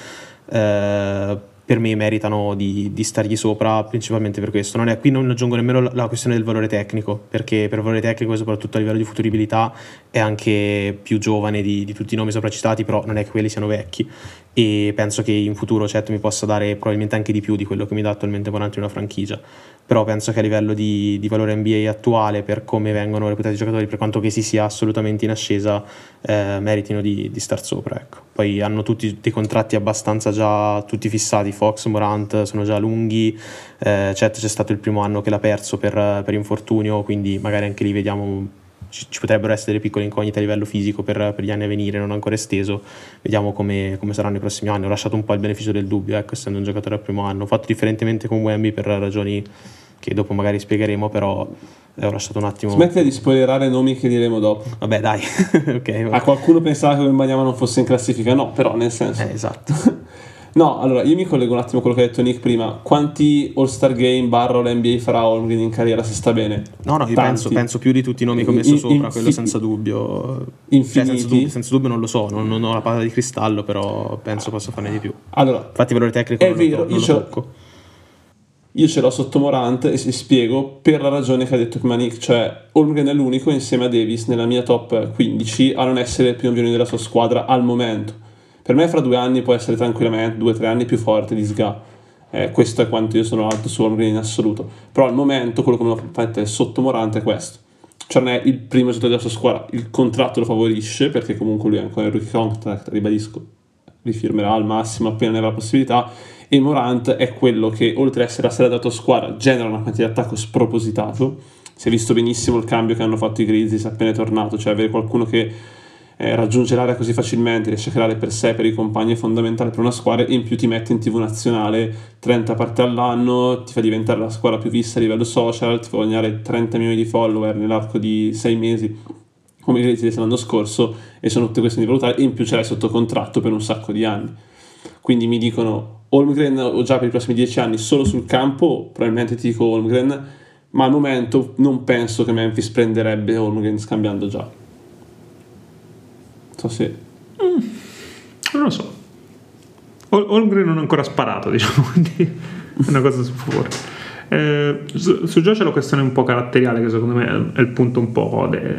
eh, per me meritano di, di stargli sopra principalmente per questo. Non è- qui non aggiungo nemmeno la, questione del valore tecnico, perché per valore tecnico, soprattutto a livello di futuribilità, è anche più giovane di, di tutti i nomi sopracitati, però non è che quelli siano vecchi. E penso che in futuro Chet mi possa dare probabilmente anche di più di quello che mi dà attualmente Morant in una franchigia. Però penso che a livello di, di valore NBA attuale, per come vengono reputati i giocatori, per quanto che si sia assolutamente in ascesa, eh, meritino di, di star sopra. Ecco. Poi hanno tutti dei contratti abbastanza già tutti fissati. Fox, Morant sono già lunghi. Eh, Chet c'è stato il primo anno che l'ha perso per, per infortunio, quindi magari anche lì vediamo. Ci, ci potrebbero essere piccole incognite a livello fisico per, per gli anni a venire, non ancora esteso. Vediamo come, come saranno i prossimi anni. Ho lasciato un po' il beneficio del dubbio, ecco, essendo un giocatore al primo anno. Ho fatto differentemente con Wemby per ragioni che dopo magari spiegheremo, però eh, ho lasciato un attimo... Smettila di spoilerare nomi che diremo dopo. Vabbè dai, <laughs> ok. A qualcuno pensava che Wembanyama non fosse in classifica? No, però nel senso... Eh, esatto. <laughs> No, allora io mi collego un attimo a quello che ha detto Nick prima. Quanti All-Star Game barra l'NBA farà Holmgren in carriera se sta bene? No, no, io penso, penso più di tutti i nomi che ho messo In- sopra, infi- quello senza dubbio. Cioè, Infiniti? senza, dubbio, senza dubbio non lo so, non, non ho la palla di cristallo, però penso possa farne di più. Allora, Infatti valore tecnico È non, vero, lo, non io lo ce l'ho- tocco. io ce l'ho sotto Morant e si spiego per la ragione che ha detto prima Nick, cioè Holmgren è l'unico insieme a Davis nella mia top 15 a non essere il primo violino della sua squadra al momento. Per me fra due anni può essere tranquillamente due o tre anni più forte di Sga. Eh, questo è quanto io sono alto su Holmgren in assoluto. Però al momento quello che me lo fa mettere sotto Morant è questo. Cioè non è il primo giocatore della sua squadra, il contratto lo favorisce perché comunque lui è ancora in rookie contract, ribadisco, rifirmerà al massimo appena ne avrà la possibilità e Morant è quello che oltre ad essere la stella della tua squadra genera una quantità di attacco spropositato si è visto benissimo il cambio che hanno fatto i Grizzlies appena è tornato cioè avere qualcuno che eh, raggiunge l'area così facilmente riesce a creare per sé per i compagni è fondamentale per una squadra. In più ti mette in tv nazionale 30 partite all'anno ti fa diventare la squadra più vista a livello social ti fa guadagnare 30 milioni di follower nell'arco di 6 mesi come i Grizzlies l'anno scorso e sono tutte questioni di valutare. In più ce l'hai sotto contratto per un sacco di anni. Quindi mi dicono Holmgren o già per i prossimi 10 anni solo sul campo? Probabilmente ti dico Holmgren ma al momento non penso che Memphis prenderebbe Holmgren scambiando già so se Non lo so. Hol- Holmgren non ha ancora sparato, <laughs> diciamo, quindi è una cosa su favore. Eh, su, su Joe c'è la questione un po' caratteriale che secondo me è, il punto un po' de-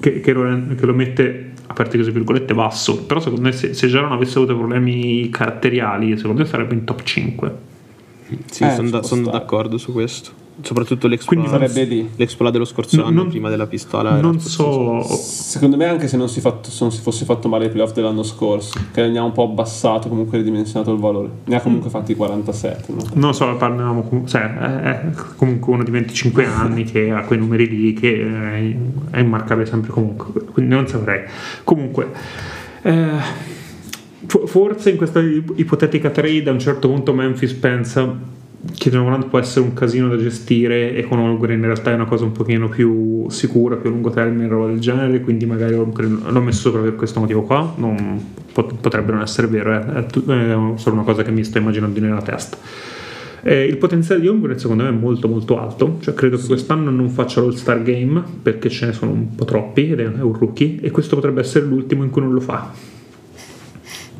che, che lo, che lo mette aperte così virgolette basso però secondo me se, se già non avesse avuto problemi caratteriali secondo me sarebbe in top 5 Sì, Eh, sono, da- sono d'accordo su questo. Soprattutto Quindi l'exploit, dello scorso No, anno, non- prima della pistola. non so secondo me anche se non si, fatto- se non si fosse fatto male i playoff dell'anno scorso che ne ha un po' abbassato comunque ridimensionato il valore ne ha comunque fatti 47 no? non so parlavamo cioè, comunque uno di 25 anni che ha quei numeri lì che è, è immarcabile sempre comunque quindi non saprei comunque eh, fo- forse in questa ip- ipotetica trade a un certo punto Memphis pensa Morant può essere un casino da gestire e con Holmgren in realtà è una cosa un pochino più sicura più a lungo termine roba del genere quindi magari l'ho messo sopra per questo motivo qua non, pot- potrebbe non essere vero eh, è, tu- è solo una cosa che mi sto immaginando nella testa eh, il potenziale di Holmgren secondo me è molto molto alto, cioè credo che quest'anno non faccia l'All-Star Game perché ce ne sono un po' troppi ed è è un rookie e questo potrebbe essere l'ultimo in cui non lo fa.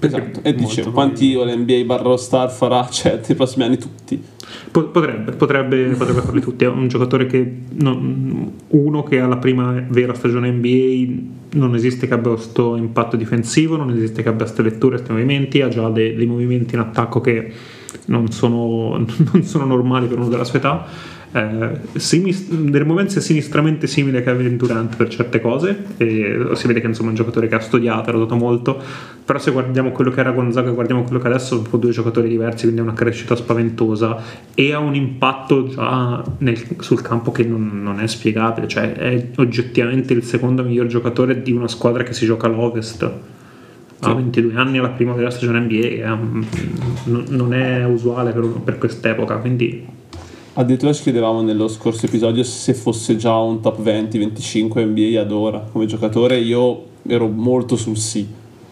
Esatto e dicevo quanti l'NBA barra Star farà <laughs> cioè nei prossimi anni tutti Po- Potrebbe, potrebbe, potrebbe farli tutti. È un giocatore che, non- uno che alla prima vera stagione NBA non esiste che abbia questo impatto difensivo, non esiste che abbia queste letture, questi movimenti, ha già dei, dei movimenti in attacco che non sono, <laughs> non sono normali per uno della sua età. Eh, sinis- delle movenze sinistramente simili a Kevin Durant per certe cose e si vede che insomma è un giocatore che ha studiato, ha dato molto però se guardiamo quello che era Gonzaga e guardiamo quello che adesso sono due giocatori diversi quindi è una crescita spaventosa e ha un impatto già nel- sul campo che non, non è spiegabile cioè è oggettivamente il secondo miglior giocatore di una squadra che si gioca all'Ovest ha Sì. 22 anni alla prima della stagione NBA non- non è usuale per, per quest'epoca quindi Addirittura ci chiedevamo nello scorso episodio se fosse già un top 20-25 NBA ad ora come giocatore. Io ero molto sul sì.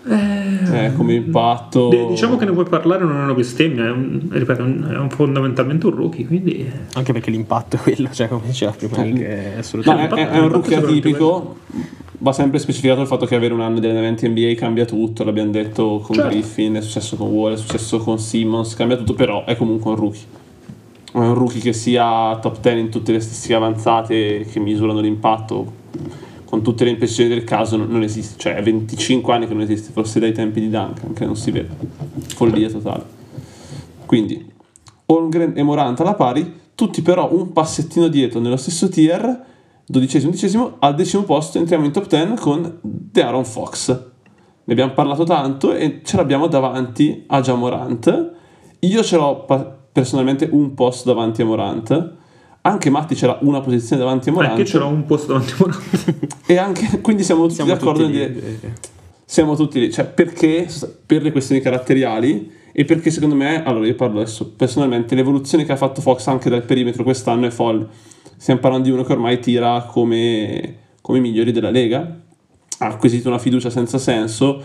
Eh, come impatto. D- diciamo che ne puoi parlare non è una bestemmia è, un, ripeto, è un- fondamentalmente un rookie quindi Anche perché l'impatto è quello, cioè come diceva prima, Eh, è No, assolutamente... è, è- è un rookie atipico. Va sempre specificato il fatto che avere un anno di allenamenti NBA cambia tutto. L'abbiamo detto con Certo. Griffin, è successo con Wall, è successo con Simmons. Cambia tutto, però è comunque un rookie. Un rookie che sia top 10 in tutte le statistiche avanzate che misurano l'impatto. Con tutte le impressioni del caso, non, non esiste. Cioè, è 25 anni che non esiste, forse dai tempi di Duncan, che non si vede. Follia totale. Quindi, Holmgren e Morant alla pari, tutti però un passettino dietro nello stesso tier, dodicesimo, undicesimo, al decimo posto entriamo in top 10 con De'Aaron Fox. Ne abbiamo parlato tanto e ce l'abbiamo davanti a già Morant. Io ce l'ho pa- personalmente un posto davanti a Morant. Anche Matti c'era una posizione davanti a Morant. Perché ce l'ho un posto davanti a Morant. <laughs> E anche, quindi siamo tutti Siamo d'accordo tutti nel lì, dire eh, siamo tutti lì, cioè perché per le questioni caratteriali e perché secondo me, allora io parlo adesso personalmente, l'evoluzione che ha fatto Fox anche dal perimetro quest'anno è folle. Stiamo parlando di uno che ormai tira come, come i migliori della Lega, ha acquisito una fiducia senza senso,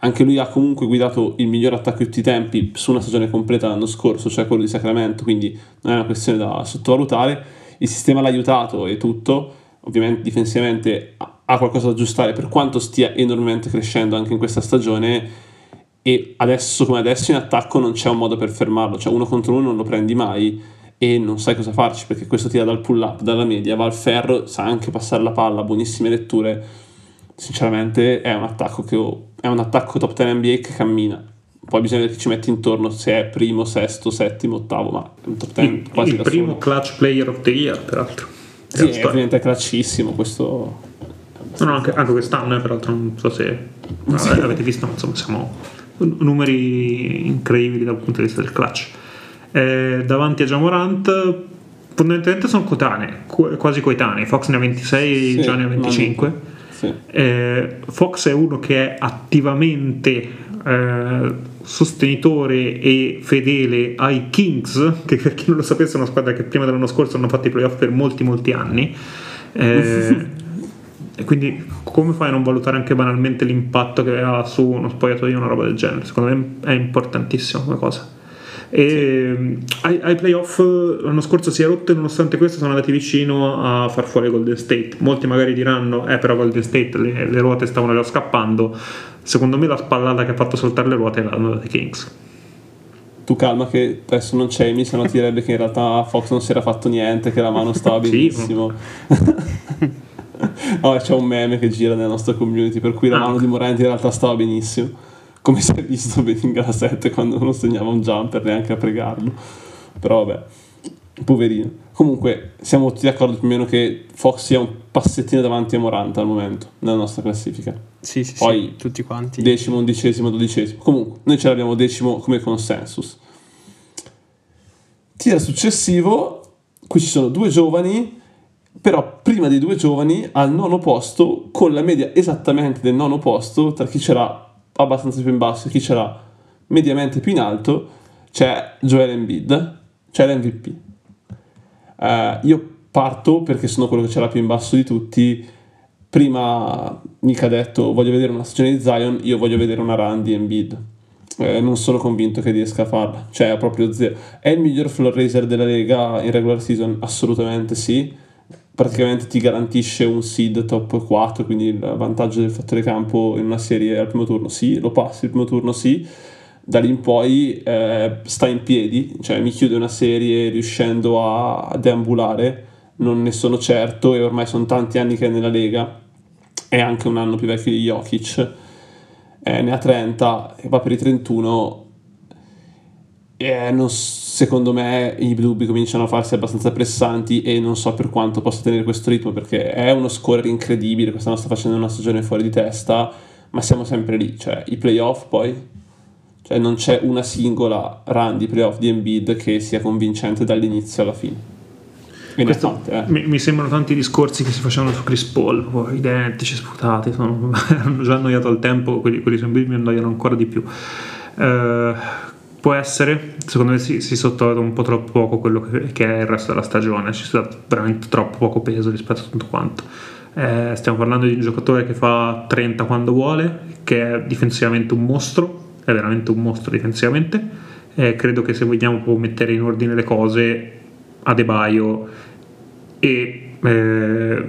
anche lui ha comunque guidato il miglior attacco di tutti i tempi su una stagione completa l'anno scorso, cioè quello di Sacramento, quindi non è una questione da sottovalutare. Il sistema l'ha aiutato e tutto, ovviamente difensivamente ha qualcosa da aggiustare per quanto stia enormemente crescendo anche in questa stagione e adesso come adesso in attacco non c'è un modo per fermarlo, cioè uno contro uno non lo prendi mai e non sai cosa farci perché questo tira dal pull up, dalla media, va al ferro, sa anche passare la palla, buonissime letture. Sinceramente è un attacco che ho, è un attacco top 10 NBA che cammina. Poi bisogna vedere chi ci metti intorno, se è primo, sesto, settimo, ottavo, ma è un top 10 il, quasi il primo solo. clutch player of the year, peraltro. Sì, è ovviamente clutchissimo questo. No, no, anche, anche quest'anno, eh, peraltro, non so se vabbè, avete visto, ma insomma, siamo numeri incredibili dal punto di vista del clutch. Eh, davanti a Jamorant, fondamentalmente sono coetanei, qu- quasi coetanei. Fox ne ha 26, Sì, ne ha ma 25. Eh, Fox è uno che è attivamente eh, sostenitore e fedele ai Kings, che per chi non lo sapesse è una squadra che prima dell'anno scorso hanno fatto i playoff per molti molti anni. Eh, quindi come fai a non valutare anche banalmente l'impatto che ha su uno spogliatoio una roba del genere? Secondo me è importantissimo come cosa. E ai, ai playoff l'anno scorso si è rotto e nonostante questo sono andati vicino a far fuori Golden State. Molti magari diranno, eh però Golden State le, le ruote stavano già scappando. Secondo me la spallata che ha fatto saltare le ruote l'hanno date Kings. Tu calma che adesso non c'è, mi se no ti direbbe che in realtà Fox non si era fatto niente, che la mano stava <laughs> Sì. benissimo. <laughs> no, c'è un meme che gira nella nostra community per cui la Ah. mano di Morant in realtà stava benissimo. Come si è visto Betting a 7 quando non segnava un jumper neanche a pregarlo. Però vabbè, poverino. Comunque siamo tutti d'accordo più o meno che Fox sia un passettino davanti a Morant al momento nella nostra classifica. Sì, sì, Poi- sì, tutti quanti. Decimo, undicesimo, dodicesimo. Comunque, noi ce l'abbiamo decimo come consensus. Tira successivo, qui ci sono due giovani, però prima dei due giovani, al nono posto, con la media esattamente del nono posto, tra chi c'era abbastanza più in basso chi c'era mediamente più in alto, c'è Joel Embiid, c'è l'MVP. Eh, io parto perché sono quello che c'era più in basso di tutti. Prima Nick ha detto voglio vedere una stagione di Zion, io voglio vedere una run di Embiid. Eh, non sono convinto che riesca a farla, cioè è proprio zero. È il miglior floor raiser della Lega in regular season? Assolutamente sì. Praticamente ti garantisce un seed top 4, quindi il vantaggio del fattore campo in una serie al primo turno sì, lo passi il primo turno sì, da lì in poi eh, sta in piedi, cioè mi chiude una serie riuscendo a, a deambulare, non ne sono certo e ormai sono tanti anni che è nella Lega, è anche un anno più vecchio di Jokic, eh, ne ha 30 e va per i 31. Eh, non secondo me i dubbi cominciano a farsi abbastanza pressanti e non so per quanto possa tenere questo ritmo perché è uno scorer incredibile, quest'anno sta facendo una stagione fuori di testa, ma siamo sempre lì, cioè i playoff poi, cioè non c'è una singola run di playoff di Embiid che sia convincente dall'inizio alla fine. E Questo- fatte, eh. mi, mi sembrano tanti discorsi che si facevano su Chris Paul, identici, sputati, sono, <laughs> hanno già annoiato al tempo, quelli, quelli su Embiid mi annoiano ancora di più. Eh, può essere, secondo me si, si sottovaluta un po' troppo poco quello che, che è il resto della stagione, ci dà veramente troppo poco peso rispetto a tutto quanto. Eh, stiamo parlando di un giocatore che fa 30 quando vuole, che è difensivamente un mostro, è veramente un mostro difensivamente. Eh, credo che se vogliamo può mettere in ordine le cose, Adebayo e eh,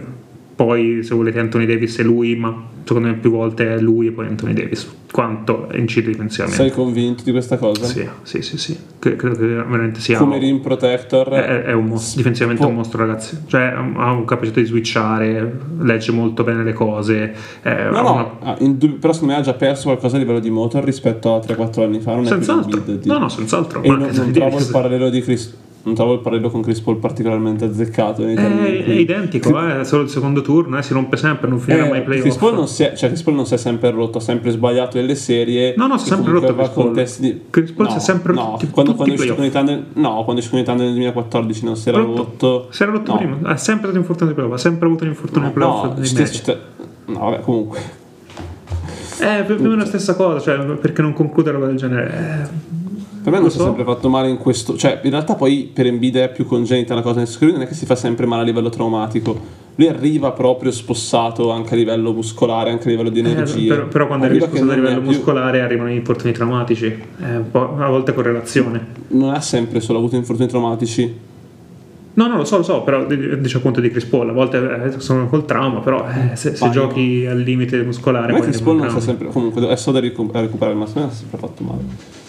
poi se volete Anthony Davis è lui, ma secondo me più volte lui e poi Anthony Davis. Quanto incide difensivamente. Sei convinto di questa cosa? Sì, sì, sì, sì. Cre- Credo che veramente sia. Come rim protector È, è un mostro, difensivamente è un mostro, ragazzi. Cioè, ha un capacità di switchare, legge molto bene le cose. No, no, una- ah, dubbio- però secondo me ha già perso qualcosa a livello di motor rispetto a 3-4 anni fa. Non è più Senz'altro. Di- No, no, senz'altro. E Ma non, non trovo il parallelo di Chris. Non trovo il parallelo con Chris Paul particolarmente azzeccato. È, è identico, eh, è solo il secondo turno, eh, si rompe sempre, non finirà Eh, mai playoff. Chris Paul non si è, cioè Chris Paul non si è sempre rotto, ha sempre sbagliato nelle serie. No, no, si è sempre rotto Chris Paul. contesti di- Chris Paul si è No, sempre no, rotto, tipo quando, quando esce con i Thunder, no, quando esce con i Thunder nel 2014 non si era Rotto. rotto. Si era rotto No. prima, ha sempre stato infortunato ai playoff, ha sempre avuto un infortunio ai playoff. No, mesi. ci- no, vabbè, comunque. Eh, più più o meno la stessa cosa, cioè perché non concludere roba del genere? Eh, Per me non si è sempre fatto male in questo, cioè in realtà poi per Embiid è più congenita la cosa nel senso che lui non è che si fa sempre male a livello traumatico. Lui arriva proprio spossato anche a livello muscolare, anche a livello di Eh, energia. però, però quando Arriva che sposato a livello ha più- muscolare arrivano gli infortuni traumatici, è un po' a volte correlazione. Non ha sempre solo avuto infortuni traumatici. No, no, lo so, lo so, però di- dice appunto di Chris Paul, a volte eh, sono col trauma, però eh, se, se giochi al limite muscolare... A me poi Chris Paul non sta sempre. Comunque è solo da recuperare, ma secondo me è sempre fatto male.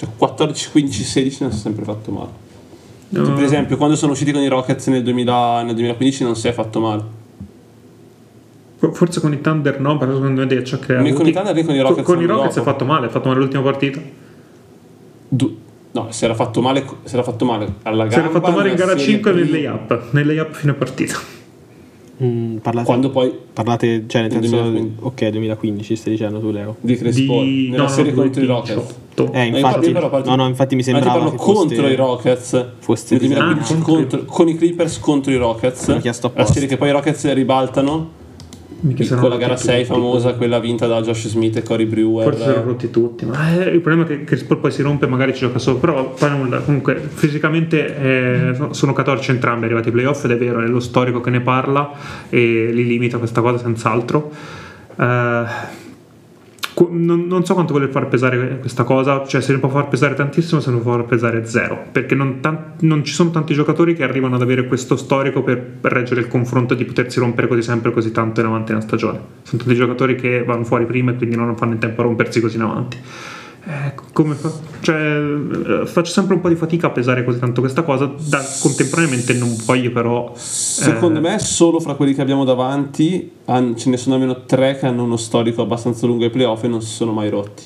Cioè 14, 15, 16 non si è sempre fatto male. Tipo, per esempio, quando sono usciti con i Rockets nel, 2000 nel 2015 non si è fatto male. No, Forse con i Thunder no, però secondo me dei Chuck Con i Thunder, con i Rockets con i Rockets ha dopo. fatto male, ha fatto male l'ultima partita. Du- no, si era fatto male, si era fatto male alla gamba. Si era fatto male in gara serie 5 nel layup, nel layup fine partita. Mm, parlate, Quando poi parlate, cioè nel Nel senso, 2015. ok, 2015 stai dicendo tu Leo. di Chris Di nella no, serie no, contro i 2018. Rockets. Eh, io infatti, però parlo- no, no, infatti mi sembrava parlo foste- contro i Rockets foste nel 2015 Ah, contro con i Clippers contro i Rockets la apposta. serie che poi i Rockets ribaltano Mica con la gara rotti 6 tutti. famosa quella vinta da Josh Smith e Cory Brewer Forse erano rotti tutti, ma eh, il problema è che Chris Paul poi si rompe e magari ci gioca solo, però poi nulla, comunque fisicamente eh, so- sono catorci entrambi arrivati ai playoff ed è vero, è lo storico che ne parla e li limita questa cosa senz'altro. Eh, qu- non, non so quanto voler far pesare questa cosa, cioè se ne può far pesare tantissimo, se ne può far pesare zero, perché non, tan- non ci sono tanti giocatori che arrivano ad avere questo storico per, reggere il confronto di potersi rompere così sempre così tanto in avanti nella stagione. Sono tanti giocatori che vanno fuori prima e quindi non fanno in tempo a rompersi così in avanti. Eh, come fa- cioè, eh, faccio sempre un po' di fatica a pesare così tanto questa cosa, da, contemporaneamente non voglio però... secondo eh, me solo fra quelli che abbiamo davanti han- ce ne sono almeno tre che hanno uno storico abbastanza lungo ai playoff e non si sono mai rotti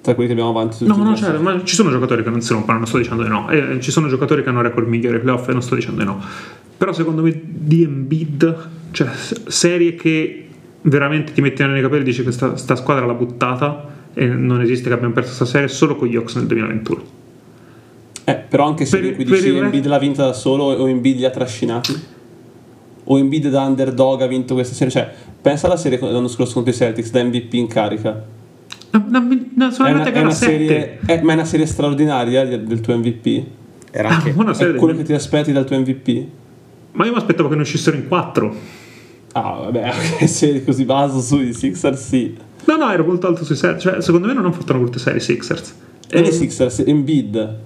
tra quelli che abbiamo avanti No, no, cioè, ma ci sono giocatori che non si rompono, non sto dicendo di no. Eh, ci sono giocatori che hanno record migliori ai playoff e non sto dicendo di no. Però secondo me di Embiid, cioè serie che veramente ti mettono nei capelli e dici questa sta squadra l'ha buttata e non esiste che abbiamo perso questa serie solo con gli Hawks nel 2021. Eh, però anche se Per- qui dici re- Embiid l'ha vinta da solo o Embiid li ha trascinati o Embiid da underdog ha vinto questa serie cioè pensa alla serie dell'anno scorso contro i Celtics da MVP in carica No, no, no, sono è una, è una 7. serie eh, ma è una serie straordinaria del del tuo MVP Era Ah, anche ma una serie è del- quello che ti aspetti dal tuo MVP Ma io mi aspettavo che ne uscissero in 4. ah vabbè <laughs> serie così baso sui Sixers sì No, no, ero molto alto sui set. Cioè, secondo me non hanno fatto una brutte serie i Sixers. e Eh, i Sixers Embiid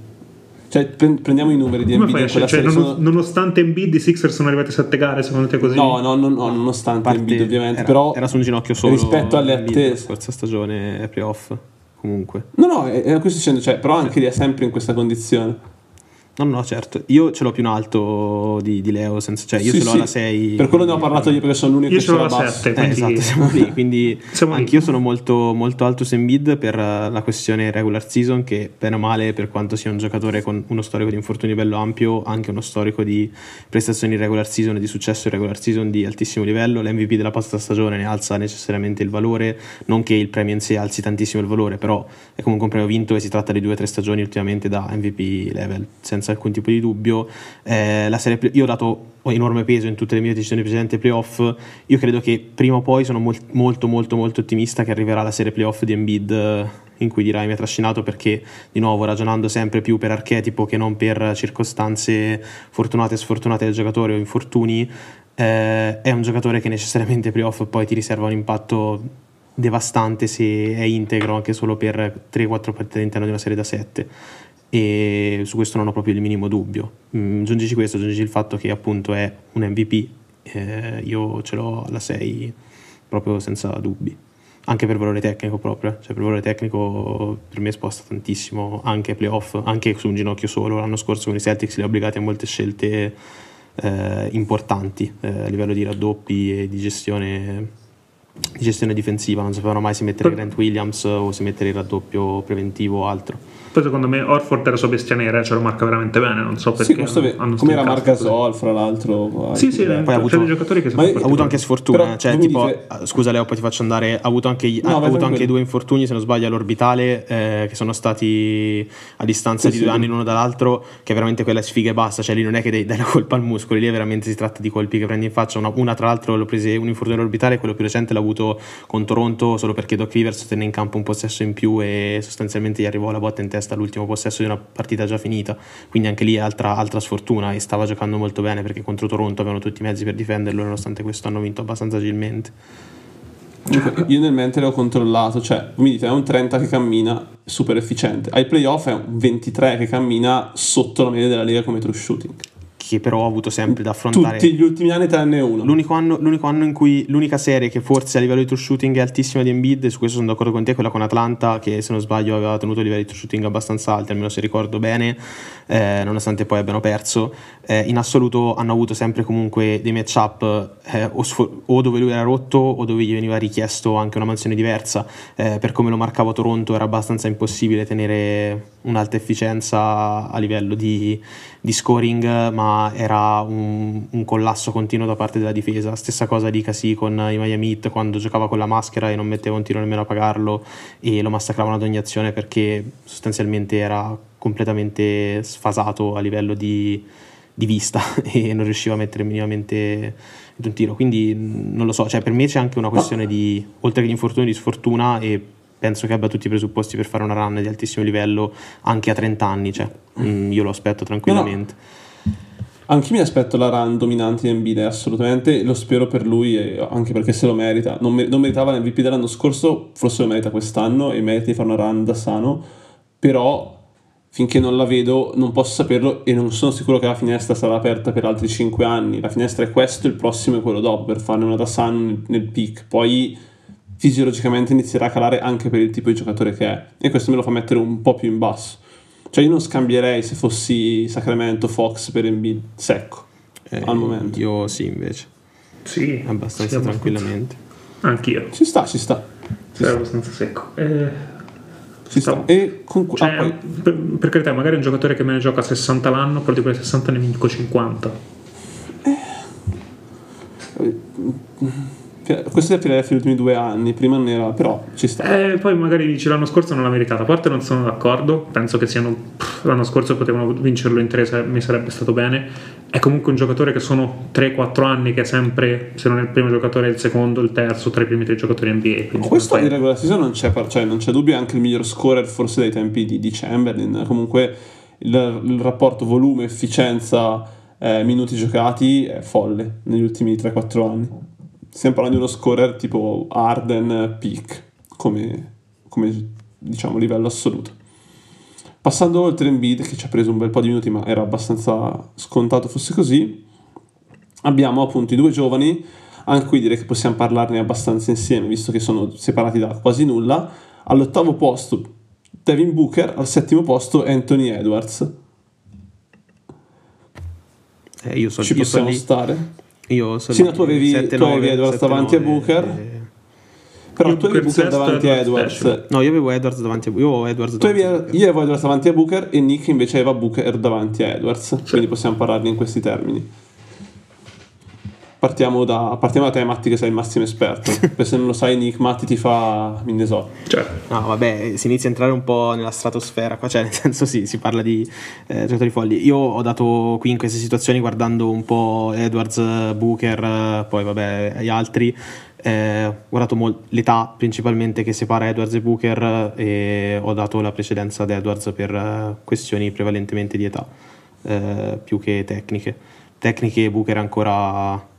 cioè pre- prendiamo i numeri di come Embiid fai a in quella cioè, serie non- sono- nonostante Embiid i Sixers sono arrivati a 7 gare secondo te così? no no no no nonostante parte- Embiid ovviamente era, però era su un ginocchio solo rispetto alle attese scorsa stagione playoff comunque no no è, è questo dicendo cioè però anche lì è sempre in questa condizione no no certo io ce l'ho più in alto di, di Leo senza, cioè io Sì, ce l'ho sì. alla 6 Per quello ne ho parlato io perché sono l'unico Io che ce l'ho alla l'ha basso. 7. Eh, esatto, <laughs> siamo lì, quindi Siamo lì. anch'io sono molto, molto alto su Embiid per eh, la questione regular season che bene o male per quanto sia un giocatore con uno storico di infortuni bello ampio anche uno storico di prestazioni in regular season e di successo in regular season di altissimo livello l'MVP della passata stagione ne alza necessariamente il valore non che il premio in sé alzi tantissimo il valore però è comunque un premio vinto e si tratta di due o tre stagioni ultimamente da MVP level senza alcun tipo di dubbio. Eh, la serie play- io ho dato enorme peso in tutte le mie decisioni precedenti playoff. Io credo che prima o poi sono mol- molto molto molto ottimista che arriverà la serie playoff di Embiid in cui dirai mi ha trascinato perché di nuovo ragionando sempre più per archetipo che non per circostanze fortunate e sfortunate del giocatore o infortuni eh, è un giocatore che necessariamente playoff poi ti riserva un impatto devastante se è integro anche solo per 3-4 partite all'interno di una serie da 7 e su questo non ho proprio il minimo dubbio. Mm, aggiungici questo, aggiungici il fatto che appunto è un MVP, eh, io ce l'ho alla 6 proprio senza dubbi, anche per valore tecnico proprio, eh. cioè per valore tecnico per me sposta tantissimo anche ai playoff, anche su un ginocchio solo, l'anno scorso con i Celtics li ho obbligati a molte scelte eh, importanti eh, a livello di raddoppi e di gestione di gestione difensiva, non sapevano mai se mettere Grant Williams o se mettere il raddoppio preventivo o altro. Poi secondo me Orford era sua bestia nera, ce lo marca veramente bene, non so perché. Sì, questo hanno- come era stincato Margasol, fra l'altro. Sì, sì, eh, poi ha c'è avuto- dei giocatori che sono Ha avuto anche sfortuna, Però cioè tipo, dite- ah, scusa Leo, poi ti faccio andare, ha avuto anche, No, ha avuto anche due infortuni, se non sbaglio, all'orbitale, eh, che sono stati a distanza Sì, di sì. due anni l'uno dall'altro, che è veramente quella sfiga e basta, cioè lì non è che dai, dai la colpa al muscolo, lì è veramente si tratta di colpi che prendi in faccia, una, una tra l'altro l'ho prese un infortunio all'orbitale, quello più recente l'ha avuto con Toronto solo perché Doc Rivers tenne in campo un possesso in più e sostanzialmente gli arrivò la botta in testa all'ultimo possesso di una partita già finita, quindi anche lì è altra, altra sfortuna e stava giocando molto bene perché contro Toronto avevano tutti i mezzi per difenderlo, nonostante questo hanno vinto abbastanza agilmente. Io nel mente l'ho controllato, cioè mi dite è un 30 che cammina super efficiente, ai playoff è un 23 che cammina sotto la media della Lega come true shooting. Che però ho avuto sempre da affrontare. Tutti gli ultimi anni tranne uno. L'unico anno, l'unico anno in cui l'unica serie che forse a livello di true shooting è altissima di Embiid, su questo sono d'accordo con te, è quella con Atlanta, che se non sbaglio aveva tenuto livelli di true shooting abbastanza alti, almeno se ricordo bene, eh, nonostante poi abbiano perso. Eh, in assoluto hanno avuto sempre comunque dei matchup eh, o, sfo- o dove lui era rotto o dove gli veniva richiesto anche una mansione diversa. Eh, per come lo marcavo Toronto era abbastanza impossibile tenere un'alta efficienza a livello di, di scoring, ma era un, un collasso continuo da parte della difesa. Stessa cosa di Casì con i Miami Heat quando giocava con la maschera e non metteva un tiro nemmeno a pagarlo e lo massacravano ad ogni azione perché sostanzialmente era completamente sfasato a livello di, di vista <laughs> e non riusciva a mettere minimamente un tiro. Quindi non lo so, cioè per me c'è anche una questione di, oltre che di infortunio, di sfortuna e penso che abbia tutti i presupposti per fare una run di altissimo livello anche a 30 anni, cioè, mh, io lo aspetto tranquillamente. Anche mi aspetto la run dominante di Embiid, assolutamente, lo spero per lui, anche perché se lo merita. Non, mer- non meritava l'MVP dell'anno scorso, forse lo merita quest'anno e merita di fare una run da sano, però finché non la vedo non posso saperlo e non sono sicuro che la finestra sarà aperta per altri 5 anni. La finestra è questo, il prossimo è quello dopo, per farne una da sano nel, nel peak. Poi fisiologicamente inizierà a calare anche per il tipo di giocatore che è e questo me lo fa mettere un po' più in basso. Cioè io non scambierei se fossi Sacramento Fox per Embiid secco Eh, al momento. Io sì, invece, Sì, abbastanza sì, tranquillamente. Anch'io, Ci sta, ci sta. sei abbastanza secco. Eh, Ci sta. E con cioè, ah, poi, per, per carità, magari è un giocatore che me ne gioca 60 l'anno, però di quei 60 ne vinco 50. Questo è per gli ultimi due anni, prima non era, però ci sta. Eh, poi magari dici l'anno scorso non l'ha meritata. A parte non sono d'accordo, penso che siano pff, l'anno scorso potevano vincerlo in tre, mi sarebbe stato bene. È comunque un giocatore che sono 3-4 anni che è sempre, se non è il primo giocatore, il secondo, il terzo, tra i primi tre giocatori NBA. Questo in regular season non c'è, cioè, non c'è dubbio, è anche il miglior scorer forse dai tempi di, di Chamberlain. Comunque il, il rapporto volume, efficienza, eh, minuti giocati è folle negli ultimi 3-4 anni. Stiamo parlando di uno scorer tipo Arden peak, come, come diciamo livello assoluto. Passando oltre Embiid, che ci ha preso un bel po' di minuti, ma era abbastanza scontato fosse così, abbiamo appunto i due giovani, anche qui direi che possiamo parlarne abbastanza insieme, visto che sono separati da quasi nulla. All'ottavo posto Devin Booker, al settimo posto Anthony Edwards. Eh, io so, Ci io possiamo lì, stare? Io sono Sì, no, tu avevi- 7, tu avevi 9, Edwards 7, davanti a 9, Booker. eh, Però Io tu avevi Booker Booker davanti a Edwards decimo. No, io avevo Edwards davanti a Io Edwards Tu davanti avevi, a io avevo Edwards davanti a Booker e Nick invece aveva Booker davanti a Edwards. Quindi possiamo parlarne in questi termini. Partiamo da, partiamo da te, Matti, che sei il massimo esperto. <laughs> Perché se non lo sai, Nick Matti ti fa Minnesota. Cioè, No, vabbè, si inizia a entrare un po' nella stratosfera qua, cioè nel senso sì, si parla di eh, giocatori folli. Io ho dato qui in queste situazioni guardando un po' Edwards, Booker, poi vabbè gli altri, eh, ho guardato mol- l'età principalmente che separa Edwards e Booker eh, e ho dato la precedenza ad Edwards per eh, questioni prevalentemente di età, eh, più che tecniche. Tecniche Booker ancora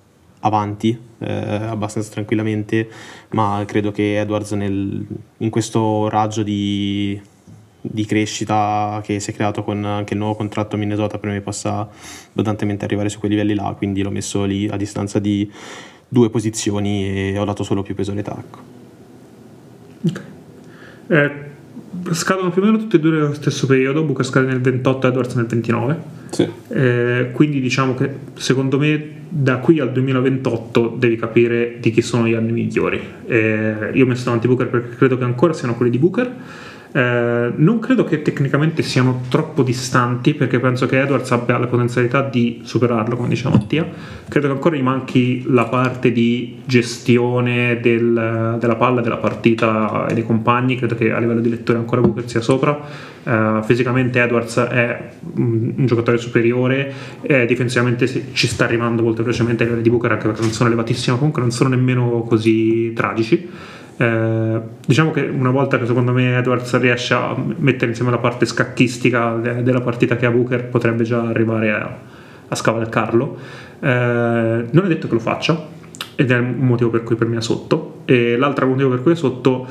avanti eh, abbastanza tranquillamente, ma credo che Edwards nel- in questo raggio di, di crescita che si è creato con anche il nuovo contratto a Minnesota per me possa abbondantemente arrivare su quei livelli là, quindi l'ho messo lì a distanza di due posizioni e ho dato solo più peso all'età. ecco. eh, scadono più o meno tutti e due nello stesso periodo. Booker scade nel 28, Edwards nel 29. Sì. Eh, quindi diciamo che secondo me da qui al 2028 devi capire di chi sono gli anni migliori. Eh, io ho messo davanti Booker perché credo che ancora siano quelli di Booker. Eh, non credo che tecnicamente siano troppo distanti perché penso che Edwards abbia la potenzialità di superarlo, come diceva Mattia. Credo che ancora gli manchi la parte di gestione del, della palla, della partita e dei compagni. Credo che a livello di lettore ancora Booker sia sopra. Eh, fisicamente Edwards è un, giocatore superiore, e difensivamente ci sta arrivando molto velocemente a livello di Booker anche perché non sono elevatissimo, comunque non sono nemmeno così tragici. Eh, diciamo che una volta che secondo me Edwards riesce a mettere insieme la parte scacchistica della partita che ha Booker potrebbe già arrivare a, a scavalcarlo. Eh, non è detto che lo faccia ed è un motivo per cui per me è sotto. E l'altro motivo per cui è sotto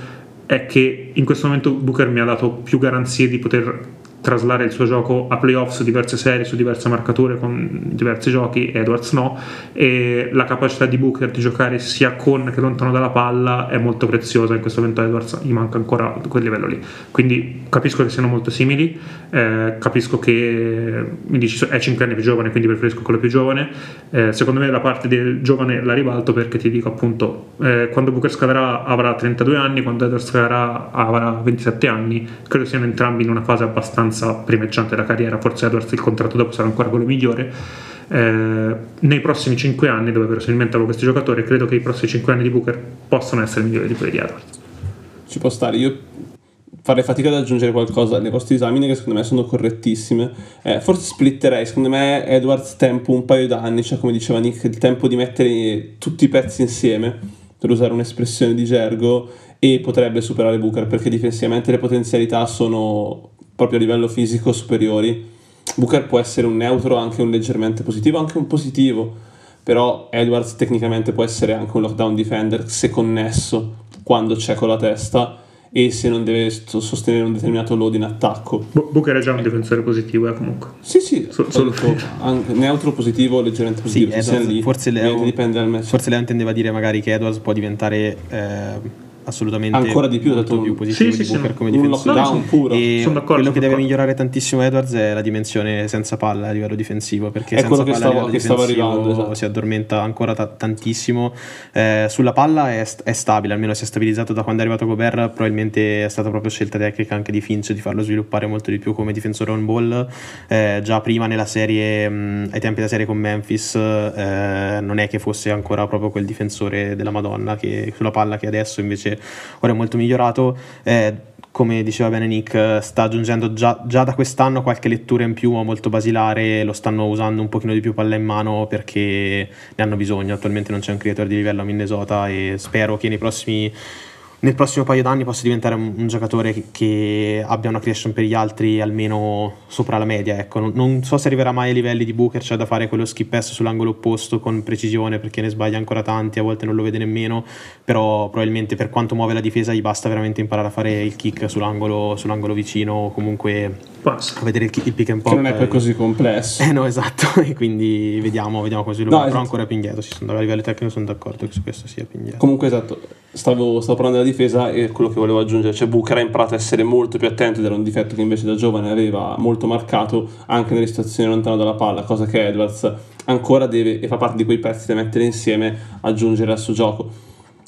è che in questo momento Booker mi ha dato più garanzie di poter traslare il suo gioco a playoff su diverse serie, su diverse marcature con diversi giochi, Edwards no, e la capacità di Booker di giocare sia con che lontano dalla palla è molto preziosa, in questo momento Edwards gli manca ancora quel livello lì. Quindi capisco che siano molto simili, eh, capisco che mi dici è 5 anni più giovane, quindi preferisco quello più giovane. Eh, secondo me la parte del giovane la ribalto perché ti dico appunto, eh, quando Booker scaderà avrà 32 anni, quando Edwards scaderà avrà 27 anni, credo siano entrambi in una fase abbastanza abbastanza primeggiante della carriera, forse Edwards il contratto dopo sarà ancora quello migliore. Eh, nei prossimi 5 anni, dove verosimilmente avevo questi giocatori, credo che i prossimi 5 anni di Booker possano essere migliori di quelli di Edwards. Ci può stare, io farei fatica ad aggiungere qualcosa alle vostre esamine che secondo me sono correttissime. Eh, forse splitterei, secondo me Edwards tempo un paio d'anni, cioè come diceva Nick, il tempo di mettere tutti i pezzi insieme, per usare un'espressione di gergo, e potrebbe superare Booker perché difensivamente le potenzialità sono proprio a livello fisico superiori. Booker può essere un neutro, anche un leggermente positivo, anche un positivo, però Edwards tecnicamente può essere anche un lockdown defender se connesso quando c'è con la testa e se non deve sostenere un determinato load in attacco. Booker è già un difensore positivo, eh, comunque. Sì, sì, so, solo anche neutro positivo, leggermente positivo. Sì, Edwards, lì, forse, Leo, dipende dal match. forse Leo intendeva dire magari che Edwards può diventare eh, assolutamente ancora di più dato più positivo sì, di sì, Booker sì, come difensore. lockdown puro e sono d'accordo, quello che deve migliorare tantissimo Edwards è la dimensione senza palla a livello difensivo perché è senza palla stavo, a livello difensivo arrivando, esatto. si addormenta ancora t- tantissimo. Eh, sulla palla è, è, stabile almeno si è stabilizzato da quando è arrivato Gobert probabilmente è stata proprio scelta tecnica anche di Finch di farlo sviluppare molto di più come difensore on ball. Eh, già prima nella serie mh, ai tempi della serie con Memphis eh, non è che fosse ancora proprio quel difensore della Madonna che sulla palla che adesso invece ora è molto migliorato. Eh, come diceva bene Nick, sta aggiungendo già, già, da quest'anno qualche lettura in più, molto basilare, lo stanno usando un pochino di più palla in mano perché ne hanno bisogno. Attualmente non c'è un creator di livello a Minnesota e spero che nei prossimi nel prossimo paio d'anni possa diventare un, un giocatore che, che, abbia una creation per gli altri almeno sopra la media. Ecco. Non, non, so se arriverà mai ai livelli di Booker, c'è da fare quello skip pass sull'angolo opposto con precisione perché ne sbaglia ancora tanti, a volte non lo vede nemmeno, però probabilmente per quanto muove la difesa gli basta veramente imparare a fare il kick sull'angolo, sull'angolo vicino o comunque Passa. a vedere il, il, pick and pop. Che non è poi così complesso. Eh no, esatto, <laughs> e quindi vediamo, vediamo come sviluppa, no, però esatto. ancora più indietro, si sono, a livello tecnico sono d'accordo che su questo sia più indietro. Comunque esatto, stavo, stavo parlando della difesa e quello che volevo aggiungere, cioè Booker ha imparato a essere molto più attento ed era un difetto che invece da giovane aveva molto marcato anche nelle situazioni lontane dalla palla, cosa che Edwards ancora deve e fa parte di quei pezzi da mettere insieme aggiungere al suo gioco.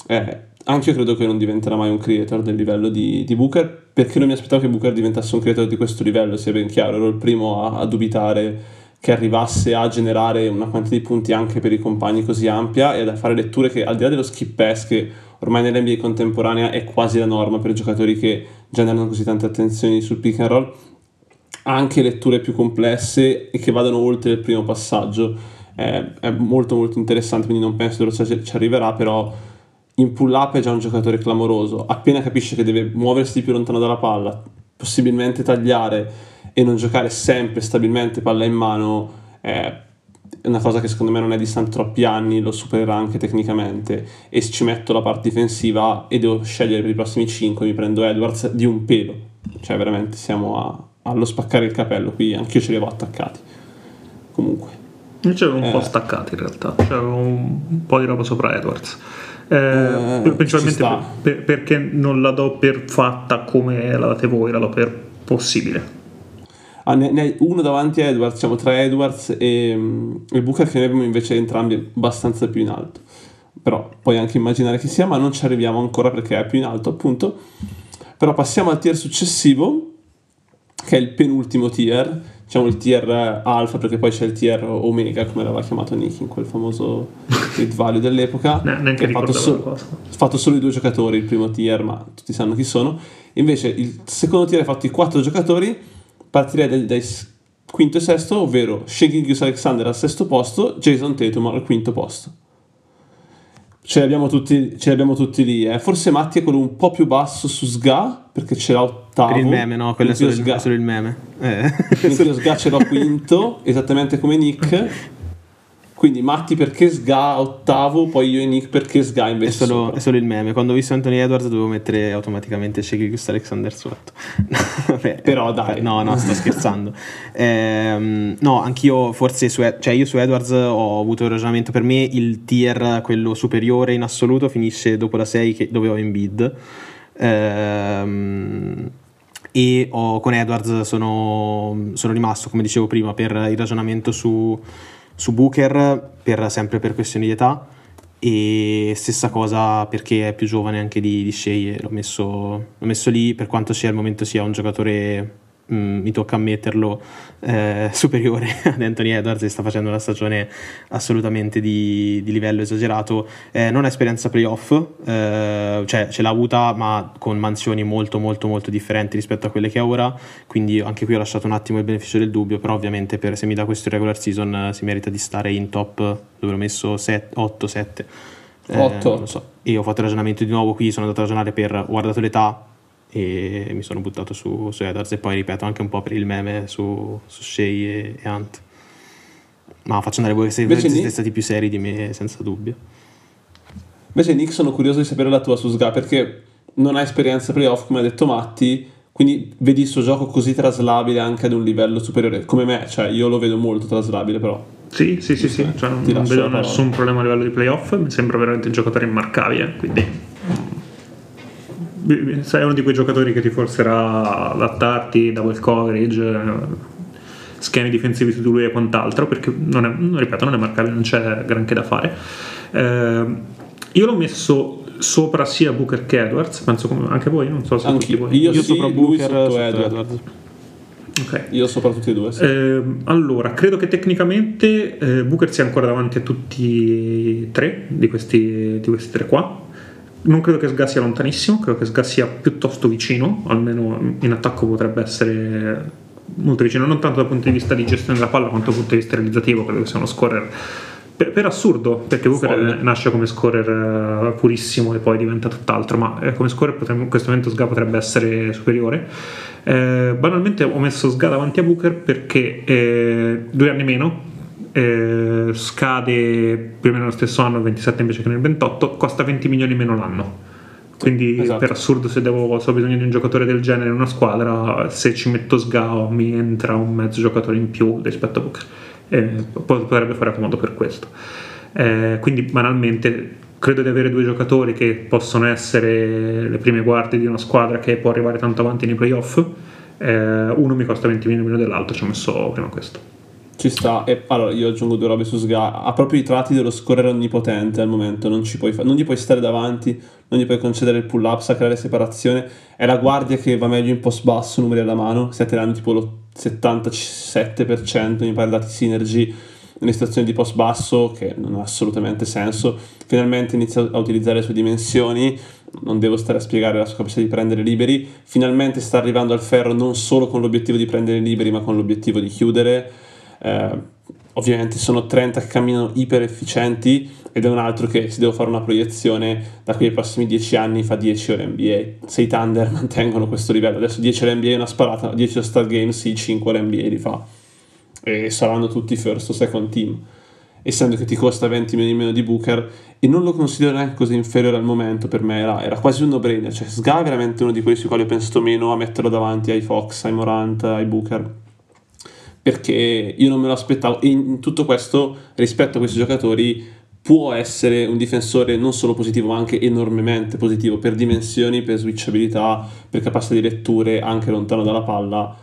Eh, anche io credo che non diventerà mai un creator del livello di, di, Booker, perché non mi aspettavo che Booker diventasse un creator di questo livello, sia ben chiaro, ero il primo a, a dubitare che arrivasse a generare una quantità di punti anche per i compagni così ampia e a fare letture che al di là dello skip pass che ormai nell'NBA contemporanea è quasi la norma per giocatori che generano così tante attenzioni sul pick and roll, anche letture più complesse e che vadano oltre il primo passaggio. È, è molto molto interessante, quindi non penso che ci arriverà, però in pull up è già un giocatore clamoroso. Appena capisce che deve muoversi più lontano dalla palla, possibilmente tagliare e non giocare sempre stabilmente palla in mano è una cosa che secondo me non è distante troppi anni, lo supererà anche tecnicamente e se ci metto la parte difensiva e devo scegliere per i prossimi 5 mi prendo Edwards di un pelo, cioè veramente siamo a, allo spaccare il capello, qui anch'io ce li avevo attaccati. Comunque. Io ce l'avevo un eh. po' staccati in realtà, c'avevo un po' di roba sopra Edwards. Eh, eh, principalmente per, perché non la do per fatta come la date voi, la do per possibile ah, ne, ne uno davanti a Edwards, siamo tra Edwards e, e Booker che ne abbiamo invece entrambi abbastanza più in alto. Però puoi anche immaginare chi sia, ma non ci arriviamo ancora perché è più in alto appunto. Però passiamo al tier successivo, che è il penultimo tier, diciamo il tier alfa perché poi c'è il tier omega come l'aveva chiamato Nick in quel famoso <laughs> trade value dell'epoca. Ne- neanche che ha fatto, so- fatto solo i due giocatori il primo tier ma tutti sanno chi sono. Invece il secondo tier ha fatto i quattro giocatori partirei dai, dai quinto e sesto ovvero Gilgeous Alexander al sesto posto Jason Tatum al quinto posto ce li abbiamo tutti, ce li abbiamo tutti lì eh. forse Matti è quello un po' più basso su Sga perché ce l'ha ottavo Per il meme, no? Quello è solo il, solo il meme. Eh. io Sga ce l'ho <laughs> quinto, esattamente come Nick. Quindi Matti perché Sga ottavo, poi io e Nick perché Sga È invece solo, sopra. è solo il meme. Quando ho visto Anthony Edwards dovevo mettere automaticamente Shea Alexander sotto. <laughs> Vabbè, Però dai. No, no, sto scherzando. Ehm, no, anch'io forse su, cioè io su Edwards ho avuto un ragionamento. Per me il tier, quello superiore in assoluto, finisce dopo la 6 che dove ho Embiid. Ehm, e ho- con Edwards sono, sono rimasto, come dicevo prima, per il ragionamento su, su Booker, per, sempre per questioni di età. E stessa cosa perché è più giovane anche di, di Shea, l'ho messo, l'ho messo lì, per quanto sia al momento sia un giocatore, mm, mi tocca ammetterlo, eh, superiore <laughs> ad Anthony Edwards e sta facendo una stagione assolutamente di, di livello esagerato. Eh, non ha esperienza playoff, eh, cioè ce l'ha avuta ma con mansioni molto molto molto differenti rispetto a quelle che ha ora, quindi anche qui ho lasciato un attimo il beneficio del dubbio, però ovviamente per, se mi dà questo regular season eh, si merita di stare in top, dove l'ho messo 8, 7. Otto. non lo so. E ho fatto il ragionamento di nuovo qui, sono andato a ragionare per ho guardato l'età e mi sono buttato su, su Edwards e poi ripeto anche un po' per il meme su, su Shea e, e Hunt. Ma faccio andare voi che siete stati più seri di me senza dubbio. Invece Nick sono curioso di sapere la tua su Sga perché non ha esperienza playoff come ha detto Matti, quindi vedi il suo gioco così traslabile anche ad un livello superiore, come me, cioè io lo vedo molto traslabile però. Sì, sì, sì, sì. Cioè, non Ti non lascio vedo nessun problema a livello di playoff. Mi sembra veramente un giocatore immarcabile. Quindi, sei uno di quei giocatori che ti forzerà ad adattarti, double coverage, eh, schemi difensivi su di lui e quant'altro. Perché, non è, non- ripeto, non è marcabile, non c'è granché da fare. Eh, io l'ho messo sopra sia Booker che Edwards. Penso come anche voi, non so se tutti Anch'io. voi. Io, Io sì, sopra Booker, sotto sotto Edwards. Edwards. Ok. Io sopra tutti e due, sì. Ehm, allora, credo che tecnicamente eh, Booker sia ancora davanti a tutti e tre di questi, di questi tre qua. Non credo che Sga sia lontanissimo, credo che Sga sia piuttosto vicino, almeno in attacco potrebbe essere molto vicino, non tanto dal punto di vista di gestione della palla quanto dal punto di vista realizzativo, credo che sia uno scorer per, per assurdo, perché Booker nasce come scorer eh, purissimo e poi diventa tutt'altro, ma eh, come scorer potremmo- in questo momento Sga potrebbe essere superiore. Eh, banalmente ho messo Sga davanti a Booker perché eh, due anni meno, eh, scade più o meno lo stesso anno, il 27 invece che nel 28, costa 20 milioni meno l'anno. Quindi Esatto. per assurdo se, devo, se ho bisogno di un giocatore del genere in una squadra, se ci metto Sga mi entra un mezzo giocatore in più rispetto a Booker. Eh, po- potrebbe fare comodo per questo. Eh, quindi banalmente credo di avere due giocatori che possono essere le prime guardie di una squadra che può arrivare tanto avanti nei playoff. Eh, uno mi costa 20 milioni meno dell'altro, ci ho messo prima questo. Ci sta, e allora io aggiungo due robe su Sga. Ha proprio i tratti dello scorrere onnipotente al momento, non, fa- non gli puoi stare davanti, non gli puoi concedere il pull up, sa creare separazione. È la guardia che va meglio in post basso, numeri alla mano. Stai tirando tipo lo 77%, mi pare dati synergy nelle situazioni di post basso, che non ha assolutamente senso. Finalmente inizia a utilizzare le sue dimensioni, non devo stare a spiegare la sua capacità di prendere liberi. Finalmente sta arrivando al ferro non solo con l'obiettivo di prendere liberi, ma con l'obiettivo di chiudere. Eh, ovviamente sono 30 che camminano iper efficienti ed è un altro che se devo fare una proiezione da qui ai prossimi 10 anni fa 10 ore NBA. Se i Thunder <laughs> mantengono questo livello, adesso 10 ore NBA è una sparata, 10 Star Games sì, 5 ore NBA li fa. E saranno tutti first o second team. Essendo che ti costa 20 milioni meno di Booker e non lo considero neanche così inferiore al momento per me era, era quasi un no-brainer. Cioè Sga è veramente uno di quelli sui quali ho pensato meno a metterlo davanti ai Fox, ai Morant, ai Booker perché io non me lo aspettavo. E in tutto questo rispetto a questi giocatori può essere un difensore non solo positivo ma anche enormemente positivo per dimensioni, per switchabilità, per capacità di letture anche lontano dalla palla.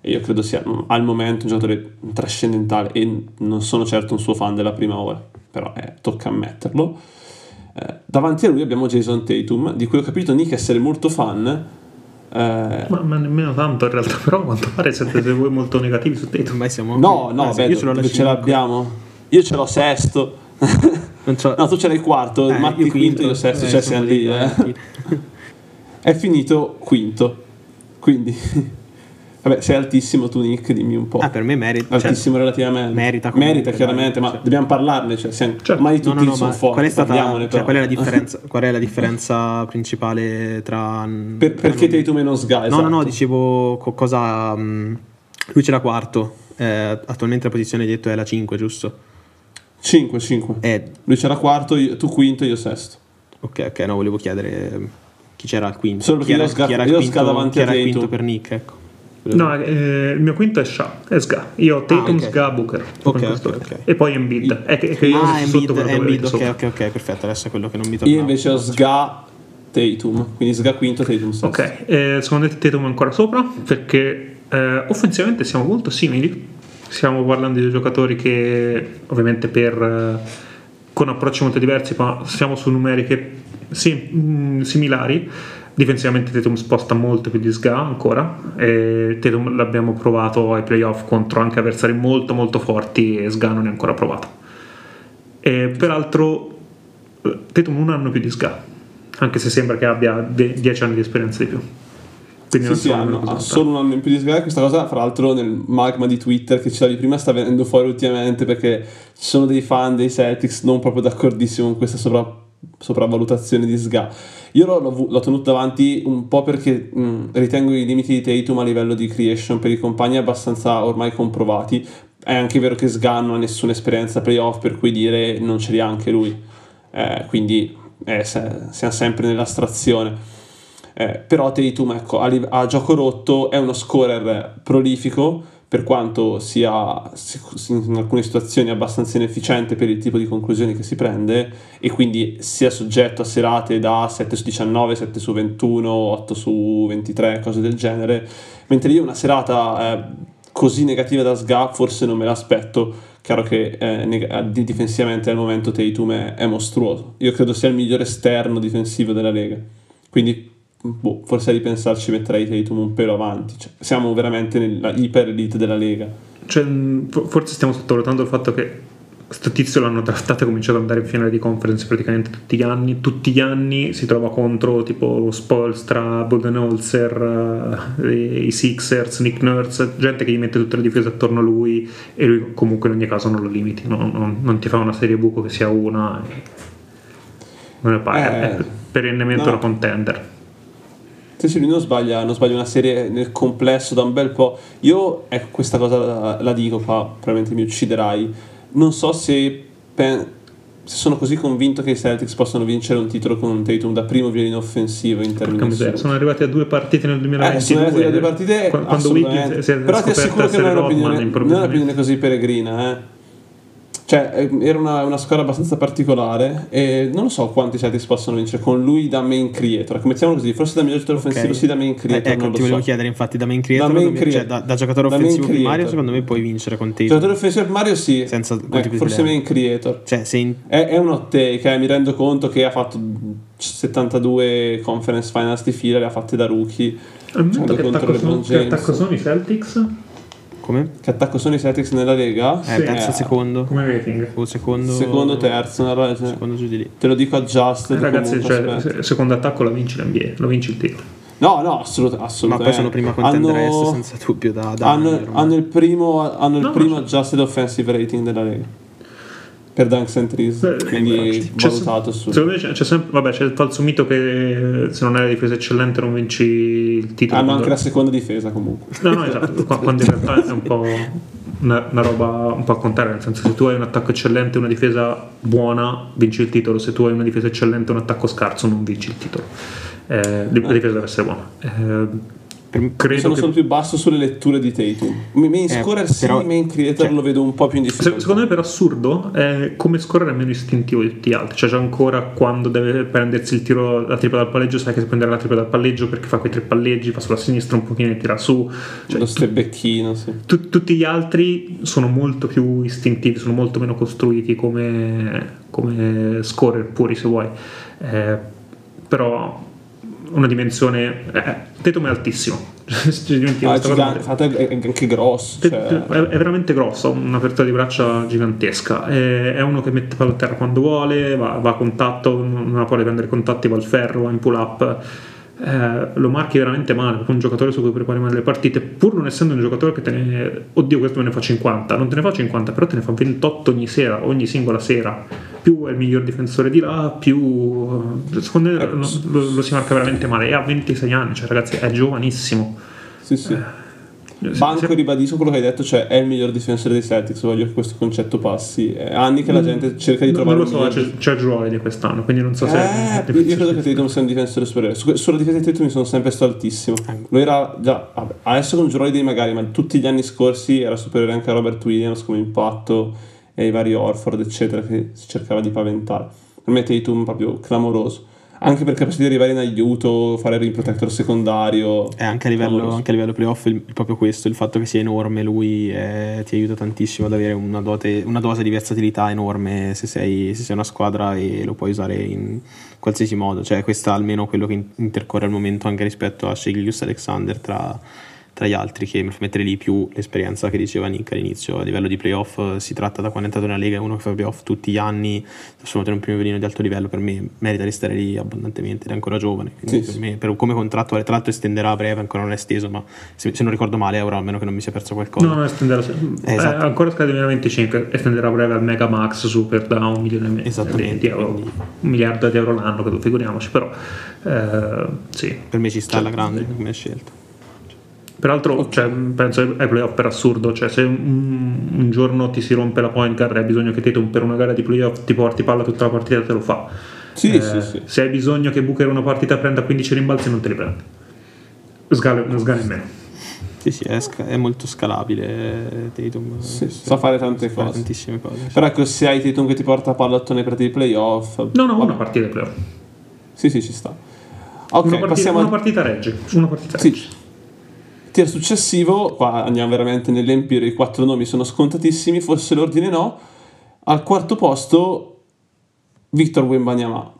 E io credo sia mm, al momento un giocatore trascendentale e non sono certo un suo fan della prima ora però eh, tocca ammetterlo. Eh, davanti a lui abbiamo Jason Tatum di cui ho capito Nick essere molto fan Eh, Ma, ma nemmeno tanto in realtà, <laughs> però a quanto pare siete voi molto negativi su Tatum. Ormai siamo... no, no, sì, beh, io ce ce 5. l'abbiamo? Io ce l'ho sesto. Non c'ho- no, tu ce l'hai quarto, Eh, Matti io quinto, io sesto, eh, cioè siamo lì, eh. eh. <laughs> È finito quinto. Quindi, vabbè, sei altissimo tu, Nick, dimmi un po'. Ah, per me merita. cioè, altissimo relativamente. merita comunque, Merita chiaramente, dai, ma sì. dobbiamo parlarne. Cioè, siamo, Cioè, ormai No, tutti no, no, sono ma forti. qual è, stata, cioè, qual è la differenza, <laughs> qual è la differenza principale tra... Per- perché Tatum e non Sga? No, esatto. no, no, dicevo co- cosa... mh, lui c'era quarto, eh, attualmente la posizione di detto è la 5, giusto? 5, 5. Eh, Lui c'era quarto, io- tu quinto, io sesto. ok, ok, no, volevo chiedere chi c'era al quinto. Solo chi era, io sga- chi era il io quinto, sga davanti chi a era il Tatum. quinto per Nick, ecco. No, eh, il mio quinto è Sha, è Sga. Io ho Tatum, ok. Sga, Booker. Ok, con questo ok, ordine. ok. E poi Embiid. È che, che io Ah, sotto Embiid, quello che Embiid, ok, sopra. ok, ok, perfetto, adesso è quello che non mi Io tornava. invece ho Sga Tatum. Quindi Sga quinto, Tatum sesto. Ok, eh, secondo te Tatum è ancora sopra? Perché eh, offensivamente siamo molto simili. Stiamo parlando di giocatori che ovviamente per eh, con approcci molto diversi, ma siamo su numeriche sì, mh, similari. Difensivamente Tatum sposta molto più di Sga ancora. E Tatum l'abbiamo provato ai playoff contro anche avversari molto molto forti e Sga non è ancora provato. E peraltro eh, Tatum un anno più di Sga, anche se sembra che abbia 10 anni di esperienza di più. Quindi Sì, non sì, hanno, ha solo un anno in più di Sga. Questa cosa, fra l'altro, nel magma di Twitter che citavi prima sta venendo fuori ultimamente perché ci sono dei fan dei Celtics non proprio d'accordissimo con questa sopra- sopravvalutazione di Sga. Io l'ho, l'ho tenuto davanti un po' perché mh, ritengo i limiti di Tatum a livello di creation per i compagni abbastanza ormai comprovati. È anche vero che Sga non ha nessuna esperienza playoff, per cui dire non ce li ha anche lui. Eh, quindi eh, se- siamo sempre nell'astrazione. Eh, però Tatum ecco, a, a gioco rotto è uno scorer prolifico per quanto sia in alcune situazioni abbastanza inefficiente per il tipo di conclusioni che si prende e quindi sia soggetto a serate da 7 su 19, 7 su 21, 8 su 23, cose del genere, mentre io una serata eh, così negativa da Sga forse non me l'aspetto, chiaro che eh, di- difensivamente al momento Tatum è, è mostruoso, io credo sia il migliore esterno difensivo della Lega, quindi boh, forse a ripensarci metterei Tatum un pelo avanti. Cioè, siamo veramente nella iper elite della Lega. Cioè, fo- forse stiamo sottovalutando il fatto che questo tizio l'hanno draftato e ha cominciato ad andare in finale di conference praticamente tutti gli anni. Tutti gli anni si trova contro tipo Spolstra, Budenholzer, eh, i Sixers, Nick Nurse, gente che gli mette tutte le difese attorno a lui e lui comunque in ogni caso non lo limiti, non, non- non ti fa una serie buco che sia una. e- Non è, pa- Eh, è perennemente no. una contender. Sì, sì, lui non sbaglia, non sbaglia una serie nel complesso da un bel po'. Io, ecco, questa cosa la, la dico qua, probabilmente mi ucciderai. Non so se, pen- se sono così convinto che i Celtics possano vincere un titolo con un Tatum da primo violino offensivo in termini assoluti. sono arrivati a due partite nel Eh, 2022. sono arrivati da due partite Qu- quando. Wiggins si è però ti assicuro che non è un'opinione, non è un'opinione così peregrina eh. Cioè eh, era una, una squadra abbastanza particolare e non lo so quanti Celtics possono vincere con lui da main creator ecco, mettiamolo così forse da miglior giocatore offensivo sì da main creator Eh, ecco, non ti volevo so chiedere infatti da main creator, Da main dove- cioè, creator. da, da giocatore Da offensivo primario creator. secondo me puoi vincere con Tatum. giocatore offensivo primario sì Senza Ecco, forse main creator Cioè, se in- è, è un hot take, eh, mi rendo conto che ha fatto 72 conference finals di fila, le ha fatte da rookie. Al momento che contro attacco, sono, che attacco sono i Celtics? Come? Che attacco sono i Celtics nella Lega? Eh, Sì. terzo, Eh, secondo. Come rating? O secondo, Secondo, terzo, una roba- Secondo giù di lì. te lo dico adjusted. Eh, ragazzi, comunque, cioè, se- secondo attacco la vinci l'NBA, lo vinci il titolo. No, no, assolut- Ma assolutamente. poi sono prima contender est hanno, senza dubbio da, da hanno, hanno il primo, hanno il No, primo adjusted offensive rating della Lega. Per Dunks and Threes, Eh, quindi C'è- valutato su. Secondo me c'è, c'è sempre, vabbè, c'è il falso mito che eh, se non hai la difesa eccellente non vinci il titolo. Hanno anche la seconda difesa comunque. No, no, esatto, qua- <laughs> quando in realtà è un po' una, una roba un po' al contrario, nel senso se tu hai un attacco eccellente e una difesa buona vinci il titolo, se tu hai una difesa eccellente e un attacco scarso non vinci il titolo. Eh, la difesa deve essere buona. Eh, Per- credo sono, che sono più basso sulle letture di Tatum. Main Eh, scorer sì, però- main creator cioè- lo vedo un po' più in difficoltà. secondo me per assurdo è come scorrere è meno istintivo di tutti gli altri cioè già ancora quando deve prendersi il tiro la tripla dal palleggio sai che se prendere la tripla dal palleggio perché fa quei tre palleggi fa sulla sinistra un pochino e tira su cioè, lo stebecchino, sì. tu- tutti gli altri sono molto più istintivi sono molto meno costruiti come, come scorer puri se vuoi Eh, però una dimensione. Eh, Tatum è altissimo. <laughs> ah, è, gigante, è anche grosso. Cioè... È, veramente grosso, un'apertura di braccia gigantesca. È, è, uno che mette palla a terra quando vuole, va, va a contatto, non ha paura di prendere contatti, va al ferro, va in pull up eh, lo marchi veramente male, proprio un giocatore su cui prepari male le partite, pur non essendo un giocatore che te ne... Oddio, questo me ne fa 50, non te ne fa 50, però te ne fa 28 ogni sera, ogni singola sera. Più è il miglior difensore di là, più... Secondo me lo, lo, lo si marca veramente male. E ha 26 anni, cioè ragazzi, è giovanissimo. Sì, sì. Eh Banco se... ribadisco quello che hai detto, cioè è il miglior difensore dei Celtics, voglio che questo concetto passi. È anni che la mm. gente cerca di trovare... Non lo so, c'è, c'è Joel di quest'anno, quindi non so eh, se... Io credo che Tatum sia un difensore superiore. Su, sulla difesa di Tatum mi sono sempre stato altissimo. Lui era già... Vabbè, adesso con Joel dei magari, ma tutti gli anni scorsi era superiore anche a Robert Williams come impatto e ai vari Orford, eccetera, che si cercava di paventare. Per me Tatum proprio clamoroso anche per capacità di arrivare in aiuto, fare il ring protector secondario. E anche a livello, anche a livello playoff, il, proprio questo, il fatto che sia enorme lui eh, ti aiuta tantissimo ad avere una, dote, una, dose di versatilità enorme se sei, se sei, una squadra e lo puoi usare in qualsiasi modo. Cioè, questo è almeno quello che intercorre al momento anche rispetto a Shigilius Alexander tra tra gli altri che mi fa mettere lì più l'esperienza che diceva Nick all'inizio. A livello di playoff eh, si tratta da quando è entrato nella Lega uno che fa playoff tutti gli anni assolutamente un primo velino di alto livello per me merita di stare lì abbondantemente ed è ancora giovane quindi sì, per me per, come contratto tra l'altro estenderà a breve ancora non è esteso ma se, se non ricordo male ora a meno che non mi sia perso qualcosa. No no estenderà eh, esatto. eh, ancora scade 2025 estenderà a breve al Mega Max Super da un milione e mezzo esattamente euro, quindi... un miliardo di euro l'anno figuriamoci però eh, sì. Per me ci sta cioè, la grande come scelta Peraltro, okay. cioè, penso ai playoff per assurdo, cioè se un, un, giorno ti si rompe la point guard e hai bisogno che Tatum per una gara di playoff ti porti palla tutta la partita, te lo fa. Sì, eh, sì, sì. Se hai bisogno che Booker una partita prenda 15 rimbalzi, non te li prende. Sgale, non sgale in meno. Sì, sì, è, sca- è, molto scalabile Tatum. Sì, sa fare tante cose. Tantissime cose. Però ecco, se hai Tatum che ti porta pallattone per dei playoff... No, no, vabbè. una partita di playoff. Sì, sì, ci sta. Ok, una partita, passiamo... Una partita regge. Una partita regge. Sì. Tier successivo, qua andiamo veramente nell'empiro, i quattro nomi sono scontatissimi, forse l'ordine no. Al quarto posto, Victor Wembanyama.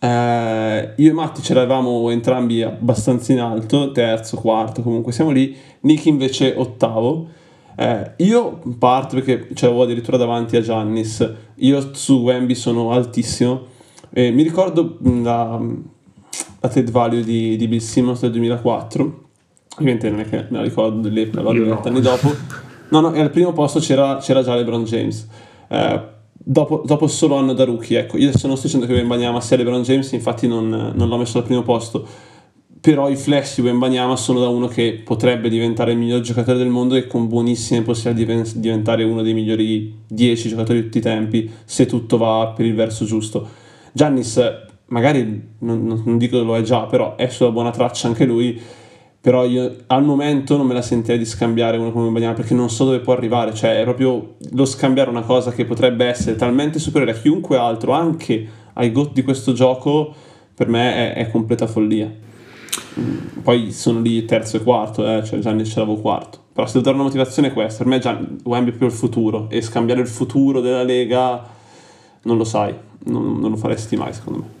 Eh, io e Matti ce l'avevamo entrambi abbastanza in alto, terzo, quarto, comunque siamo lì. Nick invece ottavo. Eh, io parto perché ce l'avevo addirittura davanti a Giannis. Io su Wemby sono altissimo. Eh, mi ricordo la, la TED value di, di Bill Simmons del 2004 ovviamente non è che me la ricordo dell'epoca, l'ho no. anni dopo. No, no, al primo posto c'era, c'era già LeBron James. Eh, dopo, dopo, solo anno da rookie, ecco, io adesso non sto dicendo che Wembanyama sia LeBron James, infatti non, non, l'ho messo al primo posto, però i flash di Wembanyama sono da uno che potrebbe diventare il miglior giocatore del mondo e con buonissime possibilità di diventare uno dei migliori 10 giocatori di tutti i tempi, se tutto va per il verso giusto. Giannis, magari non, non dico che lo è già, però è sulla buona traccia anche lui però io al momento non me la sentirei di scambiare uno come Bagnana perché non so dove può arrivare, cioè è proprio lo scambiare una cosa che potrebbe essere talmente superiore a chiunque altro, anche ai GOT di questo gioco, per me è, è completa follia. Mm, poi sono lì terzo e quarto, eh, cioè Gianni ce l'avevo quarto. Però se devo dare una motivazione è questa, per me Gianni, Wemby è proprio il futuro e scambiare il futuro della Lega non lo sai, non, non lo faresti mai secondo me.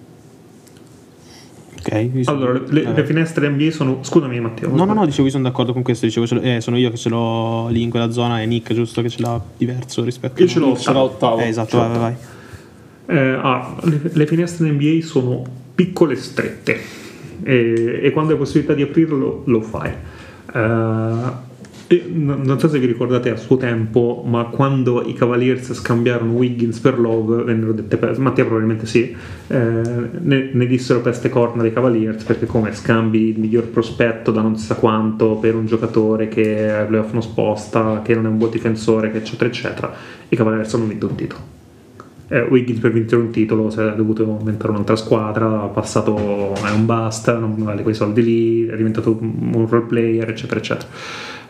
Ok. Allora, le, le, finestre NBA sono. Scusami, Matteo. No, no, no, dicevo che sono d'accordo con questo. Dicevo, eh, sono io che ce l'ho lì in quella zona e Nick, giusto, che ce l'ha diverso rispetto io a. Io ce l'ho ottavo. Eh, esatto, vai, vai. Eh, ah, le, le, finestre NBA sono piccole e strette. E, e quando hai possibilità di aprirlo, lo fai. Uh, non so se vi ricordate a suo tempo, ma quando i Cavaliers scambiarono Wiggins per Love, vennero dette peste, Mattia probabilmente sì, eh, ne, ne, dissero peste corna dei Cavaliers perché come scambi il miglior prospetto da non si sa quanto per un giocatore che ai playoff non sposta, che non è un buon difensore, eccetera, eccetera, i Cavaliers hanno vinto un titolo. Eh, Wiggins per vincere un titolo si è dovuto inventare un'altra squadra, ha passato è un bust, non vale quei soldi lì, è diventato un role player, eccetera, eccetera.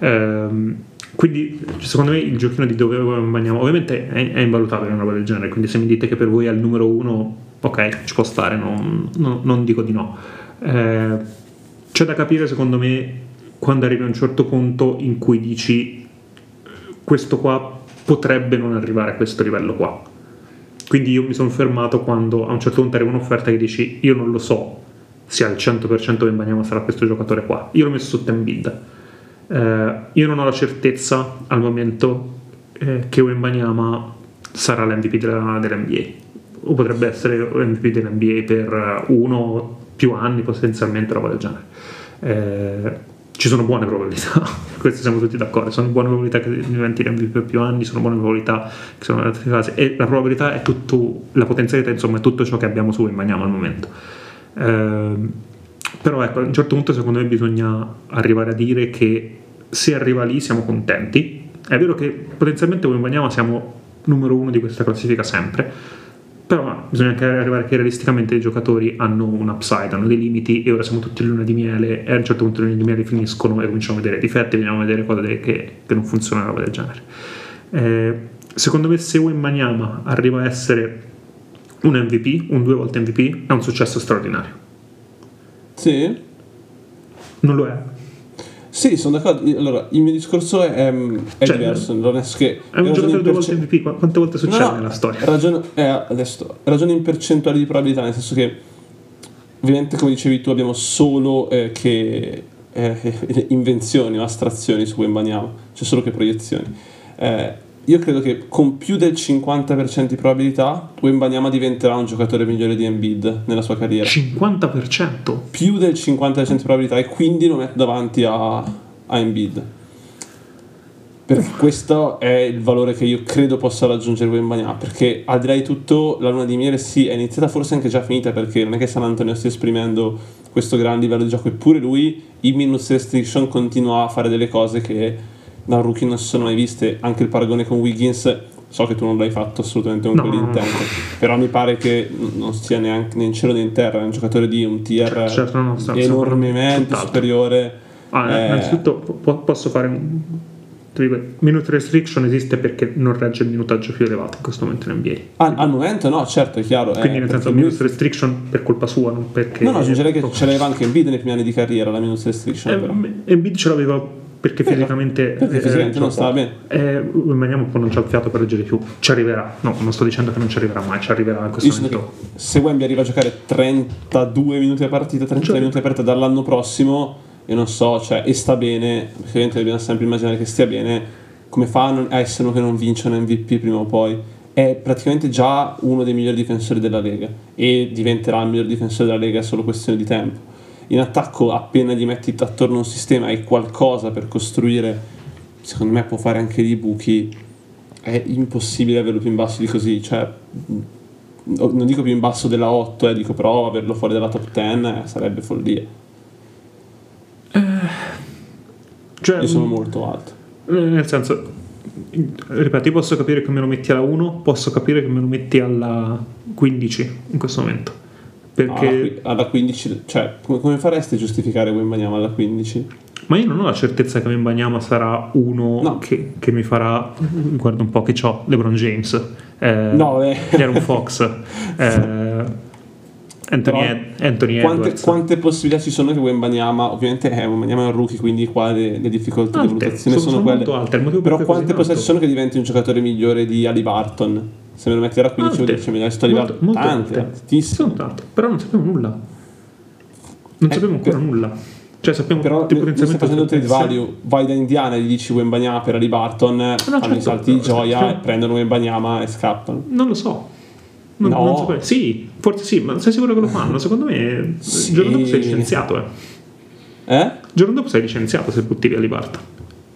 Ehm, quindi secondo me il giochino di dove andiamo ovviamente è, è invalutabile una roba del genere quindi se mi dite che per voi è il numero uno ok ci può stare non, non, non dico di no eh, c'è da capire secondo me quando arrivi a un certo punto in cui dici questo qua potrebbe non arrivare a questo livello qua quindi io mi sono fermato quando a un certo punto arriva un'offerta che dici io non lo so sia al 100% Wembanyama sarà questo giocatore qua. Io l'ho messo sotto Embiid. Eh, io non ho la certezza al momento eh, che Wembanyama sarà l'MVP della, dell'NBA o potrebbe essere l'MVP dell'NBA per uno più anni potenzialmente roba del genere. Eh, ci sono buone probabilità, <laughs> queste siamo tutti d'accordo, sono buone probabilità che diventi MVP per più anni, sono buone probabilità che sono in altre fasi e la probabilità è tutto, la potenzialità insomma è tutto ciò che abbiamo su Wembanyama al momento. Eh, però ecco, a un certo punto secondo me bisogna arrivare a dire che se arriva lì siamo contenti. È vero che potenzialmente Wembanyama siamo numero uno di questa classifica sempre, però bisogna anche arrivare che realisticamente i giocatori hanno un upside, hanno dei limiti e ora siamo tutti in luna di miele e a un certo punto le lune di miele finiscono e cominciamo a vedere difetti, veniamo a vedere cose che, che non funzionano, roba del genere. Eh, secondo me se Wembanyama arriva a essere un MVP, un due volte MVP, è un successo straordinario. Sì? Non lo è? Sì, sono d'accordo. Allora, il mio discorso è, è cioè, diverso. Non è, che è un giocatore due volte MVP. Quante volte succede no, no, nella storia? Ragione, eh, adesso, ragione in percentuali di probabilità, nel senso che, ovviamente, come dicevi tu, abbiamo solo eh, che eh, <laughs> invenzioni o astrazioni su Wembanyama, c'è solo che proiezioni. Eh, io credo che con più del 50% di probabilità Wembanyama diventerà un giocatore migliore di Embiid nella sua carriera. 50%? Più del 50% di probabilità e quindi lo metto davanti a, a Embiid. Perché questo è il valore che io credo possa raggiungere Wembanyama, perché al di là di tutto la luna di miele sì, è iniziata forse anche già finita perché non è che San Antonio stia esprimendo questo gran livello di gioco, eppure lui in minus restriction continua a fare delle cose che da un rookie non si sono mai viste, anche il paragone con Wiggins, so che tu non l'hai fatto assolutamente con no. quell'intento, però mi pare che non sia neanche né in cielo né in terra, è un giocatore di un tier certo, no, sta, enormemente superiore. Ah, eh, innanzitutto po- posso fare un minute restriction esiste perché non regge il minutaggio più elevato in questo momento in NBA. Al, al momento no, certo, è chiaro. Quindi eh, nel senso minute restriction per colpa sua, non perché... No, no, aggiungerei che ce l'aveva anche Embiid nei primi anni di carriera, la minute restriction. Eh, Embiid ce l'aveva perché fisicamente, perché fisicamente non stava bene. Eh, Wembanyama un po' non c'ha il fiato per leggere più. Ci arriverà. No, non sto dicendo che non ci arriverà mai, ci arriverà in questo momento. Se Wemby arriva a giocare 32 minuti a partita, 33 cioè, minuti a partita dall'anno prossimo, io non so, cioè, e sta bene, ovviamente dobbiamo sempre immaginare che stia bene, come fa a essere uno che non vince un MVP prima o poi? È praticamente già uno dei migliori difensori della Lega e diventerà il miglior difensore della Lega, è solo questione di tempo in attacco appena gli metti attorno un sistema hai qualcosa per costruire secondo me può fare anche dei buchi è impossibile averlo più in basso di così cioè non dico più in basso della 8 eh, dico però averlo fuori dalla top 10 eh, sarebbe follia. Eh, cioè, io sono molto alto. eh, nel senso ripeto io posso capire che me lo metti alla 1 posso capire che me lo metti alla 15 in questo momento perché... alla 15, cioè, come, come faresti a giustificare Wembanyama alla 15? Ma io non ho la certezza che Wembanyama sarà uno no. che, che, mi farà. Guarda un po' che ho LeBron James, eh, no, eh. Aaron Fox, <laughs> eh, Anthony, Ed, Anthony quante, quante, possibilità ci sono che Wembanyama, ovviamente è Wembanyama è un rookie, quindi qua le, le difficoltà alte, di valutazione sono, sono, quelle. Alte, però quante possibilità ci sono che diventi un giocatore migliore di Ali Barton? Se me lo metti a 15 o 10 milioni sto arrivando molto, tante, tantissimo. tanto, però non sappiamo nulla. Non eh, sappiamo ancora per... nulla. Cioè sappiamo però potenzialmente stai facendo trade value. Vai da Indiana e gli dici Wembanyama per Ali Barton no, fanno certo, i salti di gioia cioè, prendono Wembanyama e scappano. Non lo so. Non, no. non so sì forse sì ma sei sicuro che lo fanno? Secondo me sì. il giorno dopo sei licenziato eh. Eh? Il giorno dopo sei licenziato se butti via Ali Barton.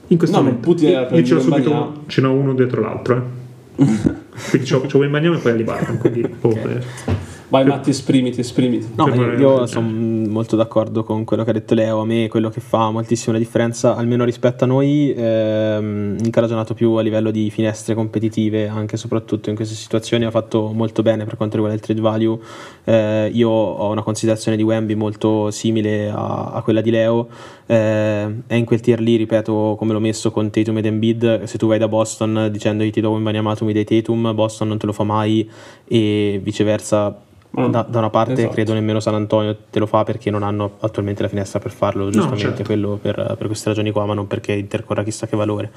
In questo no, momento. io, io ce l'ho subito ce n'ho uno dietro l'altro eh <laughs> quindi c'ho, c'ho Wembanyama e poi Ali Barton quindi oh, eh. Vai Matti, esprimiti, esprimiti. No, io sono molto d'accordo con quello che ha detto Leo. A me quello che fa moltissimo la differenza, almeno rispetto a noi, ehm, Nick ha ragionato più a livello di finestre competitive, anche e soprattutto in queste situazioni ha fatto molto bene per quanto riguarda il trade value. Eh, io ho una considerazione di Wemby molto simile a, a quella di Leo. Eh, è in quel tier lì, ripeto, come l'ho messo con Tatum ed Embiid. Se tu vai da Boston dicendo ti do Wembanyama, tu mi dai Tatum, Boston non te lo fa mai e viceversa da, da, una parte esatto. credo nemmeno San Antonio te lo fa perché non hanno attualmente la finestra per farlo, giustamente certo. quello per, per, queste ragioni qua, ma non perché intercorra chissà che valore.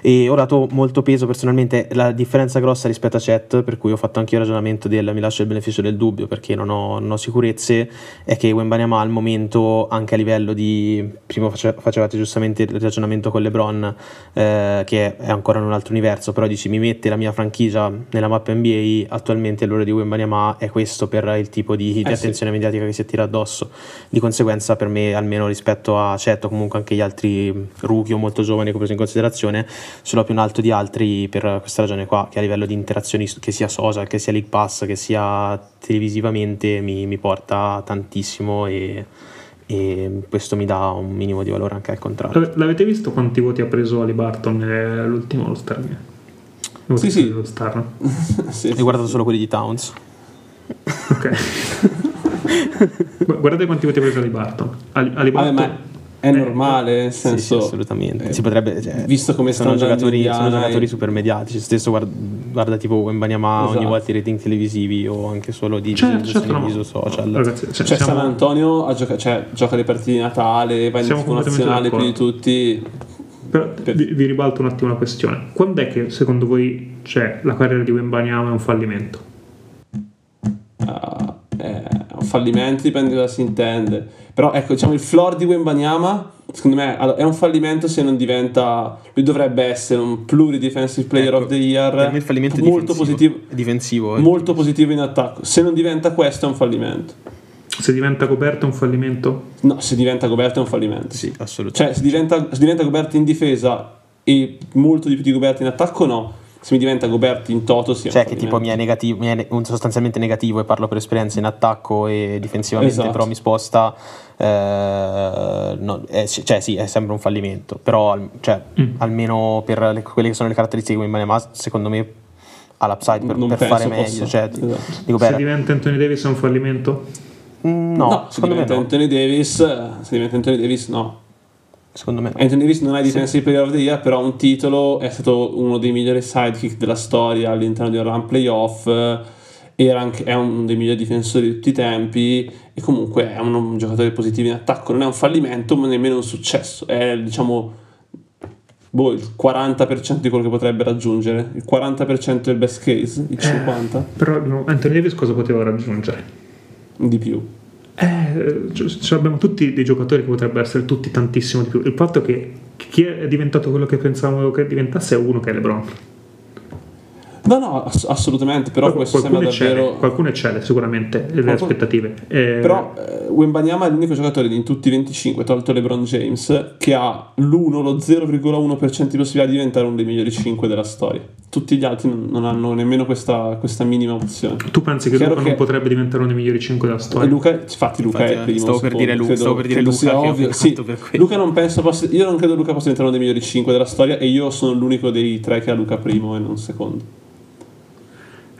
E ho dato molto peso personalmente la differenza grossa rispetto a Chat, per cui ho fatto anche il ragionamento del mi lascio il beneficio del dubbio perché non ho, non ho sicurezze, è che Wembanyama al momento anche a livello di, prima face, facevate giustamente il ragionamento con LeBron eh, che è ancora in un altro universo, però dici mi mette la mia franchigia nella mappa NBA, attualmente l'ora di Wembanyama è questo per il tipo di, di Eh, attenzione mediatica che si attira addosso. Di conseguenza, per me, almeno rispetto a Cetto, comunque anche gli altri rookie o molto giovani che ho preso in considerazione, l'ho più in alto di altri per questa ragione qua, che a livello di interazioni, che sia social, che sia League Pass, che sia televisivamente, mi, mi porta tantissimo e, e questo mi dà un minimo di valore anche al contrario. L'avete visto quanti voti ha preso Ali Barton l'ultimo All Star? Sì, sì. Star. <laughs> sì, Hai guardato solo quelli di Towns? Ok. <laughs> Guardate quanti voti ha preso Ali Barton. Ali, Ali Vabbè, Barton ma è normale, nel senso... Sì, sì, assolutamente. eh, si potrebbe, cioè, visto come sono giocatori, sono giocatori super mediatici. Stesso guarda, guarda tipo Wembanyama ogni Esatto. volta i rating televisivi o anche solo di Certo, certo, no. social. Ragazzi, cioè, Cioè, siamo- San Antonio gioca- cioè, gioca le partite di Natale, va in nazionale più di tutti. Però vi, vi ribalto un attimo la questione. Quando è che secondo voi cioè, la carriera di Wembanyama è un fallimento? Ah, è un fallimento, dipende da cosa si intende. Però ecco, diciamo il floor di Wembanyama, secondo me è un fallimento se non diventa. Lui dovrebbe essere un pluri defensive player Ecco, of the year. Per me il fallimento è molto difensivo. positivo. È difensivo. eh. Molto positivo in attacco. Se non diventa questo è un fallimento. Se diventa coperto è un fallimento? No, se diventa coperto è un fallimento. Sì, assolutamente. Cioè, se diventa, se diventa Goberti in difesa e molto di più di Goberti in attacco, no. Se mi diventa Goberti in toto, un Cioè, che tipo mi è, negativo, mi è sostanzialmente negativo e parlo per esperienza in attacco e difensivamente, Esatto. però mi sposta. eh, no, è- cioè, sì, è sempre un fallimento. Però, al- cioè, Mm. almeno per le- quelle che sono le caratteristiche di Wembanyama, secondo me ha l'upside per, per fare meglio. possa. Cioè, Esatto. dico, Se diventa Anthony Davis è un fallimento? mm, no, No, se secondo me diventa no. Anthony Davis, se diventa Anthony Davis, no. Secondo me. Anthony Davis non è Defensive Player of the Year, però un titolo è stato uno dei migliori sidekick della storia all'interno di un run playoff. eh, Era anche, è uno dei migliori difensori di tutti i tempi e comunque è un, un giocatore positivo in attacco. Non è un fallimento, ma nemmeno un successo. È diciamo boh, il 40% di quello che potrebbe raggiungere. Il 40% del best case, il 50% Però no, Anthony Davis cosa poteva raggiungere? di più. Eh, cioè, abbiamo tutti dei giocatori che potrebbero essere tutti tantissimo di più. Il fatto è che chi è diventato quello che pensavamo che diventasse è uno che è LeBron. No, no, ass- assolutamente, però Poi questo sembra davvero... qualcuno eccede sicuramente le Qualcuno- aspettative. Eh, Però eh, Wembanyama è l'unico giocatore in tutti i 25, tolto LeBron James, che ha l'1, lo 0,1% di possibilità di diventare uno dei migliori 5 della storia. Tutti gli altri non, hanno nemmeno questa, questa minima opzione. tu pensi che Chiaro Luca che- non potrebbe diventare uno dei migliori 5 della storia? Luca, infatti, Luca Infatti, è eh, primo. stavo per dire Lu- credo- stavo per dire Luca, ovvio. Sì. Luca non penso possa, io non credo Luca possa diventare uno dei migliori 5 della storia e io sono l'unico dei tre che ha Luca primo e non secondo.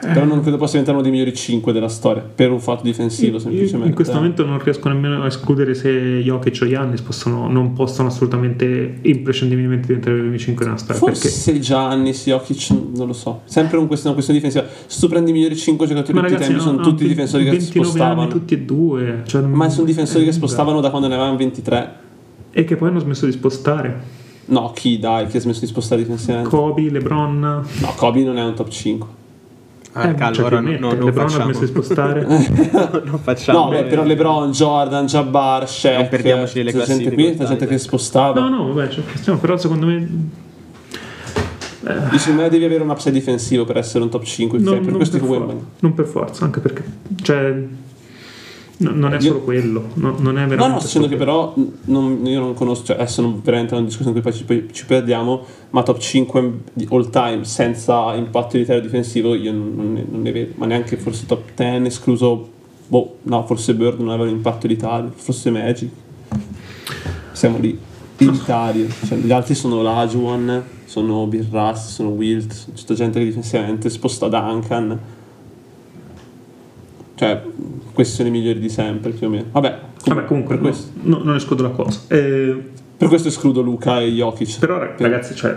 Però non credo possa diventare uno dei migliori 5 della storia per un fatto difensivo Io- semplicemente. in questo momento non riesco nemmeno a escludere se Jokic o Giannis possono, non possono assolutamente imprescindibilmente diventare i primi 5 nella storia. Perché Forse Giannis, Jokic, non lo so. Sempre un questione, una questione difensiva. Se tu prendi i migliori 5 giocatori ma di tutti i ragazzi, tempi, sono hanno tutti difensori che si 29 anni spostavano. tutti e due. cioè, Ma sono difensori che spostavano da quando ne avevano 23. E che poi hanno smesso di spostare. No, chi dai, che ha smesso di spostare difensivamente? Kobe, LeBron. No, Kobe non è un top 5. Ah, eh, calma, cioè, ora chi no, no, non LeBron ha facciamo. smesso di spostare. <laughs> non facciamo. No, beh, però LeBron, Jordan, Jabbar, Shaq. Non perdiamoci questa gente classifiche, qui, questa gente che spostava. no, no, vabbè, c'è questione, però secondo me Dici, secondo me devi avere un upside difensivo per essere un top 5. non, per non per for- non per forza, anche perché cioè, no- non è Io- solo quello, no- non è veramente No, no, sto dicendo che però non- io non conosco, cioè adesso non veramente è una discussione in cui poi ci, ci perdiamo, ma top 5 di all time senza impatto elitario difensivo io non, non ne, non ne vedo, ma neanche forse top 10, escluso, boh, no, forse Bird non aveva un impatto elitario, forse Magic. Siamo lì, elitario, <laughs> cioè, gli altri sono Lajuan, sono Bill Russ, sono Wilt, c'è gente che difensivamente sposta Duncan. Cioè, questi sono i migliori di sempre più o meno. Vabbè, Vabbè, comunque, per, questo, no, no, non escludo la cosa. Eh, per questo escludo Luca e Jokic. però, ra- Per- ragazzi, cioè,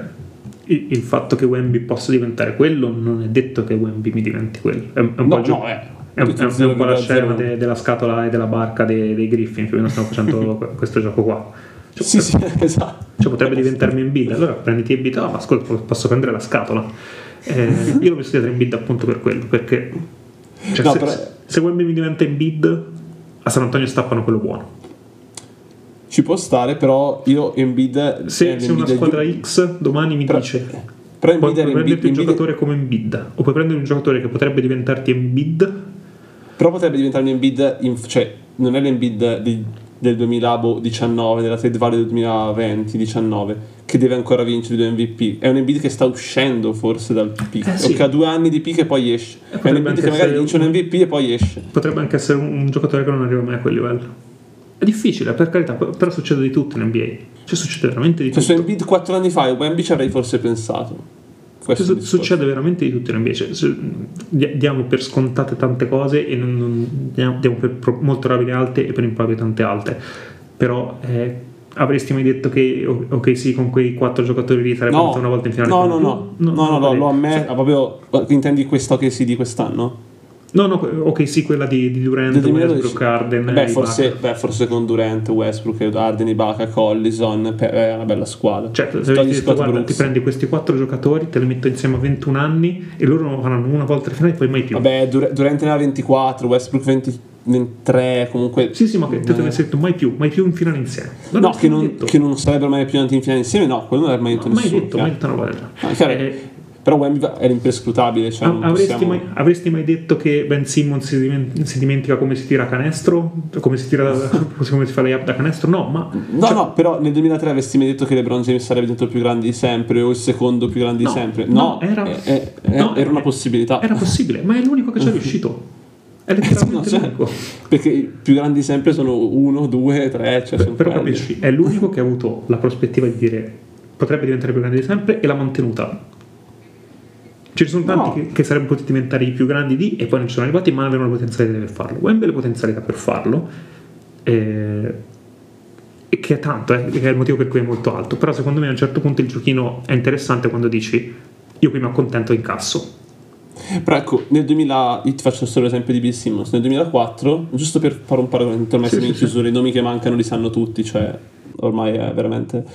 il, il fatto che Wemby possa diventare quello non è detto che Wemby mi diventi quello. È, un- è un po' No, no, eh. È un, è un po' la scena de, della scatola e della barca dei, dei Griffin, più o meno stiamo facendo <laughs> questo gioco qua. Cioè, sì, sì, esatto. Cioè, potrebbe diventarmi in bid, allora prenditi bid, ah, ma ascolta, posso prendere la scatola. Eh, io l'ho messo dietro in bid appunto per quello, perché cioè, no, se, però... se Wemby mi diventa in bid, a San Antonio stappano quello buono. Ci può stare, però io in bid... Se, se una squadra giu... X domani mi però, dice... Però puoi, prenderti un giocatore come in bid, o puoi prendere un giocatore che potrebbe diventarti in bid però potrebbe diventare un Embiid, in, cioè non è l'Embiid di, del 2019, della trade value del 2020-19, che deve ancora vincere due MVP. È un Embiid che sta uscendo forse dal peak, eh, sì. che ha due anni di peak e poi esce. Eh, è un Embiid che magari vince un MVP e poi esce. Potrebbe anche essere un, un giocatore che non arriva mai a quel livello. È difficile, per carità, però succede di tutto in NBA. Cioè succede veramente di cioè, tutto. Se Embiid 4 anni fa, Wemby ci avrei forse pensato. Questo succede veramente di tutto in NBA. Cioè, diamo per scontate tante cose e non, non diamo, per molto rapide alte e per improvvide tante alte. Però eh, avresti mai detto che ok sì con quei quattro giocatori lì sarebbe no, una volta in finale? No, no, no, no, no, no, no, lo ammetto, cioè, proprio intendi questo che si di quest'anno? No, no, ok, sì, quella di, di Durant, Westbrook, Arden. Beh forse, beh, forse, con Durant, Westbrook, Arden, Ibaka, Collison è una bella squadra. Certo, se detto, guarda, ti prendi questi quattro giocatori, te li metto insieme a 21 anni e loro non faranno una volta in finale e poi mai più. Vabbè, Durant ne ha 24, Westbrook 20, 23, comunque... Sì, sì, ma che te ne hai detto mai più, mai più in finale insieme. Non no, che non, che non, sarebbero mai più in finale insieme, no, quello non è mai detto no, nessuno. Mai detto, mai detto una volta. Eh, però Wemby era imprescrutabile. Cioè avresti, possiamo... mai, avresti, mai, detto che Ben Simmons si, dimentica, si dimentica come si tira canestro? Come si, tira da, <laughs> come si fa layup da canestro? No, ma. No, cioè... no, però nel 2003 avresti mai detto che LeBron James sarebbe diventato il più grande di sempre o il secondo più grande no, di sempre? No, no era, è, è, no, era una possibilità. Era possibile, ma è l'unico che ci è <laughs> riuscito. È letteralmente no, cioè, l'unico. Perché i più grandi sempre sono uno, due, tre. Cioè però capisci, è l'unico che ha avuto la prospettiva di dire potrebbe diventare più grande di sempre e l'ha mantenuta ci sono tanti no. che, che, sarebbero potuti diventare i più grandi di e poi non ci sono arrivati, ma avevano la potenzialità per farlo. Wembley le potenzialità per farlo, eh, e che è tanto, eh, che è il motivo per cui è molto alto. Però secondo me a un certo punto il giochino è interessante quando dici io qui mi accontento in incasso. Però ecco, nel 2000, io ti faccio solo l'esempio di Bill Simmons, nel 2004, giusto per fare un paragone, ormai sì, siamo in chiusura, sì. i nomi che mancano li sanno tutti, cioè ormai è veramente,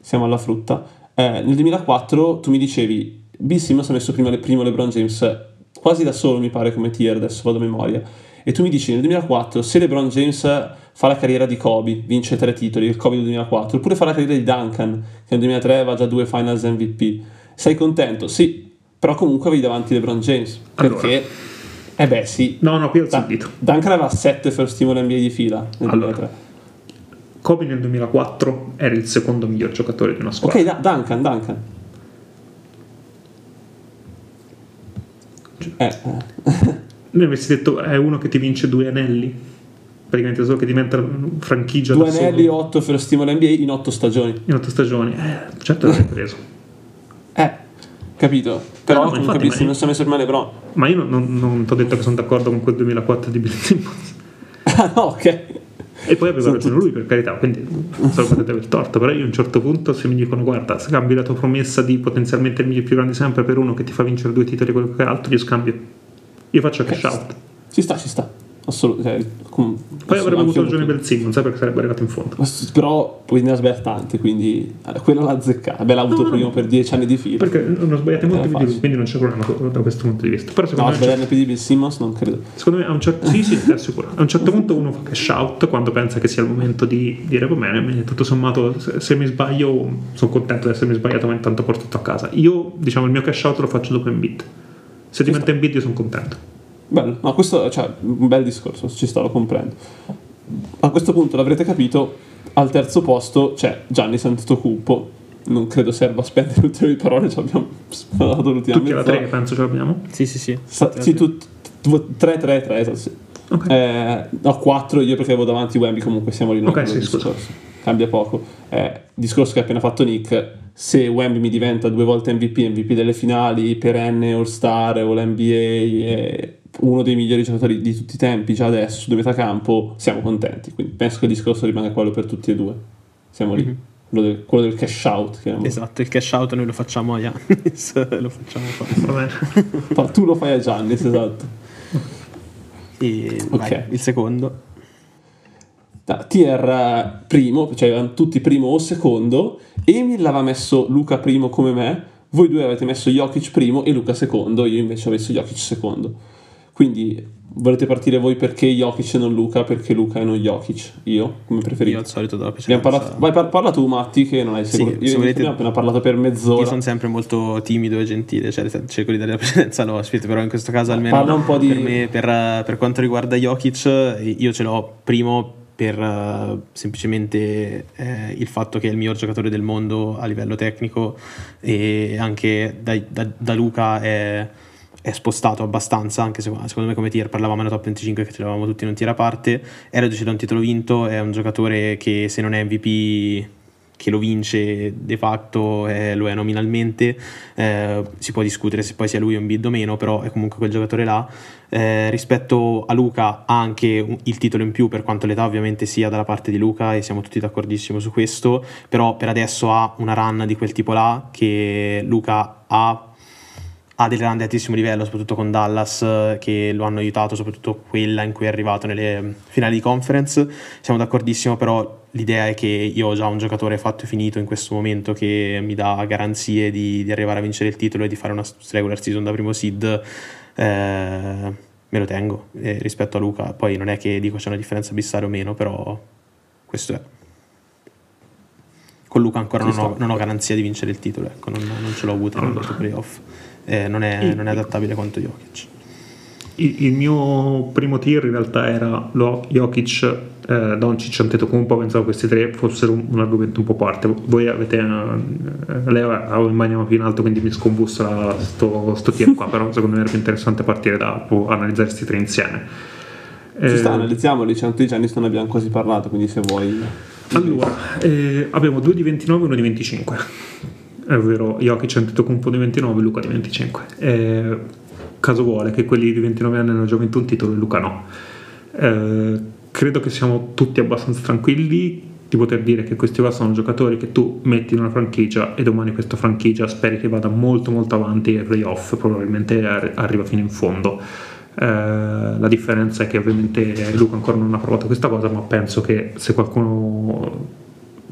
siamo alla frutta. Eh, nel 2004 tu mi dicevi Bill Simmons ha messo prima le, primo LeBron James quasi da solo mi pare come tier adesso vado a memoria. E tu mi dici nel 2004 se LeBron James fa la carriera di Kobe vince tre titoli il Kobe del 2004 oppure fa la carriera di Duncan che nel 2003 va già due finals MVP sei contento? sì però comunque avevi davanti LeBron James perché allora. eh beh sì. No no qui ho sentito Duncan aveva 7 first team NBA di fila nel allora. 2003 Kobe nel 2004 era il secondo miglior giocatore di una squadra. Ok Duncan Duncan Eh, <laughs> eh. Mi avresti detto è uno che ti vince due anelli? Praticamente solo che diventa franchigia Due anelli, solo. otto per stimolo NBA in otto stagioni. In otto stagioni, eh, certo l'avrei preso. Eh, capito. Però no, non capisci, non si è messo il male però. Ma io non, non, non ti ho detto che sono d'accordo con quel 2004 di Bill Simmons. <laughs> ah, no, ok. E poi aveva ragione lui, per carità, quindi non so potete aver torto, però io a un certo punto se mi dicono guarda, scambi la tua promessa di potenzialmente il migliore più grande sempre per uno che ti fa vincere due titoli quello che altro, io scambio. Io faccio cash out. Ci sta, ci sta assolutamente. Cioè, com- Poi avrebbe avuto ragione per Simmons, sai perché sarebbe arrivato in fondo. Però poi ne ha sbagliato tanti, quindi eh, quello l'ha azzeccato. Beh, l'ha avuto no, prima no. per dieci anni di fila. Perché non sbagliate molto più di quindi non c'è problema da questo punto di vista. Però secondo no, me sbagliarne più di Bill Simmons non credo. Secondo me a un certo sì, sì, è sicuro. A un certo punto uno fa cash out quando pensa che sia il momento di dire va bene, tutto sommato se, se mi sbaglio sono contento di essermi sbagliato, ma intanto porto tutto a casa. Io, diciamo, il mio cash out lo faccio dopo in bit. Se diventa in bit io sono contento. Bello, no, questo cioè, un bel discorso, ci sto, lo comprendo. A questo punto l'avrete capito, al terzo posto c'è Gianni Santotocumpo. Non credo serva a spendere <laughs> ulteriori parole, ci abbiamo sparato l'ultima Tutti alla 3 penso ce l'abbiamo? Sì, sì, sì. Sa- sì, tu, 3, 3, 3, esatto, sì. Okay. Eh, no, 4 io perché avevo davanti Wemby, comunque siamo lì. Ok, sì, scusa. Cambia poco. Eh, discorso che ha appena fatto Nick, se Wemby mi diventa due volte MVP, MVP delle finali, perenne All-Star o l'NBA... Uno dei migliori giocatori di tutti i tempi già adesso due metà campo, siamo contenti. Quindi penso che il discorso rimanga quello per tutti e due. Siamo lì. Mm-hmm. Quello, del, quello del, cash out. Esatto, il cash out noi lo facciamo a Giannis, <laughs> lo facciamo qua. <laughs> tu lo fai a Giannis, esatto. E Ok. vai, il secondo. Tier eh, primo, cioè erano tutti primo o secondo. Emil aveva messo Luca primo come me. Voi due avete messo Jokic primo e Luca secondo. Io invece ho messo Jokic secondo. Quindi volete partire voi perché Jokic e non Luca? Perché Luca e non Jokic? Io, come Io preferite? al solito do la precedenza. parlato, vai, par- parla tu, Matti, che non hai Sì, seguito. se Io volete- abbiamo appena parlato per Io mezz'ora. sono sempre molto timido e gentile, cioè cerco di dare la precedenza all'ospite, però in questo caso almeno Parla un po' di- per me, per, per quanto riguarda Jokic, io ce l'ho primo per eh, semplicemente eh, il fatto che è il miglior giocatore del mondo a livello tecnico e anche da, da- da Luca è, è spostato abbastanza, anche se secondo me come tier parlavamo nella top 25 che ce l'avevamo tutti in un tier a parte, è reduce da un titolo vinto, è un giocatore che se non è MVP che lo vince de facto eh, lo è nominalmente eh, si può discutere se poi sia lui un bid o meno però è comunque quel giocatore là Eh, rispetto a Luca ha anche il titolo in più per quanto l'età ovviamente sia dalla parte di Luca e siamo tutti d'accordissimo su questo però per adesso ha una run di quel tipo là che Luca ha ha del grande altissimo livello, soprattutto con Dallas, che lo hanno aiutato, soprattutto quella in cui è arrivato nelle finali di conference. Siamo d'accordissimo, però l'idea è che io ho già un giocatore fatto e finito in questo momento che mi dà garanzie di, di arrivare a vincere il titolo e di fare una regular season da primo seed. eh, me lo tengo eh, rispetto a Luca. Poi non è che dico c'è una differenza abissale o meno, però questo è. Con Luca ancora non ho, non ho garanzia di vincere il titolo, ecco, non, non ce l'ho avuta questo playoff. Eh, non, è, non è adattabile quanto Jokic. Il, il mio primo tier in realtà era lo Jokic, eh, Doncic, Antetokounmpo, pensavo questi tre fossero un, un argomento un po' a parte. Voi avete, eh, lei avevo in bagno più in alto quindi mi scombussola sto, sto tier qua, <laughs> però secondo me era più interessante partire da analizzare questi tre insieme. Ci sta, Eh, analizziamoli, c'è anche Giannis non abbiamo quasi parlato, quindi se vuoi... Allora, eh, abbiamo due di 29 e uno di 25. È vero, Jokic Antetokounmpo di 29 e Luca di 25. Eh, caso vuole che quelli di 29 anni hanno già vinto un titolo e Luca no. Eh, credo che siamo tutti abbastanza tranquilli di poter dire che questi qua sono giocatori che tu metti in una franchigia e domani questa franchigia speri che vada molto molto avanti ai playoff, probabilmente ar- arriva fino in fondo. Eh, la differenza è che ovviamente Luca ancora non ha provato questa cosa, ma penso che se qualcuno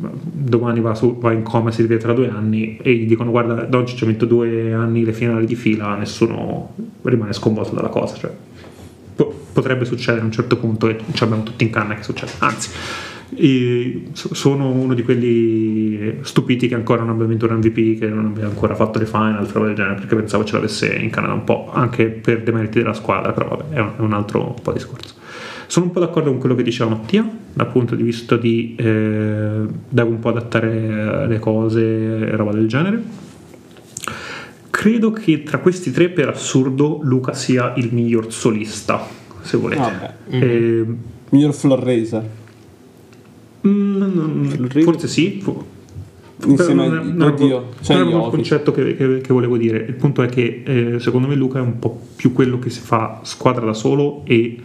domani va, su, va in coma e si rivede tra due anni e gli dicono guarda Doncic ha vinto due anni le finali di fila, nessuno rimane sconvolto dalla cosa. Cioè, po- potrebbe succedere a un certo punto e ci abbiamo tutti in canna che succede. Anzi, so- sono uno di quelli stupiti che ancora non abbia vinto un MVP, che non abbia ancora fatto le finals, roba del genere, perché pensavo ce l'avesse in canna da un po', anche per demeriti della squadra, però vabbè, è un altro po' discorso. Sono un po' d'accordo con quello che diceva Mattia, dal punto di vista di eh, devo un po' adattare le cose e roba del genere. Credo che tra questi tre, per assurdo, Luca sia il miglior solista, se volete. Vabbè. Eh, Miglior floor raiser. mm, mm, forse sì. fo- Insieme a- non non oddio, c'è non il concetto che, che- che volevo dire. Il punto è che eh, secondo me Luca è un po' più quello che si fa squadra da solo e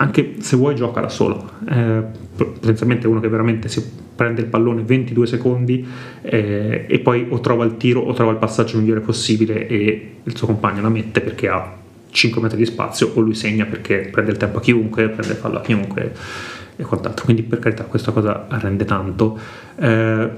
anche se vuoi gioca da solo. Eh, potenzialmente uno che veramente si prende il pallone 22 secondi eh, e poi o trova il tiro o trova il passaggio migliore possibile e il suo compagno la mette perché ha 5 metri di spazio o lui segna perché prende il tempo a chiunque, prende il fallo a chiunque e quant'altro. Quindi per carità questa cosa rende tanto. Eh,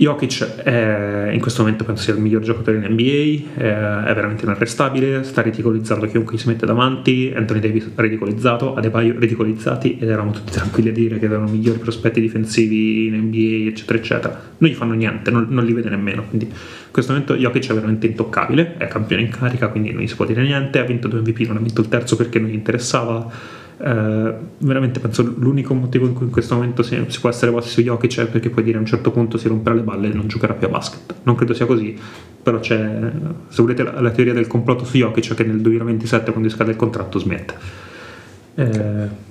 Jokic è, in questo momento penso sia il miglior giocatore in NBA, eh, è veramente inarrestabile, sta ridicolizzando chiunque si mette davanti, Anthony Davis ridicolarizzato, Adebayo ridicolizzati ed eravamo tutti tranquilli a dire che avevano migliori prospetti difensivi in NBA eccetera eccetera. Non gli fanno niente, non, non li vede nemmeno, quindi in questo momento Jokic è veramente intoccabile, è campione in carica quindi non gli si può dire niente, ha vinto due MVP, non ha vinto il terzo perché non gli interessava. Eh, veramente penso l'unico motivo in cui in questo momento si, si può essere bassi su Jokic è perché puoi dire a un certo punto si romperà le balle e non giocherà più a basket. Non credo sia così, però c'è, se volete, la, la teoria del complotto su Jokic è che nel 2027 quando scade il contratto smette. Eh,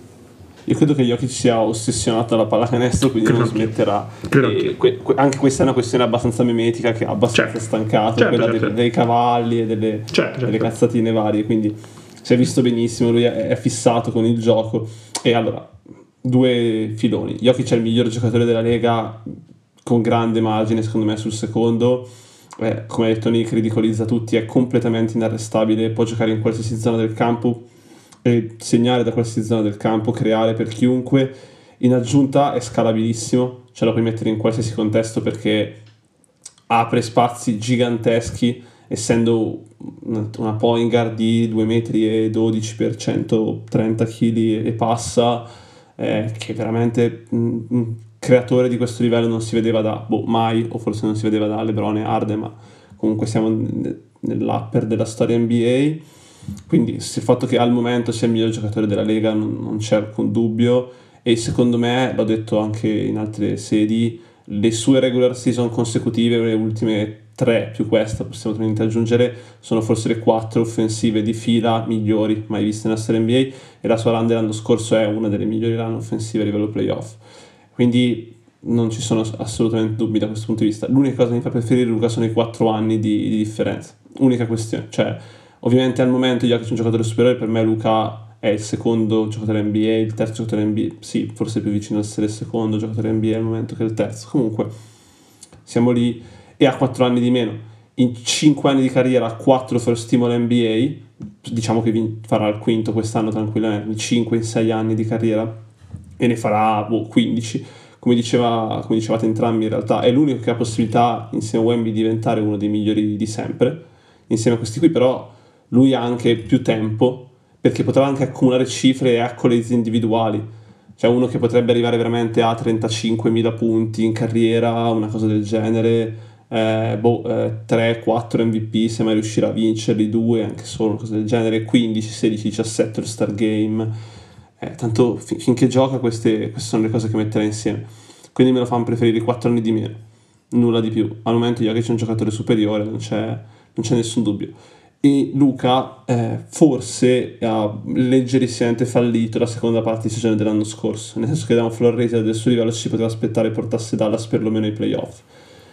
Io credo che Jokic sia ossessionato dalla pallacanestro, quindi Credo non smetterà. Que- que- anche questa è una questione abbastanza memetica che ha abbastanza Certo. stancato, Certo, quella certo. dei, dei cavalli e delle, Certo, delle certo. cazzatine varie, quindi si è visto benissimo, lui è, fissato con il gioco. E allora, due filoni. Jokic è il miglior giocatore della Lega con grande margine, secondo me, sul secondo. Eh, come ha detto Nick, ridicolizza tutti, è completamente inarrestabile, può giocare in qualsiasi zona del campo e segnare da qualsiasi zona del campo, creare per chiunque. In aggiunta è scalabilissimo, ce la puoi mettere in qualsiasi contesto perché apre spazi giganteschi essendo una point guard di 2 metri e 12 per 130 kg e passa eh, che veramente un creatore di questo livello non si vedeva da boh, mai o forse non si vedeva da Lebron e Arde ma comunque siamo nell'upper della storia NBA quindi il fatto che al momento sia il miglior giocatore della Lega non, non c'è alcun dubbio. E secondo me, l'ho detto anche in altre sedi, le sue regular season consecutive, le ultime tre più questa, possiamo ovviamente aggiungere, sono forse le quattro offensive di fila migliori mai viste nella storia NBA e la sua run dell'anno scorso è una delle migliori run offensive a livello playoff. Quindi non ci sono assolutamente dubbi da questo punto di vista. L'unica cosa che mi fa preferire Luca sono i quattro anni di, di differenza. Unica questione, cioè ovviamente al momento che sono un giocatore superiore, per me Luca è il secondo giocatore NBA, il terzo giocatore NBA, sì, forse più vicino a essere il secondo giocatore NBA al momento che il terzo. Comunque, siamo lì e ha 4 anni di meno. In 5 anni di carriera ha 4 first team NBA, diciamo che farà il quinto quest'anno tranquillamente, in 5 in 6 anni di carriera e ne farà boh, 15. Come, diceva, come dicevate entrambi in realtà è l'unico che ha possibilità insieme a Wemby di diventare uno dei migliori di sempre. Insieme a questi qui però lui ha anche più tempo perché potrà anche accumulare cifre e accolades individuali. C'è uno che potrebbe arrivare veramente a 35.000 punti in carriera, una cosa del genere, eh, boh, eh, 3-4 MVP se mai riuscirà a vincerli, 2 anche solo, cosa del genere, 15, 16, 17 All-Star Game. Eh, tanto fin- finché gioca queste, queste sono le cose che metterà insieme. Quindi me lo fanno preferire 4 anni di meno, nulla di più. Al momento io che c'è un giocatore superiore, non c'è, non c'è nessun dubbio e Luca eh, forse ha leggerissimamente fallito la seconda parte di stagione dell'anno scorso, nel senso che da un rate del suo livello si poteva aspettare portasse Dallas perlomeno ai playoff.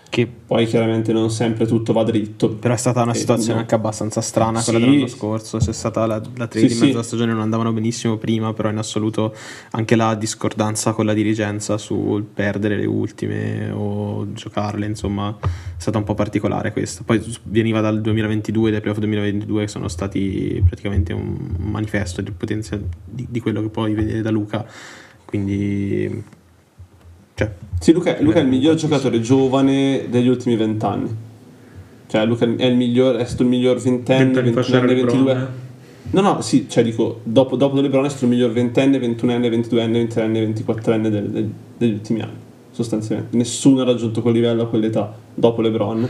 Che poi chiaramente non sempre tutto va dritto. Però è stata una situazione no. anche abbastanza strana quella sì. dell'anno scorso. C'è stata la, la trade sì, in mezzo alla stagione, non andavano benissimo prima, però in assoluto anche la discordanza con la dirigenza sul perdere le ultime o giocarle, insomma, è stata un po' particolare questa. Poi veniva dal 2022, dai playoff 2022, che sono stati praticamente un manifesto di potenza di, di quello che puoi vedere da Luca. Quindi cioè, sì, Luca, Luca è il miglior giocatore giovane degli ultimi vent'anni. Cioè, Luca è, il miglior, è stato il miglior ventenne, ventunenne, ventidue. No, no, sì, cioè dico, dopo, dopo LeBron è stato il miglior ventenne, ventunenne, ventiduenne, ventitreenne, ventiquattrenne del, del, degli ultimi anni, sostanzialmente. Nessuno ha raggiunto quel livello a quell'età dopo LeBron.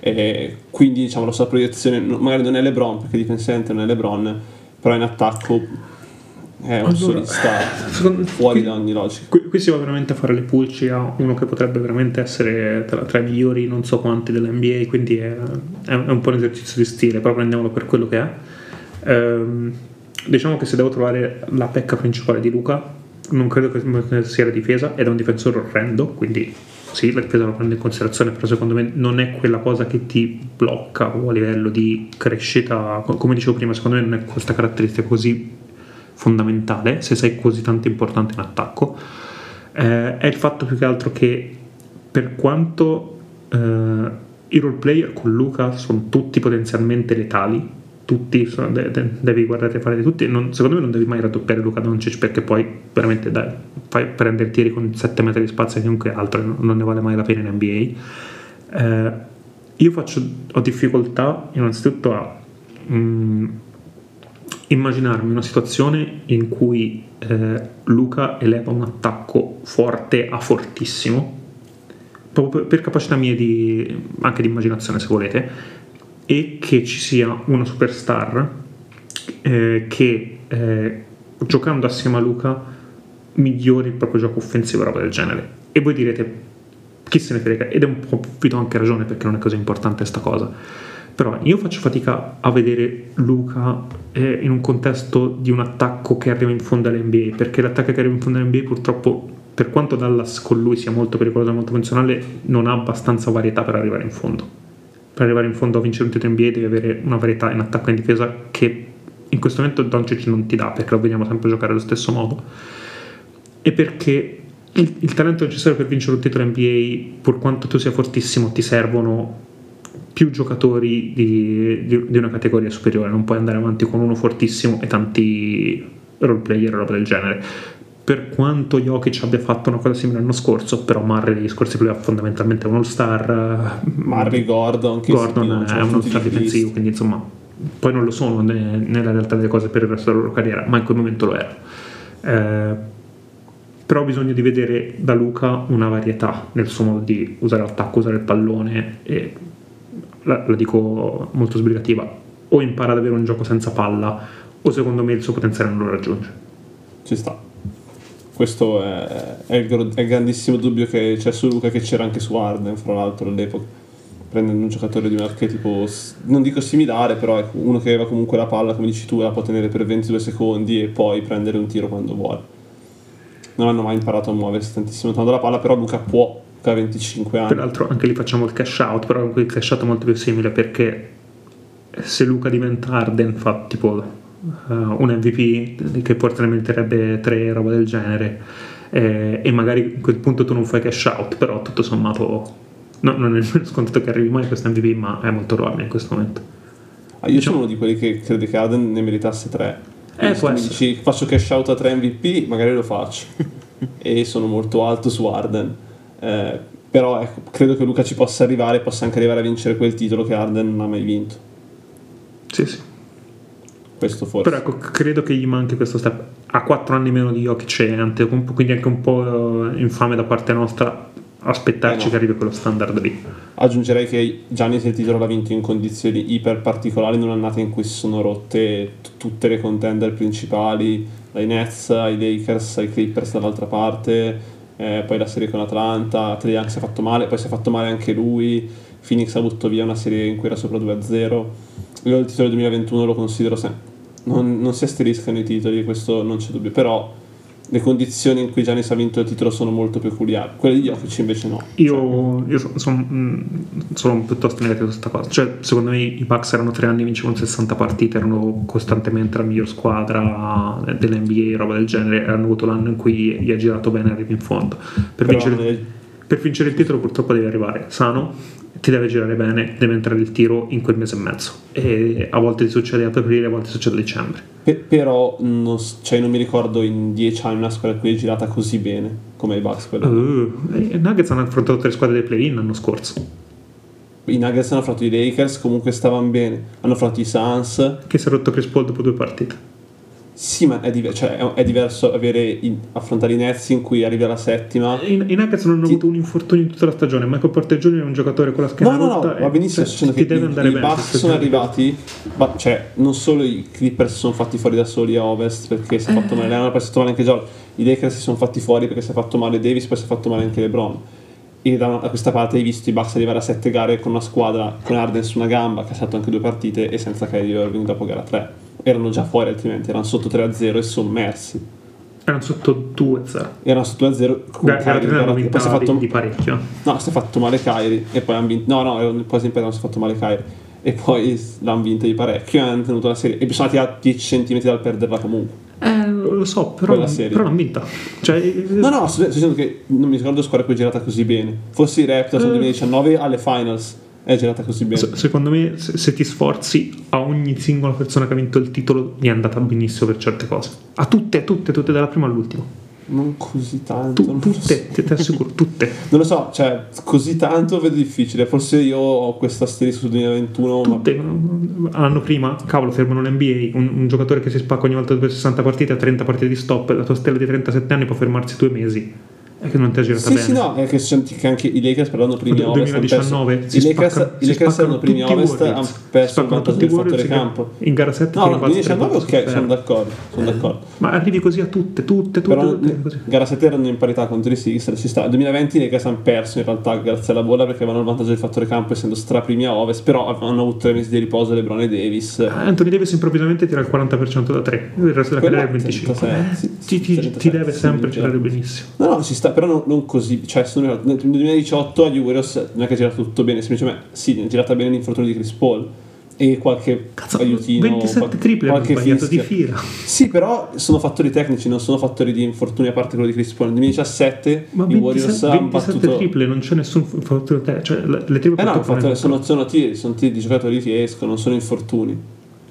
E quindi, diciamo, la sua proiezione, magari non è LeBron, perché difensivamente non è LeBron, però in attacco è un allora, solista fuori qui, da ogni logica. Qui, qui, si va veramente a fare le pulci a uno che potrebbe veramente essere tra, tra i migliori non so quanti dell'NBA, quindi è, è, un po' un esercizio di stile, però prendiamolo per quello che è. Ehm, diciamo che se devo trovare la pecca principale di Luca, non credo che sia la difesa, ed è un difensore orrendo, quindi sì, la difesa lo prende in considerazione, però secondo me non è quella cosa che ti blocca a livello di crescita, come dicevo prima, secondo me non è questa caratteristica così fondamentale se sei così tanto importante in attacco eh, è il fatto più che altro che per quanto eh, i role player con Luca sono tutti potenzialmente letali tutti sono, de, de, devi guardare fare di tutti non, secondo me non devi mai raddoppiare Luca Doncic perché poi veramente dai, fai prendere tiri con 7 metri di spazio e chiunque altro non ne vale mai la pena in NBA eh, io faccio, ho difficoltà innanzitutto a mm, immaginarmi una situazione in cui eh, Luca eleva un attacco forte a fortissimo, proprio per, capacità mie di, anche di immaginazione se volete, e che ci sia una superstar eh, che eh, giocando assieme a Luca migliori il proprio gioco offensivo roba del genere. E voi direte, chi se ne frega? Ed è un po' vi do anche ragione perché non è così importante questa cosa però io faccio fatica a vedere Luca eh, in un contesto di un attacco che arriva in fondo all'NBA, perché l'attacco che arriva in fondo all'NBA purtroppo, per quanto Dallas con lui sia molto pericoloso e molto funzionale, non ha abbastanza varietà per arrivare in fondo. Per arrivare in fondo a vincere un titolo NBA devi avere una varietà in attacco e in difesa che in questo momento Doncic non ti dà, perché lo vediamo sempre giocare allo stesso modo. E perché il, il talento necessario per vincere un titolo NBA, pur quanto tu sia fortissimo, ti servono più giocatori di, di, di, una categoria superiore, non puoi andare avanti con uno fortissimo e tanti role player o roba del genere. Per quanto Jokic abbia fatto una cosa simile l'anno scorso, però Murray negli scorsi playoff fondamentalmente è un all-star. Murray Gordon, Gordon è un all-star difensivo, quindi insomma poi non lo sono nella realtà delle cose per il resto della loro carriera, ma in quel momento lo era. Eh, però ho bisogno di vedere da Luca una varietà nel suo modo di usare l'attacco, usare il pallone e la, la dico molto sbrigativa, o impara ad avere un gioco senza palla o secondo me il suo potenziale non lo raggiunge. Ci sta. Questo è, è, il, è il, grandissimo dubbio che c'è su Luca che c'era anche su Arden, fra l'altro all'epoca. Prendendo un giocatore di un archetipo, non dico similare, però è uno che aveva comunque la palla, come dici tu, la può tenere per 22 secondi e poi prendere un tiro quando vuole non hanno mai imparato a muoversi tantissimo tanto la palla, però Luca può a 25 anni. Peraltro anche lì facciamo il cash out, però il cash out è molto più simile perché se Luca diventa Arden fa tipo uh, un MVP che forse ne meriterebbe 3 roba del genere eh, e magari a quel punto tu non fai cash out, però tutto sommato no, non è scontato che arrivi mai a questo MVP, ma è molto probabile in questo momento. Ah, io diciamo, sono uno di quelli che crede che Arden ne meritasse 3 eh, se mi dici faccio cash out a 3 MVP, magari lo faccio. <laughs> e sono molto alto su Arden. Eh, però ecco, credo che Luca ci possa arrivare, possa anche arrivare a vincere quel titolo che Arden non ha mai vinto. Sì, sì. Questo forse. Però ecco, credo che gli manchi questo step. Ha 4 anni meno di Jokic e quindi anche un po' infame da parte nostra aspettarci eh no. che arrivi quello standard lì. Aggiungerei che Giannis il titolo l'ha vinto in condizioni iper particolari in un'annata in cui si sono rotte t- tutte le contender principali, dai Nets ai Lakers ai Clippers dall'altra parte, eh, poi la serie con Atlanta, Trey Young si è fatto male, poi si è fatto male anche lui, Phoenix ha buttato via una serie in cui era sopra 2-0. Io il titolo 2021 lo considero sempre... Non, non si asteriscano i titoli, questo non c'è dubbio, però le condizioni in cui Giannis ha vinto il titolo sono molto peculiari, quelle di Jokic invece no. Io, io sono, sono, mm, sono, piuttosto negativo su questa cosa, cioè secondo me i Bucks erano tre anni, vincevano 60 partite, erano costantemente la miglior squadra dell'NBA, roba del genere, hanno avuto l'anno in cui gli ha girato bene arrivi in fondo. Per vincere, per vincere il titolo purtroppo devi arrivare sano, ti deve girare bene, deve entrare il tiro in quel mese e mezzo. E a volte ti succede ad aprile, a volte succede a dicembre. Per, però non, cioè non, mi ricordo in dieci anni una squadra qui è girata così bene come i Bucks. Uh, I Nuggets hanno affrontato tre squadre dei play-in l'anno scorso. I Nuggets hanno affrontato i Lakers, comunque stavano bene. Hanno affrontato i Suns. Che si è rotto Chris Paul dopo due partite. Sì, ma è, diver- cioè, è diverso in- affrontare i Nets in cui arrivi alla settima. I, i Nuggets non hanno ti... avuto un infortunio in tutta la stagione. Michael Porter Jr. è un giocatore con la schiena no, no, no, va benissimo. Cioè, ti deve andare i, bene. I Bucks sono arrivati, ma cioè, non solo i Clippers si sono fatti fuori da soli a Ovest perché si è fatto male, hanno preso male anche Joel. I Lakers si sono fatti fuori perché si è fatto male Davis, poi si è fatto male anche LeBron. E da, da questa parte hai visto i Bucks arrivare a sette gare con una squadra con Arden su una gamba, che ha fatto anche due partite, e senza Kyrie Irving dopo gara 3 erano già fuori altrimenti, erano sotto 3-0 e sommersi. Erano sotto 2-0. Erano sotto 2-0 con Beh, Kyrie, hanno poi si è fatto di, di parecchio. No, si è fatto male Kyrie e poi hanno vinto. No, no, quasi in non si è fatto male Kyrie. E poi l'hanno vinta di parecchio e hanno tenuto la serie. E sono andati a 10 cm dal perderla comunque. Eh, lo so, però, però l'hanno vinta. Cioè, no, no, sto dicendo che non mi ricordo squadra che è girata così bene. Forse i Raptors nel eh. 2019 alle finals è girata così bene. Se, secondo me, se, se, ti sforzi, a ogni singola persona che ha vinto il titolo gli è andata benissimo per certe cose. A tutte, a tutte, tutte, dalla prima all'ultima. Non così tanto. Tu, tutte, ti, ti assicuro, tutte. <laughs> Non lo so, cioè, così tanto vedo difficile. Forse io ho questo asterisco sul 2021. Tutte, ma... l'anno prima, cavolo, fermano l'NBA. Un, un giocatore che si spacca ogni volta dopo 60 partite a 30 partite di stop. La tua stella di 37 anni può fermarsi due mesi è che non ti ha girato sì, bene. Sì, no, è che, che anche i Lakers per l'anno primi ovest 2019 I Lakers, i Lakers erano primi ovest hanno perso il vantaggio del fattore campo. In gara 7 No, no, 2019 ok, sono d'accordo, sono d'accordo. Ma arrivi così a tutte, tutte, tutte, Però, tutte così. gara 7 erano in parità contro i Sixers, ci sta. Nel 2020 i Lakers hanno perso in realtà grazie alla bolla perché avevano il vantaggio del fattore campo essendo straprimi a ovest, però hanno avuto tre mesi di riposo LeBron e Davis. Anthony Davis improvvisamente tira il 40% da 3, il resto della carriera è il 25%. Ti deve sempre girare benissimo. No, no, ci sta, però non così così, cioè sono, nel 2018 agli Warriors non è che è girato tutto bene, semplicemente sì, è girata bene l'infortunio di Chris Paul e qualche Cazzo, aiutino 27 qual- triple qualche sbagliato di fila. Sì, però sono fattori tecnici, non sono fattori di infortuni a parte quello di Chris Paul. Nel 2017 Ma i Warriors 27, hanno 27 battuto triple, non c'è nessun fattore te, cioè le le triple Eh no, fare- sono, sono tiri, sono tiri di giocatori che escono, non sono infortuni.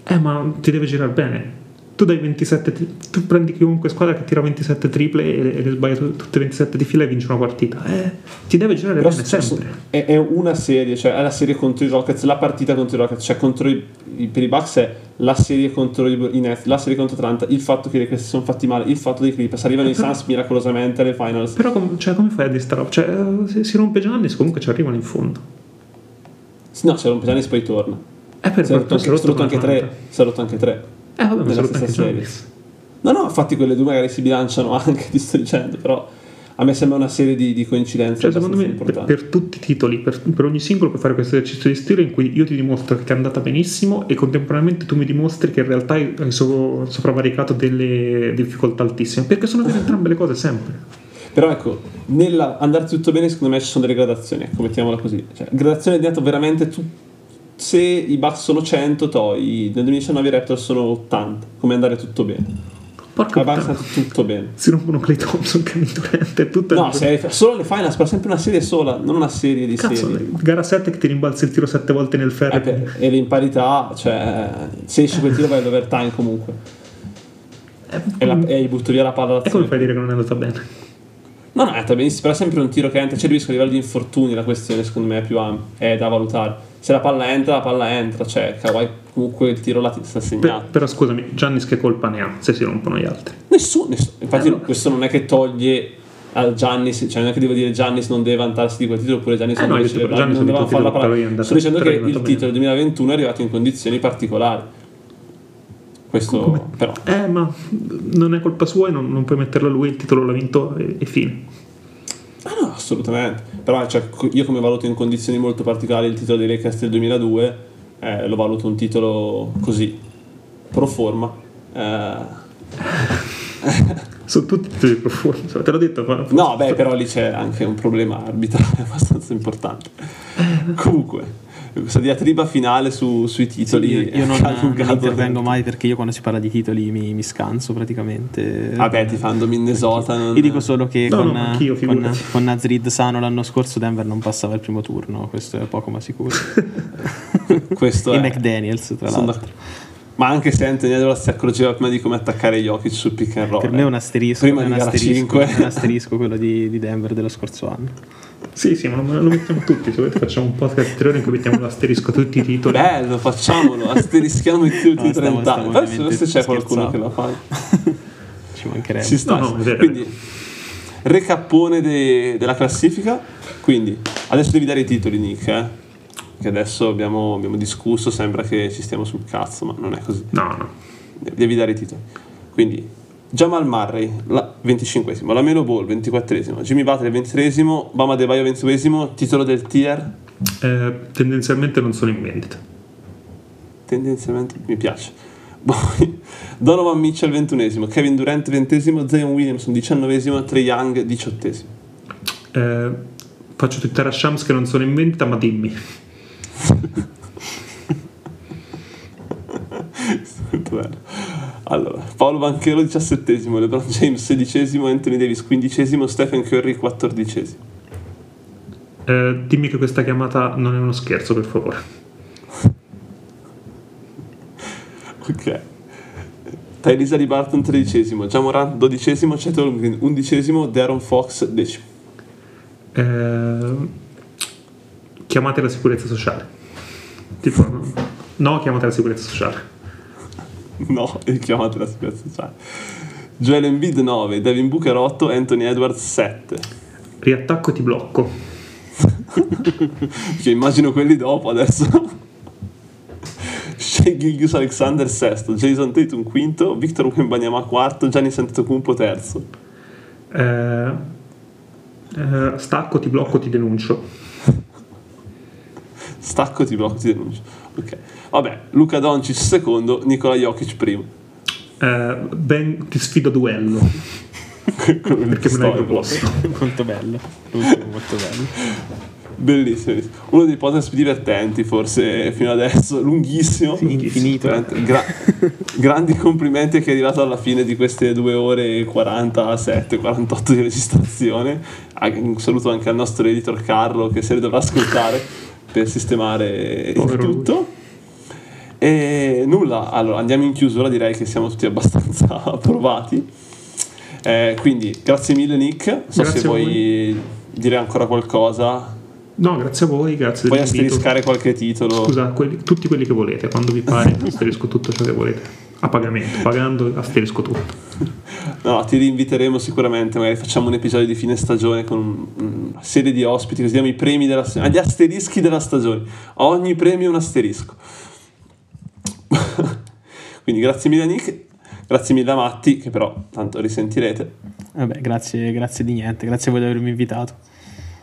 Eh, ma ti deve girare bene. Tu dai 27 tri- tu prendi chiunque squadra che tira 27 triple e, e le sbaglia tu- tutte 27 di fila e vince una partita. Eh, ti deve girare Però bene sempre. è, è una serie, cioè è la serie contro i Rockets, la partita contro i Rockets, cioè contro i, i- per i Bucks è la serie contro i, i Nets, la serie contro Atlanta, il fatto che questi sono fatti male, il fatto dei Clippers, arrivano i Però- Suns miracolosamente alle finals. Però com- cioè, come fai a distrarre? Cioè, eh, se si rompe Giannis comunque ci arrivano in fondo. No, se rompe Giannis poi torna. Eh, per Si è rotto, si anche, si è rotto anche con tre, si è rotto anche tre. Eh, vabbè, ma stessa serie. Giannis. No, no, infatti quelle due magari si bilanciano <laughs> anche, ti sto dicendo, però a me sembra una serie di, di coincidenze Cioè, secondo me, per, per tutti i titoli, per, per ogni singolo, puoi fare questo esercizio di stile in cui io ti dimostro che è andata benissimo e contemporaneamente tu mi dimostri che in realtà hai so- sopravvaricato delle difficoltà altissime. Perché sono vere entrambe le cose sempre. Però ecco, nella andare tutto bene, secondo me ci sono delle gradazioni, ecco, mettiamola così. Cioè, gradazione è diventato veramente tu. Se i Bucks sono 100, poi nel 2019 i Raptors sono 80, come andare tutto bene. Porca puttana. andato tutto bene. Si rompono Clay Thompson, Kevin Durant e tutto. No, se solo le finals, però sempre una serie sola, non una serie di Cazzo, serie. gara 7 che ti rimbalzi il tiro 7 volte nel ferro. Eh, e l'imparità, cioè, se esci quel tiro vai all'overtime comunque. E, la, e gli butto via la palla e come fai a dire che non è andata bene? No, no, è andata benissimo, però è sempre un tiro che entra. C'è rischio a livello di infortuni, la questione secondo me è più ampia, è da valutare. Se la palla entra, la palla entra, cioè Kawhi comunque il tiro ti sta Per- segnato. però scusami, Giannis che colpa ne ha se si rompono gli altri? Nessuno, nessuno. Infatti Eh, questo non è che toglie al Giannis, cioè non è che devo dire Giannis non deve vantarsi di quel titolo oppure Giannis Eh, non no, deve celebrare, Giannis non deve fare la palla. Sto dicendo che il titolo del 2021 è arrivato in condizioni particolari. Questo Come- però Eh, ma non è colpa sua e non, non puoi metterlo a lui, il titolo l'ha vinto e, e fine. Ah no, assolutamente. Però cioè, io come valuto in condizioni molto particolari il titolo dei Lakers del 2002, eh, lo valuto un titolo così, pro forma. Eh, <laughs> Sono tutti titoli profondi, insomma, te l'ho detto. ma- no, beh, però lì c'è anche un problema arbitrale <laughs> abbastanza importante. Comunque, questa diatriba finale su- sui titoli io, io non, non intervengo mai perché io quando si parla di titoli mi, mi scanso praticamente. Vabbè, ti fanno Minnesota. Non... Io dico solo che No, con, no, anch'io, con, con Nazrid sano l'anno scorso Denver non passava il primo turno, questo è poco ma sicuro. <laughs> Questo e è... McDaniels, tra sono l'altro. d'accordo. Ma anche se Anthony Edwards si accorgeva prima di come attaccare Jokic sul pick and roll. Per me è un eh. asterisco, Prima è un asterisco, 5. è un asterisco quello di, di Denver dello scorso anno. Sì, sì, ma lo mettiamo tutti. Se volete, facciamo un podcast ulteriore in cui mettiamo l'asterisco a tutti i titoli. Bello, facciamolo, asterischiamo i tutti No, stavo- 30 anni. Poi se c'è qualcuno che lo fa. <laughs> Ci mancherebbe. Ci sta. No, no, è vero. Quindi, recappone de- della classifica. Quindi, adesso devi dare i titoli, Nick. Eh? Che adesso abbiamo, abbiamo discusso, sembra che ci stiamo sul cazzo, ma non è così. No, no. Devi dare i titoli. Quindi, Jamal Murray, la, 25esimo, la Melo Ball, 24esimo, Jimmy Butler, 23esimo, Bama De Baio, 22esimo, titolo del tier. Eh, tendenzialmente non sono in vendita. tendenzialmente mi piace. Poi <laughs> Donovan Mitchell 21esimo, Kevin Durant 20esimo, Zion Williamson 19esimo, Trey Young 18esimo. Eh, faccio twittare a Shams che non sono in vendita, ma dimmi. <laughs> Molto bello. Allora, Paolo Banchero 17esimo, LeBron James 16esimo, Anthony Davis 15esimo, Stephen Curry 14esimo. Eh, dimmi che questa chiamata non è uno scherzo, per favore. <laughs> Ok. Tyrese Lee Barton 13esimo, Jamoran 12esimo, Chet Holmgren 11esimo, Darren Fox 10 Eh, chiamate la sicurezza sociale. Tipo, no, chiamate la sicurezza sociale. <laughs> No, e <laughs> chiamate la sicurezza sociale. Joel Embiid 9, Devin Booker 8, Anthony Edwards 7. Riattacco e ti blocco. <laughs> Che immagino quelli dopo adesso. Shea Gilgis Alexander sesto, Jason Tatum quinto, Victor Wembanyama quarto, Gianni Antetokounmpo terzo. Eh, eh, stacco, ti blocco, ti denuncio. Stacco ti blocco, ti denuncio. Ok. Vabbè, Luca Doncic secondo, Nikola Jokic primo. Eh, ben, ti sfido a duello. Perché me l'hai proposto. <laughs> molto bello. Molto bello. Bellissimo, uno dei podcast più divertenti forse fino adesso, lunghissimo. Sì, infinito. Gra- grandi complimenti che è arrivato alla fine di queste 2 ore e 47, 48 di registrazione. Un saluto anche al nostro editor Carlo che se ne dovrà ascoltare per sistemare il tutto. E nulla, allora andiamo in chiusura, direi che siamo tutti abbastanza <laughs> provati. Eh, quindi grazie mille Nick, non so grazie se vuoi dire ancora qualcosa. No, grazie a voi, grazie Puoi asteriscare qualche titolo. Scusa, quelli, tutti quelli che volete, quando vi pare <laughs> asterisco tutto ciò che volete. A pagamento, pagando asterisco tutto. No, ti rinviteremo sicuramente, magari facciamo un episodio di fine stagione con una serie di ospiti, così diamo i premi della stagione, gli asterischi della stagione. Ogni premio è un asterisco. <laughs> Quindi grazie mille Nick, grazie mille a Matti, che però tanto risentirete. Vabbè, grazie, grazie di niente, grazie a voi di avermi invitato.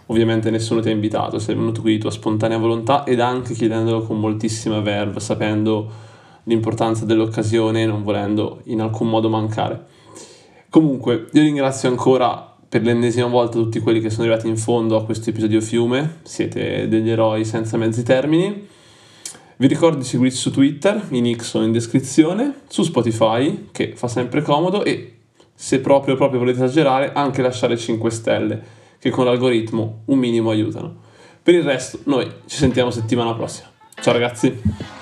Ovviamente nessuno ti ha invitato, sei venuto qui di tua spontanea volontà ed anche chiedendolo con moltissima verve, sapendo l'importanza dell'occasione non volendo in alcun modo mancare. Comunque, io ringrazio ancora per l'ennesima volta tutti quelli che sono arrivati in fondo a questo episodio fiume, siete degli eroi senza mezzi termini. Vi ricordo di seguirci su Twitter, in X o in descrizione, su Spotify, che fa sempre comodo, e se proprio, proprio volete esagerare, anche lasciare 5 stelle, che con l'algoritmo un minimo aiutano. Per il resto, noi ci sentiamo settimana prossima. Ciao ragazzi!